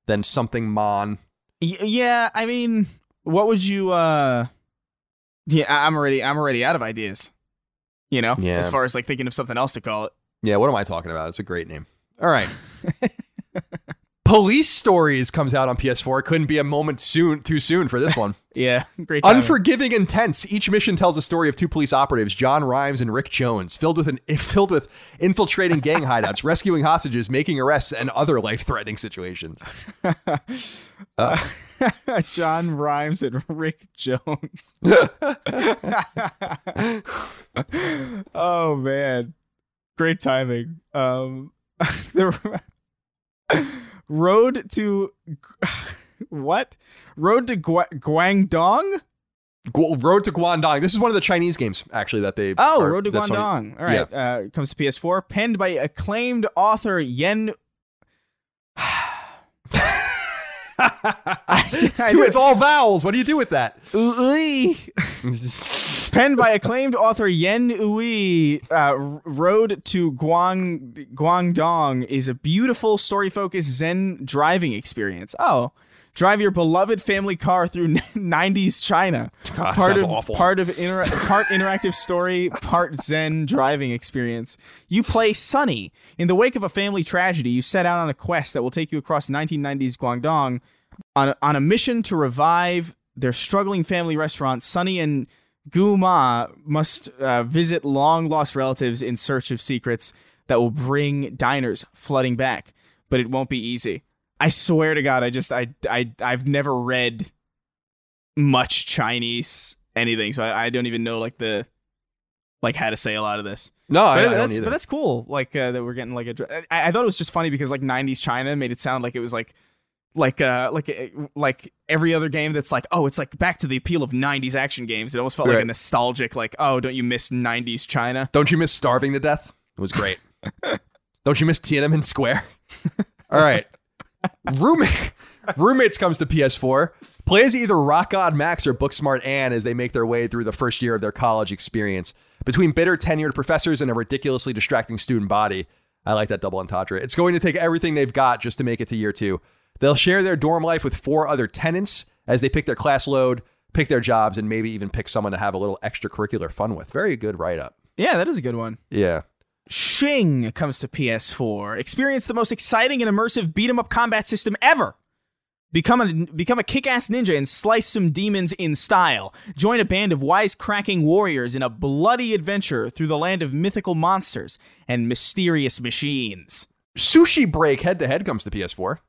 than something Mon? Y- yeah. I mean, what would you? uh Yeah, I- I'm already I'm already out of ideas. You know, Yeah. as far as like thinking of something else to call it. Yeah, what am I talking about? It's a great name. All right. Police Stories comes out on PS4. Couldn't be a moment soon too soon for this one. Yeah, great. timing. Unforgiving and tense. Each mission tells a story of two police operatives, John Rhymes and Rick Jones, filled with an filled with infiltrating gang hideouts, rescuing hostages, making arrests, and other life-threatening situations. John Rhymes and Rick Jones. oh man, great timing. Um, the road to what? Road to Gua- Guangdong? Gu- Road to Guangdong. This is one of the Chinese games actually that they. Oh, are- Road to Guangdong. All right, uh, comes to PS4, penned by acclaimed author Yen. It's, all vowels. What do you do with that? Ui. Penned by acclaimed author Yen Ooi, uh, Road to Guang Guangdong is a beautiful story-focused Zen driving experience. Oh, drive your beloved family car through 90s China. God, part sounds of awful. part of inter- part interactive story, part Zen driving experience. You play Sunny. In the wake of a family tragedy, you set out on a quest that will take you across 1990s Guangdong on a, on a mission to revive their struggling family restaurant. Sunny and Gu Ma must uh, visit long lost relatives in search of secrets that will bring diners flooding back, but it won't be easy. I swear to God, I just I I I've never read much Chinese anything, so I, I don't even know like the like how to say a lot of this. No, I, But I don't that's, either. but that's cool. Like uh, that we're getting like a. I, I thought it was just funny because like '90s China made it sound like it was like, like uh like uh, like every other game that's like oh it's like back to the appeal of '90s action games. It almost felt like a nostalgic like oh don't you miss '90s China? Don't you miss starving to death? It was great. Don't you miss Tiananmen Square? All right. Roommate, roommates comes to PS4. plays either Rock God Max or Booksmart Ann as they make their way through the first year of their college experience. Between bitter tenured professors and a ridiculously distracting student body, I like that double entendre. It's going to take everything they've got just to make it to year two. They'll share their dorm life with four other tenants as they pick their class load, pick their jobs, and maybe even pick someone to have a little extracurricular fun with. Very good write up. Yeah, that is a good one. Yeah. Shing comes to PS4. Experience the most exciting and immersive beat 'em up combat system ever. Become a become a kick-ass ninja and slice some demons in style. Join a band of wisecracking warriors in a bloody adventure through the land of mythical monsters and mysterious machines. Sushi Break Head to Head comes to PS4.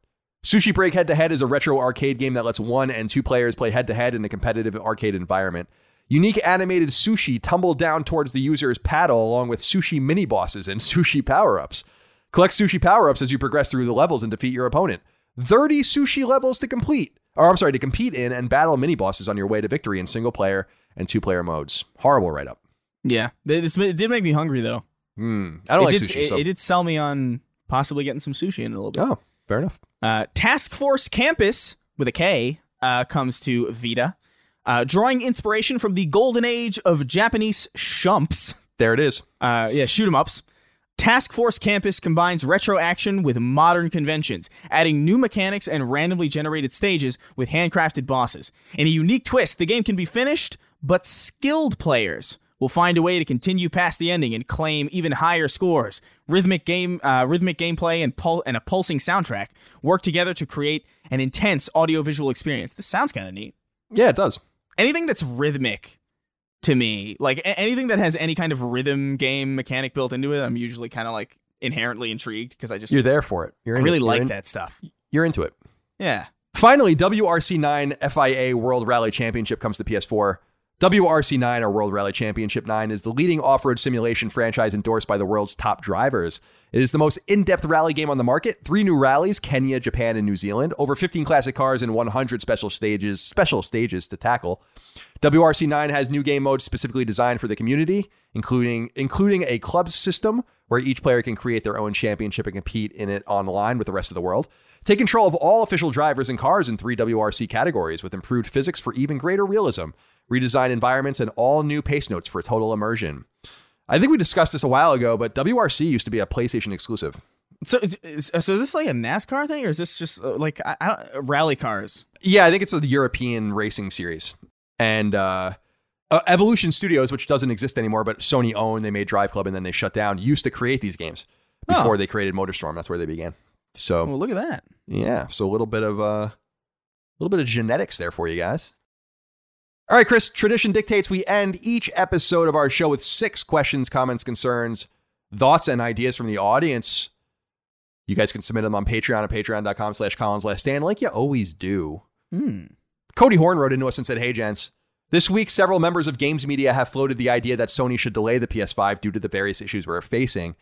Sushi Break Head to Head is a retro arcade game that lets one and two players play head to head in a competitive arcade environment. Unique animated sushi tumble down towards the user's paddle along with sushi mini bosses and sushi power ups. Collect sushi power ups as you progress through the levels and defeat your opponent. 30 sushi levels to complete, or I'm sorry, to compete in and battle mini bosses on your way to victory in single player and two player modes. Horrible write up. Yeah, this it did make me hungry though. Hmm. I don't it like did, sushi. It, so. it did sell me on possibly getting some sushi in a little bit. oh, fair enough. Uh, Task Force Kampas with a K uh, comes to Vita, uh, drawing inspiration from the golden age of Japanese shmups. There it is. Uh, yeah, shoot 'em ups. Task Force Kampas combines retro action with modern conventions, adding new mechanics and randomly generated stages with handcrafted bosses. In a unique twist, the game can be finished, but skilled players will find a way to continue past the ending and claim even higher scores. Rhythmic game, uh, rhythmic gameplay, and pul- and a pulsing soundtrack work together to create an intense audiovisual experience. This sounds kind of neat Yeah, it does. anything that's rhythmic to me, like a- anything that has any kind of rhythm game mechanic built into it, I'm usually kind of like inherently intrigued because I just You're there for it. You're I really it. Like in- that stuff. You're into it. Yeah. Finally, WRC9 FIA World Rally Championship comes to PS4. WRC9 or World Rally Championship 9 is the leading off road simulation franchise endorsed by the world's top drivers. It is the most in depth rally game on the market. Three new rallies Kenya, Japan, and New Zealand. Over 15 classic cars and 100 special stages, special stages to tackle. WRC9 has new game modes specifically designed for the community, including including a club system where each player can create their own championship and compete in it online with the rest of the world. Take control of all official drivers and cars in three WRC categories with improved physics for even greater realism, redesigned environments, and all new pace notes for total immersion. I think we discussed this a while ago, but WRC used to be a PlayStation exclusive. So, is, so is this like a NASCAR thing, or is this just uh, like I, I don't, rally cars? Yeah, I think it's a European racing series. And uh, uh, Evolution Studios, which doesn't exist anymore, but Sony owned, they made Drive Club and then they shut down, used to create these games before Oh. they created MotorStorm. That's where they began. So, Well, look at that. yeah, so a little bit of uh, a little bit of genetics there for you guys. All right, Chris, tradition dictates we end each episode of our show with six questions, comments, concerns, thoughts, and ideas from the audience. You guys can submit them on Patreon at patreon.com slash Colins Last Stand, like you always do. Hmm. Cody Horn wrote into us and said, Hey, gents. This week, several members of games media have floated the idea that Sony should delay the PS5 due to the various issues we're facing.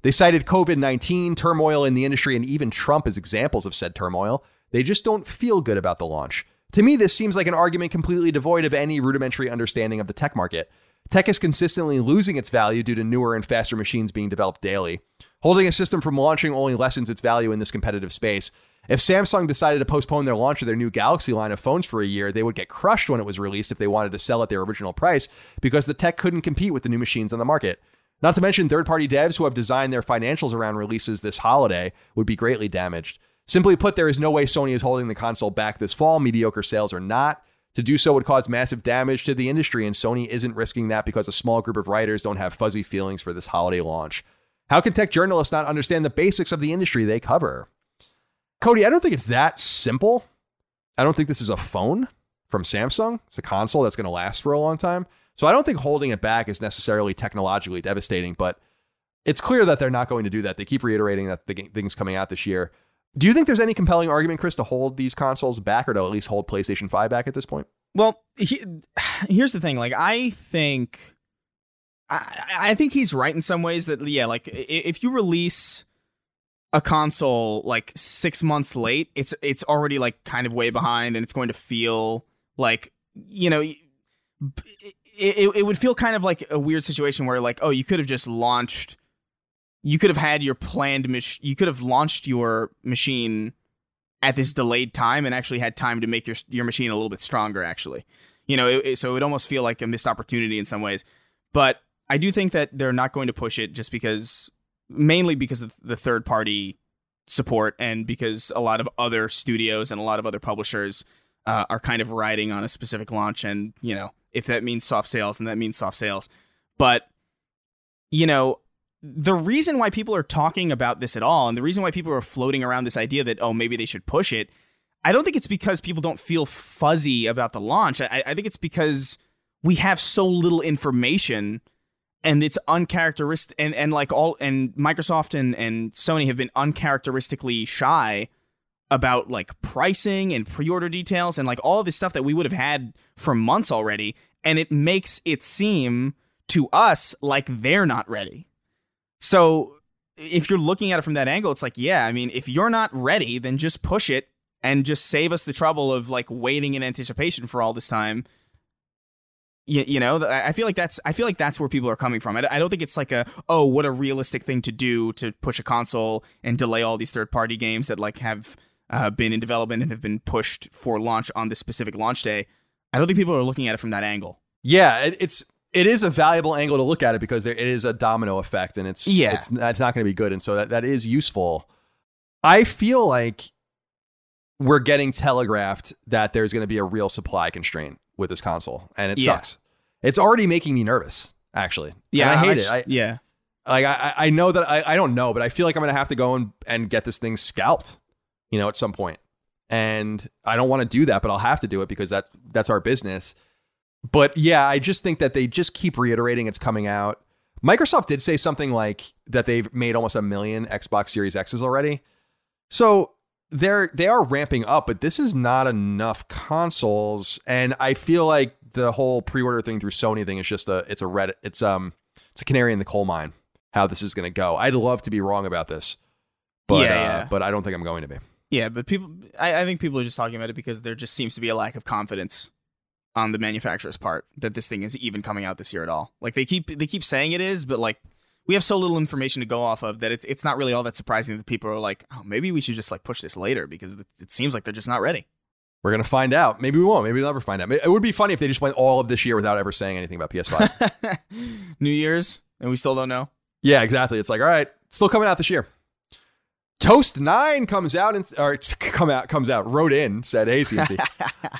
They cited COVID 19, turmoil in the industry, and even Trump as examples of said turmoil. They just don't feel good about the launch. To me, this seems like an argument completely devoid of any rudimentary understanding of the tech market. Tech is consistently losing its value due to newer and faster machines being developed daily. Holding a system from launching only lessens its value in this competitive space. If Samsung decided to postpone their launch of their new Galaxy line of phones for a year, they would get crushed when it was released if they wanted to sell at their original price because the tech couldn't compete with the new machines on the market. Not to mention, third party devs who have designed their financials around releases this holiday would be greatly damaged. Simply put, there is no way Sony is holding the console back this fall, mediocre sales or not. To do so would cause massive damage to the industry, and Sony isn't risking that because a small group of writers don't have fuzzy feelings for this holiday launch. How can tech journalists not understand the basics of the industry they cover? Cody, I don't think it's that simple. I don't think this is a phone from Samsung. It's a console that's going to last for a long time. So I don't think holding it back is necessarily technologically devastating, but it's clear that they're not going to do that. They keep reiterating that the things coming out this year. Do you think there's any compelling argument, Chris, to hold these consoles back or to at least hold PlayStation 5 back at this point? Well, he, here's the thing. Like, I think, I, I think he's right in some ways that, yeah, like if you release a console like six months late, it's it's already like kind of way behind, and it's going to feel like you know. It, it, it would feel kind of like a weird situation where like oh you could have just launched you could have had your planned mach- you could have launched your machine at this delayed time and actually had time to make your your machine a little bit stronger actually. You know it, it, so it would almost feel like a missed opportunity in some ways. But i do think that they're not going to push it just because mainly because of the third party support and because a lot of other studios and a lot of other publishers uh, are kind of riding on a specific launch and you know if that means soft sales and that means soft sales. But you know the reason why people are talking about this at all and the reason why people are floating around this idea that oh maybe they should push it i don't think it's because people don't feel fuzzy about the launch i, I think it's because we have so little information and it's uncharacteristic and, and like all and Microsoft and, and Sony have been uncharacteristically shy about like pricing and pre-order details and like all this stuff that we would have had for months already and it makes it seem to us like they're not ready. So if you're looking at it from that angle it's like yeah, I mean if you're not ready then just push it and just save us the trouble of like waiting in anticipation for all this time. You, you know i feel like that's i feel like that's where people are coming from. I, I don't think it's like a oh what a realistic thing to do to push a console and delay all these third party games that like have uh, been in development and have been pushed for launch on this specific launch day. I don't think people are looking at it from that angle. Yeah it, it's it is a valuable angle to look at it because there, it is a domino effect and it's yeah it's, it's not going to be good and so that, that is useful i feel like we're getting telegraphed that there's going to be a real supply constraint with this console, and it yeah. sucks. It's already making me nervous, actually. Yeah, and I hate I, it. I, yeah, like I, I know that I, I don't know, but I feel like I'm gonna have to go and, and get this thing scalped, you know, at some point. And I don't want to do that, but I'll have to do it because that that's our business. But yeah, I just think that they just keep reiterating it's coming out. Microsoft did say something like that they've made almost a million Xbox Series X's already. So they're they are ramping up, but this is not enough consoles, and I feel like the whole pre-order thing through Sony thing is just a it's a red it's um it's a canary in the coal mine how this is going to go. I'd love to be wrong about this, but yeah, uh, yeah. but I don't think I'm going to be. Yeah, but people, I, I think people are just talking about it because there just seems to be a lack of confidence on the manufacturer's part that this thing is even coming out this year at all. Like they keep they keep saying it is, but like we have so little information to go off of that it's it's not really all that surprising that people are like, oh, maybe we should just like push this later because it seems like they're just not ready. We're gonna find out. Maybe we won't. Maybe we'll never find out. It would be funny if they just went all of this year without ever saying anything about PS5. New Year's, and we still don't know. Yeah, exactly. It's like, all right, still coming out this year. Toast Nine comes out and or it's come out comes out. Wrote in said, "Hey CNC,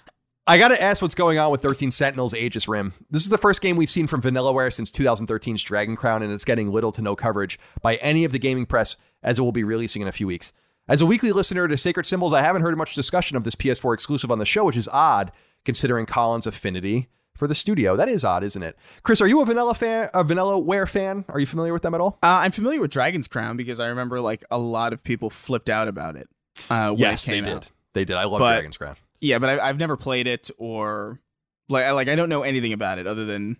I got to ask what's going on with 13 Sentinels Aegis Rim. This is the first game we've seen from Vanillaware since 2013's Dragon Crown, and it's getting little to no coverage by any of the gaming press as it will be releasing in a few weeks. As a weekly listener to Sacred Symbols, I haven't heard much discussion of this PS4 exclusive on the show, which is odd considering Colin's affinity for the studio. That is odd, isn't it? Chris, are you a Vanilla fan? A Vanillaware fan? Are you familiar with them at all? Uh, I'm familiar with Dragon's Crown because I remember like a lot of people flipped out about it. Uh, when yes, it came they out. did. They did. I love but, Dragon's Crown. Yeah, but I, have never played it or like like I don't know anything about it other than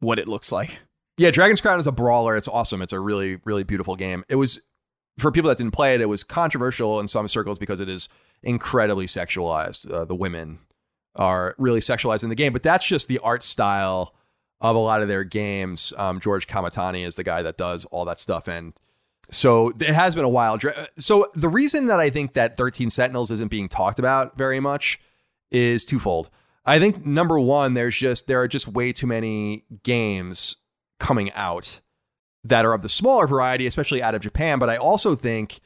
what it looks like. Yeah, Dragon's Crown is a brawler. It's awesome. It's a really really beautiful game. It was for people that didn't play it. It was controversial in some circles because it is incredibly sexualized. Uh, the women are really sexualized in the game, but that's just the art style of a lot of their games. Um, George Kamitani is the guy that does all that stuff, and So it has been a while. So the reason that I think that 13 Sentinels isn't being talked about very much is twofold. I think number one, there's just there are just way too many games coming out that are of the smaller variety, especially out of Japan. But I also think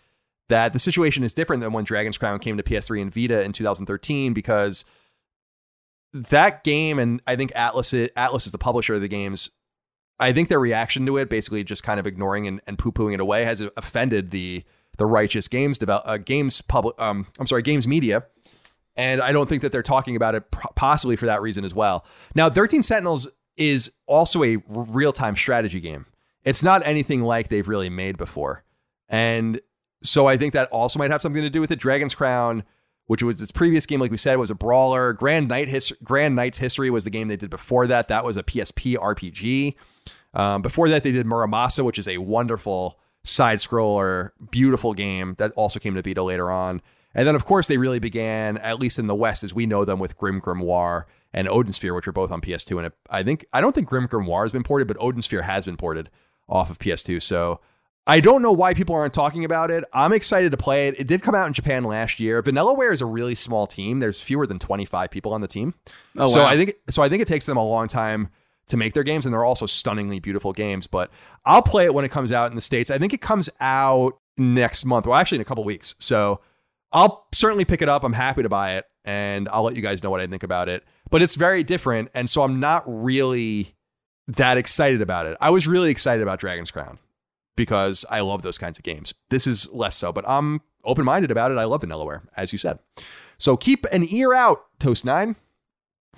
that the situation is different than when Dragon's Crown came to PS3 and Vita in 2013 because that game and I think Atlus Atlus is the publisher of the games. I think their reaction to it, basically just kind of ignoring and, and poo pooing it away, has offended the the righteous games develop uh, games public. Um, I'm sorry, games media, and I don't think that they're talking about it possibly for that reason as well. Now, 13 Sentinels is also a real time strategy game. It's not anything like they've really made before, and so I think that also might have something to do with it. Dragon's Crown which was its previous game, like we said, was a brawler. Grand Knight His- Grand Knight's History was the game they did before that. That was a PSP RPG. Um, before that, they did Muramasa, which is a wonderful side scroller, beautiful game that also came to Vita later on. And then, of course, they really began, at least in the West, as we know them, with Grim Grimoire and Odin Sphere, which are both on PS2. And I think I don't think Grim Grimoire has been ported, but Odin Sphere has been ported off of PS2. So I don't know why people aren't talking about it. I'm excited to play it. It did come out in Japan last year. Vanillaware is a really small team. There's fewer than 25 people on the team. Oh, so wow. I think so I think it takes them a long time to make their games and they're also stunningly beautiful games, but I'll play it when it comes out in the states. I think it comes out next month. Well, actually in a couple weeks. So I'll certainly pick it up. I'm happy to buy it and I'll let you guys know what I think about it. But it's very different and so I'm not really that excited about it. I was really excited about Dragon's Crown because I love those kinds of games. This is less so, but I'm open minded about it. I love Vanillaware, as you said. So keep an ear out, Toast Nine.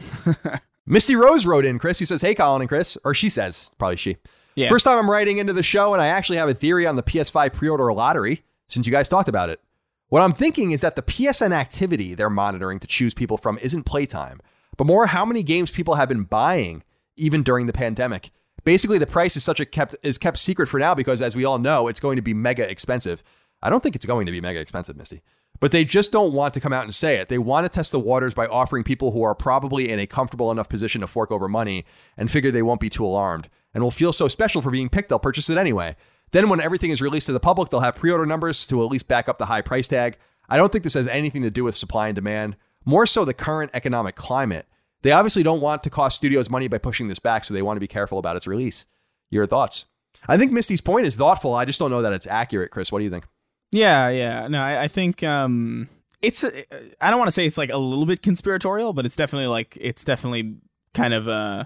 Misty Rose wrote in, Chris. He says, Hey, Colin and Chris. Or she says, probably she. Yeah. First time I'm writing into the show, and I actually have a theory on the PS5 pre order lottery since you guys talked about it. What I'm thinking is that the PSN activity they're monitoring to choose people from isn't playtime, but more how many games people have been buying even during the pandemic basically the price is such a kept is kept secret for now because as we all know, it's going to be mega expensive. I don't think it's going to be mega expensive, Misty. But they just don't want to come out and say it. They want to test the waters by offering people who are probably in a comfortable enough position to fork over money and figure they won't be too alarmed and will feel so special for being picked they'll purchase it anyway. Then when everything is released to the public, they'll have pre-order numbers to at least back up the high price tag. I don't think this has anything to do with supply and demand, more so the current economic climate. They obviously don't want to cost studios money by pushing this back, so they want to be careful about its release. Your thoughts? I think Misty's point is thoughtful. I just don't know that it's accurate, Chris. What do you think? Yeah, yeah. No, I, I think um, it's. I don't want to say it's like a little bit conspiratorial, but it's definitely like it's definitely kind of uh,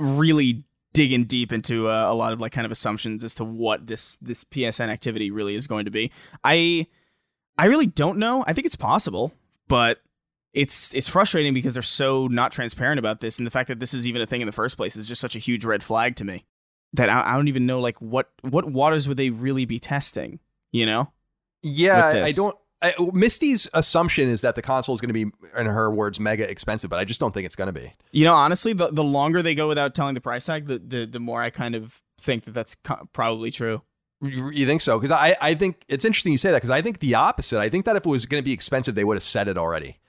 really digging deep into uh, a lot of like kind of assumptions as to what this this PSN activity really is going to be. I I really don't know. I think it's possible, but it's it's frustrating because they're so not transparent about this, and the fact that this is even a thing in the first place is just such a huge red flag to me. That I, I don't even know like what what waters would they really be testing? You know? Yeah, I don't. I, Misty's assumption is that the console is going to be, in her words, mega expensive, but I just don't think it's going to be. You know, honestly, the the longer they go without telling the price tag, the the, the more I kind of think that that's co- probably true. You think so? Because I, I think it's interesting you say that because I think the opposite. I think that if it was going to be expensive, they would have said it already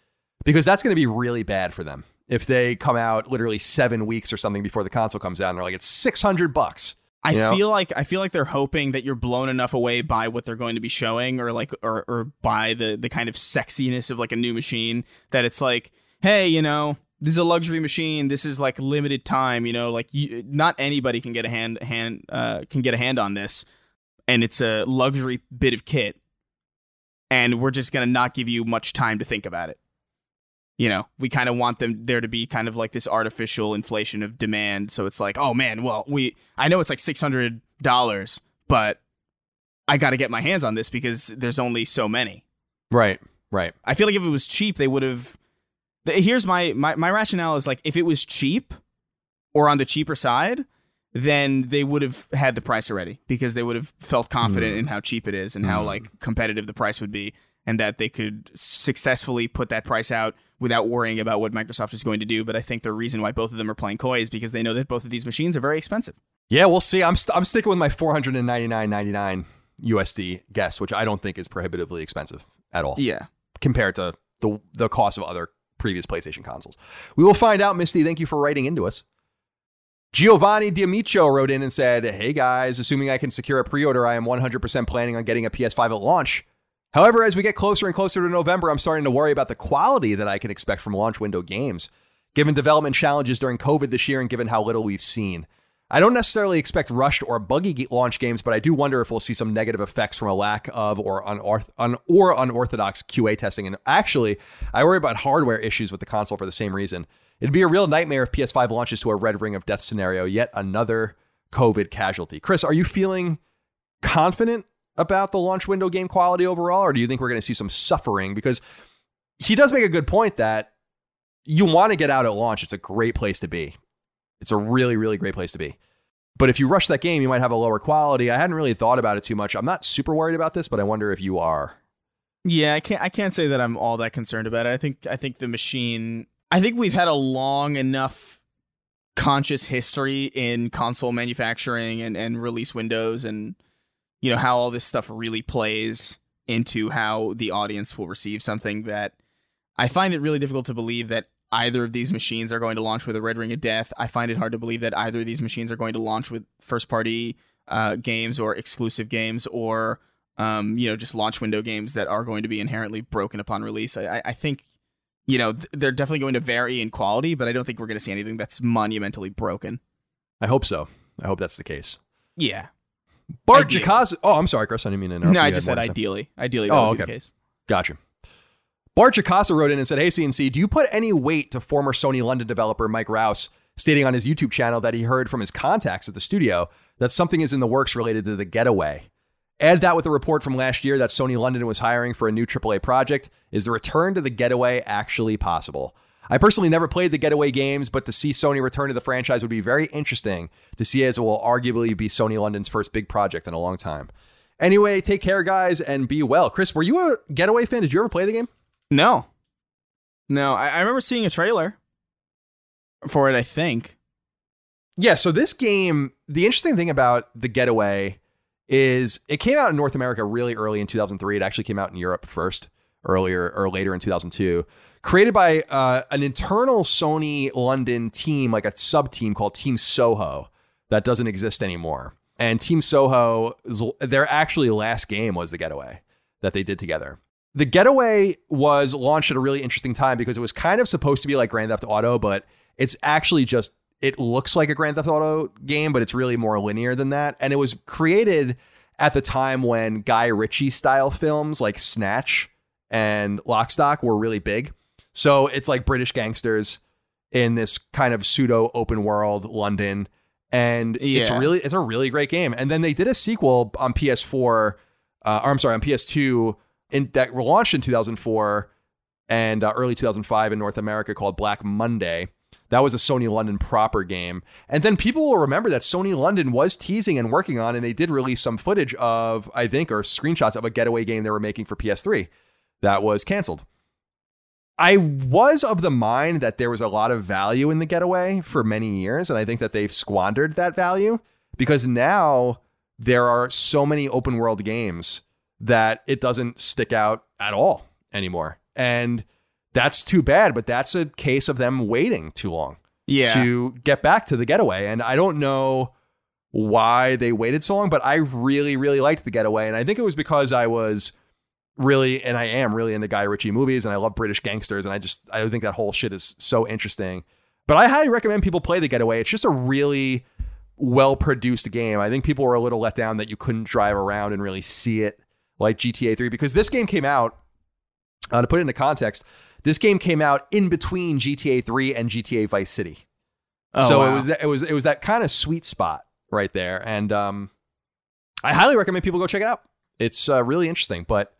because that's going to be really bad for them if they come out literally seven weeks or something before the console comes out and they're like it's 600 bucks I know? feel like I feel like they're hoping that you're blown enough away by what they're going to be showing, or like, or or by the the kind of sexiness of like a new machine that it's like, hey, you know, this is a luxury machine. This is like limited time. You know, like you, not anybody can get a hand hand uh, can get a hand on this, and it's a luxury bit of kit, and we're just gonna not give you much time to think about it you know, we kind of want them there to be kind of like this artificial inflation of demand. So it's like, oh man, well, we I know it's like six hundred dollars, but I got to get my hands on this because there's only so many. Right, right. I feel like if it was cheap, they would have. Here's my my my rationale is like if it was cheap or on the cheaper side, then they would have had the price already because they would have felt confident mm. in how cheap it is and mm. how like competitive the price would be and that they could successfully put that price out without worrying about what Microsoft is going to do. But I think the reason why both of them are playing coy is because they know that both of these machines are very expensive. Yeah, we'll see. I'm, st- I'm sticking with my 499.99 USD guess, which I don't think is prohibitively expensive at all. Yeah. Compared to the, the cost of other previous PlayStation consoles. We will find out, Misty. Thank you for writing into us. Giovanni D'Amico wrote in and said, Hey guys, assuming I can secure a pre order, I am 100% planning on getting a PS5 at launch. However, as we get closer and closer to November, I'm starting to worry about the quality that I can expect from launch window games, given development challenges during COVID this year and given how little we've seen. I don't necessarily expect rushed or buggy launch games, but I do wonder if we'll see some negative effects from a lack of or unorth- un- or unorthodox QA testing. And actually, I worry about hardware issues with the console for the same reason. It'd be a real nightmare if PS5 launches to a red ring of death scenario, yet another COVID casualty. Chris, are you feeling confident about the launch window game quality overall, or do you think we're going to see some suffering? Because he does make a good point that you want to get out at launch. It's a great place to be. It's a really, really great place to be. But if you rush that game, you might have a lower quality. I hadn't really thought about it too much. I'm not super worried about this, but I wonder if you are. Yeah, I can't. I can't say that I'm all that concerned about it. I think. I think the machine. I think we've had a long enough conscious history in console manufacturing and and release windows and you know how all this stuff really plays into how the audience will receive something that I find it really difficult to believe that either of these machines are going to launch with a red ring of death. I find it hard to believe that either of these machines are going to launch with first party uh, games or exclusive games or um, you know just launch window games that are going to be inherently broken upon release. I, I think you know th- they're definitely going to vary in quality, but I don't think we're going to see anything that's monumentally broken. I hope so. I hope that's the case. Yeah. Bart Ideally. Oh, I'm sorry, Chris. I didn't mean to interrupt. No, You I just said say. ideally. Ideally, that Oh, would be okay. the case. Gotcha. Bart Jacasa wrote in and said, Hey, CNC, do you put any weight to former Sony London developer Mike Rouse stating on his YouTube channel that he heard from his contacts at the studio that something is in the works related to the getaway? Add that with a report from last year that Sony London was hiring for a new AAA project. Is the return to the getaway actually possible? I personally never played the getaway games, but to see Sony return to the franchise would be very interesting to see as it will arguably be Sony London's first big project in a long time. Anyway, take care, guys, and be well. Chris, were you a getaway fan? Did you ever play the game? No. No, I, I remember seeing a trailer for it, I think. Yeah, so this game, the interesting thing about the Getaway is it came out in North America really early in 2003. It actually came out in Europe first, earlier or later in 2002. Created by uh, an internal Sony London team, like a sub team called Team Soho, that doesn't exist anymore. And Team Soho, their actually last game was the Getaway that they did together. The Getaway was launched at a really interesting time because it was kind of supposed to be like Grand Theft Auto, but it's actually just it looks like a Grand Theft Auto game, but it's really more linear than that. And it was created at the time when Guy Ritchie style films like Snatch and Lockstock were really big. So it's like British gangsters in this kind of pseudo open world London. And it's really it's a really great game. And then they did a sequel on PS4, uh, or I'm sorry, on PS2 in that launched in 2004 and uh, early 2005 in North America called Black Monday. That was a Sony London proper game. And then people will remember that Sony London was teasing and working on, and they did release some footage of, I think, or screenshots of a getaway game they were making for PS3 that was canceled. I was of the mind that there was a lot of value in the getaway for many years, and I think that they've squandered that value because now there are so many open world games that it doesn't stick out at all anymore. And that's too bad, but that's a case of them waiting too long Yeah. to get back to the getaway. And I don't know why they waited so long, but I really, really liked the getaway. And I think it was because I was really, and I am really into Guy Ritchie movies and I love British gangsters. And I just, I think that whole shit is so interesting. But I highly recommend people play the getaway. It's just a really well produced game. I think people were a little let down that you couldn't drive around and really see it like GTA 3 because this game came out, uh, to put it into context, this game came out in between GTA 3 and GTA Vice City. Oh, so it was that it was it was that kind of sweet spot right there, and um, I highly recommend people go check it out. It's uh, really interesting, but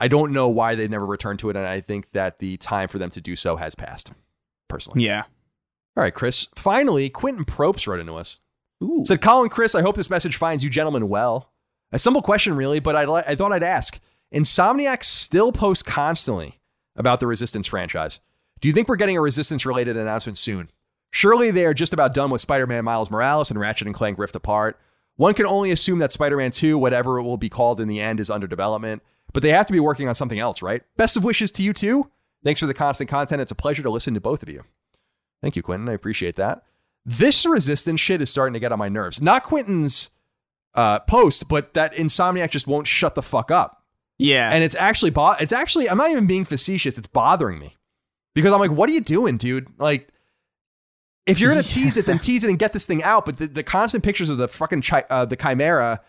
I don't know why they never returned to it, and I think that the time for them to do so has passed. Personally, Yeah. All right, Chris. Finally, Quentin Propes wrote into us. Ooh. Said, Colin, Chris, I hope this message finds you gentlemen well. A simple question, really, but I, I thought I'd ask. Insomniac still post constantly about the Resistance franchise. Do you think we're getting a Resistance related announcement soon? Surely they are just about done with Spider Man Miles Morales and Ratchet and Clank Rift Apart. One can only assume that Spider Man 2, whatever it will be called in the end, is under development, but they have to be working on something else, right? Best of wishes to you too. Thanks for the constant content. It's a pleasure to listen to both of you. Thank you, Quentin. I appreciate that. This resistance shit is starting to get on my nerves. Not Quentin's uh, post, but that Insomniac just won't shut the fuck up. Yeah. And it's actually bo- it's actually I'm not even being facetious. It's bothering me because I'm like, what are you doing, dude? Like, if you're gonna tease it, then tease it and get this thing out. But the, the constant pictures of the fucking chi- uh, the Chimera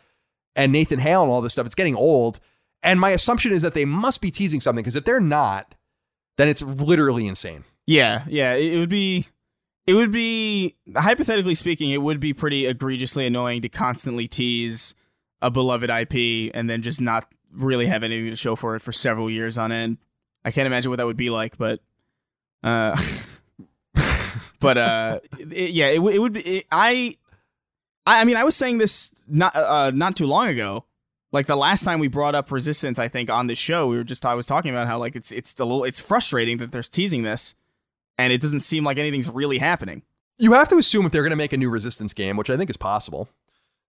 and Nathan Hale and all this stuff, it's getting old. And my assumption is that they must be teasing something because if they're not, then it's literally insane. Yeah, yeah, it, would be it would be hypothetically speaking, it would be pretty egregiously annoying to constantly tease a beloved IP and then just not really have anything to show for it for several years on end. I can't imagine what that would be like, but uh but uh it, yeah, it, it would be it, I I I mean, I was saying this not uh not too long ago. Like the last time we brought up resistance, I think on this show, we were just I was talking about how like it's it's a little it's frustrating that there's teasing this and it doesn't seem like anything's really happening. You have to assume if they're going to make a new Resistance game, which I think is possible,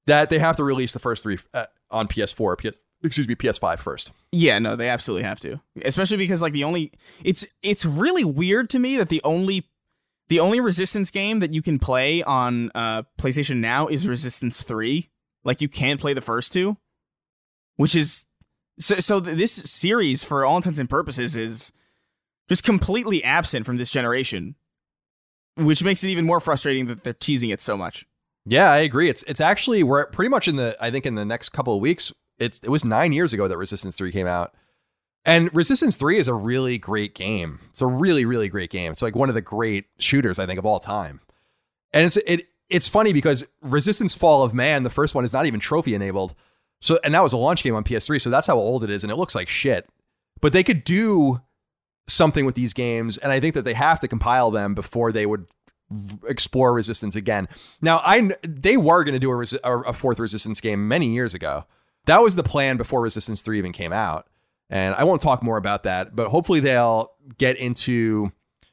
that they have to release the first three uh, on PS4, PS, excuse me, PS5 first. Yeah, no, they absolutely have to. Especially because like the only it's it's really weird to me that the only the only Resistance game that you can play on uh PlayStation Now is Resistance 3. Like you can't play the first two, which is so so this series for all intents and purposes is just completely absent from this generation, which makes it even more frustrating that they're teasing it so much. Yeah, I agree. It's it's actually we're pretty much in the I think in the next couple of weeks. It's it was nine years ago that Resistance Three came out, and Resistance Three is a really great game. It's a really really great game. It's like one of the great shooters I think of all time, and it's it it's funny because Resistance Fall of Man, the first one, is not even trophy enabled. So and that was a launch game on PS3, so that's how old it is, and it looks like shit. But they could do something with these games, and I think that they have to compile them before they would explore resistance again. Now, I they were going to do a, resi- a fourth resistance game many years ago. That was the plan before Resistance 3 even came out. And I won't talk more about that, but hopefully they'll get into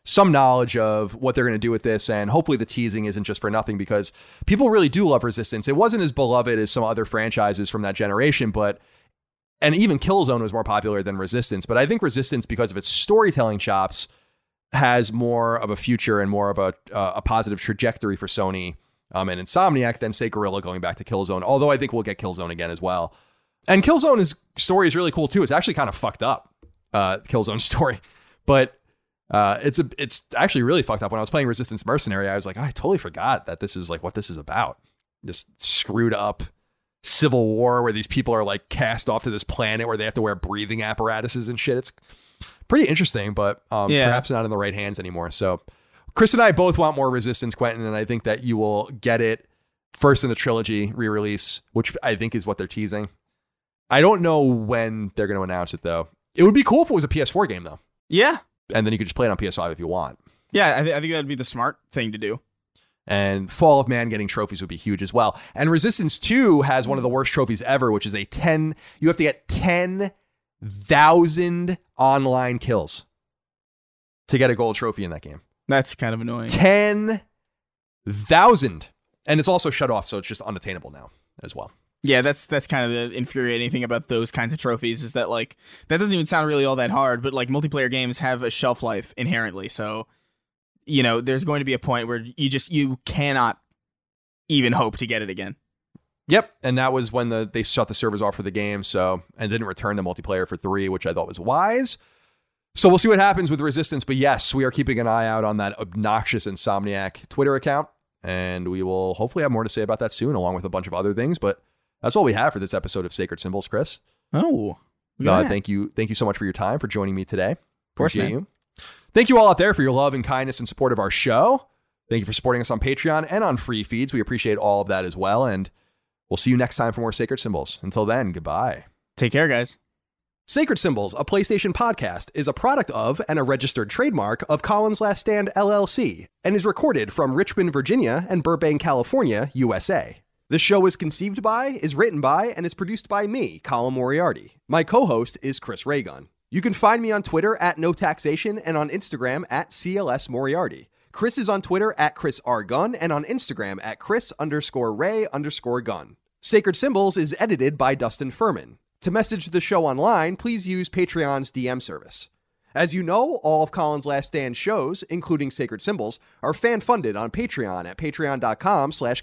some knowledge of what they're going to do with this and hopefully the teasing isn't just for nothing because people really do love Resistance. It wasn't as beloved as some other franchises from that generation, but and even Killzone was more popular than Resistance, but I think Resistance because of its storytelling chops has more of a future and more of a uh, a positive trajectory for Sony um, and Insomniac than say Guerrilla going back to Killzone. Although I think we'll get Killzone again as well. And Killzone's story is really cool too. It's actually kind of fucked up, uh, Killzone's story, but uh, it's a it's actually really fucked up. When I was playing Resistance Mercenary, I was like, I totally forgot that this is like what this is about. This screwed up civil war where these people are like cast off to this planet where they have to wear breathing apparatuses and shit. It's pretty interesting, but um, Yeah. perhaps not in the right hands anymore. So, Chris and I both want more Resistance, Quentin, and I think that you will get it first in the trilogy re release, which I think is what they're teasing. I don't know when they're going to announce it, though. It would be cool if it was a PS4 game, though. Yeah, And then you could just play it on PS5 if you want. yeah, I, th- I think that'd be the smart thing to do. And Fall of Man getting trophies would be huge as well. And Resistance 2 has one of the worst trophies ever, which is a 10, you have to get 10,000 online kills to get a gold trophy in that game. That's kind of annoying. 10,000. And it's also shut off, so it's just unattainable now as well. Yeah, that's that's kind of the infuriating thing about those kinds of trophies is that like that doesn't even sound really all that hard, but like multiplayer games have a shelf life inherently. So, you know, there's going to be a point where you just you cannot even hope to get it again. Yep, and that was when the they shut the servers off for the game, so and didn't return the multiplayer for three, which I thought was wise. So we'll see what happens with Resistance, but yes, we are keeping an eye out on that obnoxious Insomniac Twitter account, and we will hopefully have more to say about that soon, along with a bunch of other things. But that's all we have for this episode of Sacred Symbols, Chris. Oh, Uh, thank you, thank you so much for your time for joining me today. Of course, you. Thank you all out there for your love and kindness and support of our show. Thank you for supporting us on Patreon and on free feeds. We appreciate all of that as well, and we'll see you next time for more Sacred Symbols. Until then, goodbye. Take care, guys. Sacred Symbols, a PlayStation podcast, is a product of and a registered trademark of Colins Last Stand LLC and is recorded from Richmond, Virginia and Burbank, California, USA. This show is conceived by, is written by, and is produced by me, Colin Moriarty. My co host is Chris Raygun. You can find me on Twitter at No Taxation and on Instagram at CLS Moriarty. Chris is on Twitter at Chris R. Gunn and on Instagram at Chris underscore Ray underscore Gun. Sacred Symbols is edited by Dustin Furman. To message the show online, please use Patreon's DM service. As you know, all of Colin's Last Stand shows, including Sacred Symbols, are fan-funded on Patreon at patreon.com slash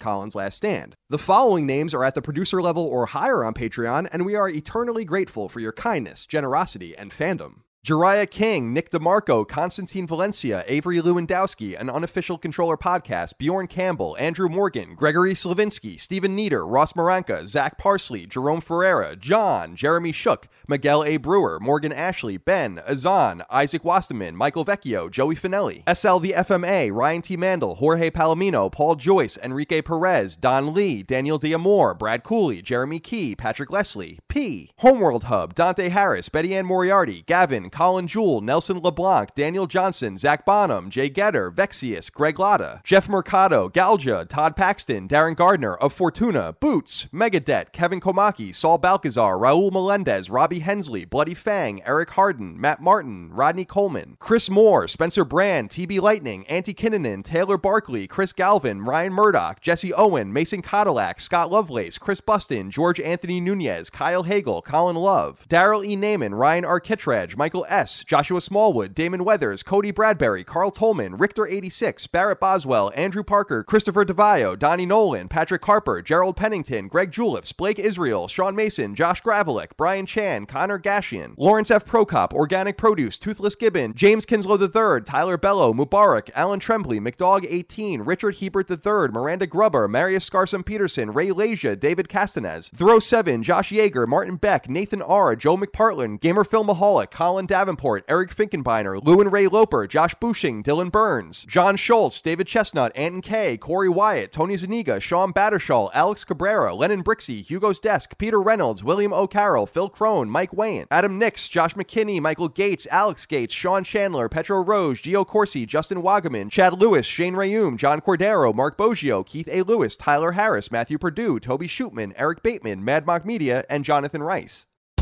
Stand. The following names are at the producer level or higher on Patreon, and we are eternally grateful for your kindness, generosity, and fandom. Jariah King, Nick DeMarco, Constantine Valencia, Avery Lewandowski, an unofficial controller podcast, Bjorn Campbell, Andrew Morgan, Gregory Slavinsky, Stephen Nieder, Ross Maranka, Zach Parsley, Jerome Ferreira, John, Jeremy Shook, Miguel A. Brewer, Morgan Ashley, Ben, Azan, Isaac Wasterman, Michael Vecchio, Joey Finelli, SL the FMA, Ryan T. Mandel, Jorge Palomino, Paul Joyce, Enrique Perez, Don Lee, Daniel Diamore, Brad Cooley, Jeremy Key, Patrick Leslie, P, Homeworld Hub, Dante Harris, Betty Ann Moriarty, Gavin, Colin Jewell, Nelson LeBlanc, Daniel Johnson, Zach Bonham, Jay Getter, Vexius, Greg Lotta, Jeff Mercado, Galja, Todd Paxton, Darren Gardner of Fortuna, Boots, Megadet, Kevin Komaki, Saul Balcazar, Raul Melendez, Robbie Hensley, Bloody Fang, Eric Harden, Matt Martin, Rodney Coleman, Chris Moore, Spencer Brand, TB Lightning, Antti Kinnanen, Taylor Barkley, Chris Galvin, Ryan Murdoch, Jesse Owen, Mason Cadillac, Scott Lovelace, Chris Buston, George Anthony Nunez, Kyle Hagel, Colin Love, Daryl E. Naiman, Ryan Arkitrage, Michael S., Joshua Smallwood, Damon Weathers, Cody Bradbury, Carl Tolman, Richter86, Barrett Boswell, Andrew Parker, Christopher DeVio, Donnie Nolan, Patrick Harper, Gerald Pennington, Greg Julips, Blake Israel, Sean Mason, Josh Gravelick, Brian Chan, Connor Gashian, Lawrence F. Prokop, Organic Produce, Toothless Gibbon, James Kinslow III, Tyler Bello, Mubarak, Alan Trembley, McDog18, Richard Hebert III, Miranda Grubber, Marius Scarsom Peterson, Ray Leja, David Castanez, Throw7, Josh Yeager, Martin Beck, Nathan R., Joe McPartland, Gamer Filmaholic, Colin Davenport, Eric Finkenbeiner, Lewin Ray Loper, Josh Bushing, Dylan Burns, John Schultz, David Chestnut, Anton K, Corey Wyatt, Tony Zaniga, Sean Battershall, Alex Cabrera, Lennon Brixey, Hugo's Desk, Peter Reynolds, William O'Carroll, Phil Crone, Mike Wayne, Adam Nix, Josh McKinney, Michael Gates, Alex Gates, Sean Chandler, Petro Rose, Gio Corsi, Justin Wagaman, Chad Lewis, Shane Rayum, John Cordero, Mark Boggio, Keith A. Lewis, Tyler Harris, Matthew Purdue, Toby Shootman, Eric Bateman, Mad Mock Media, and Jonathan Rice.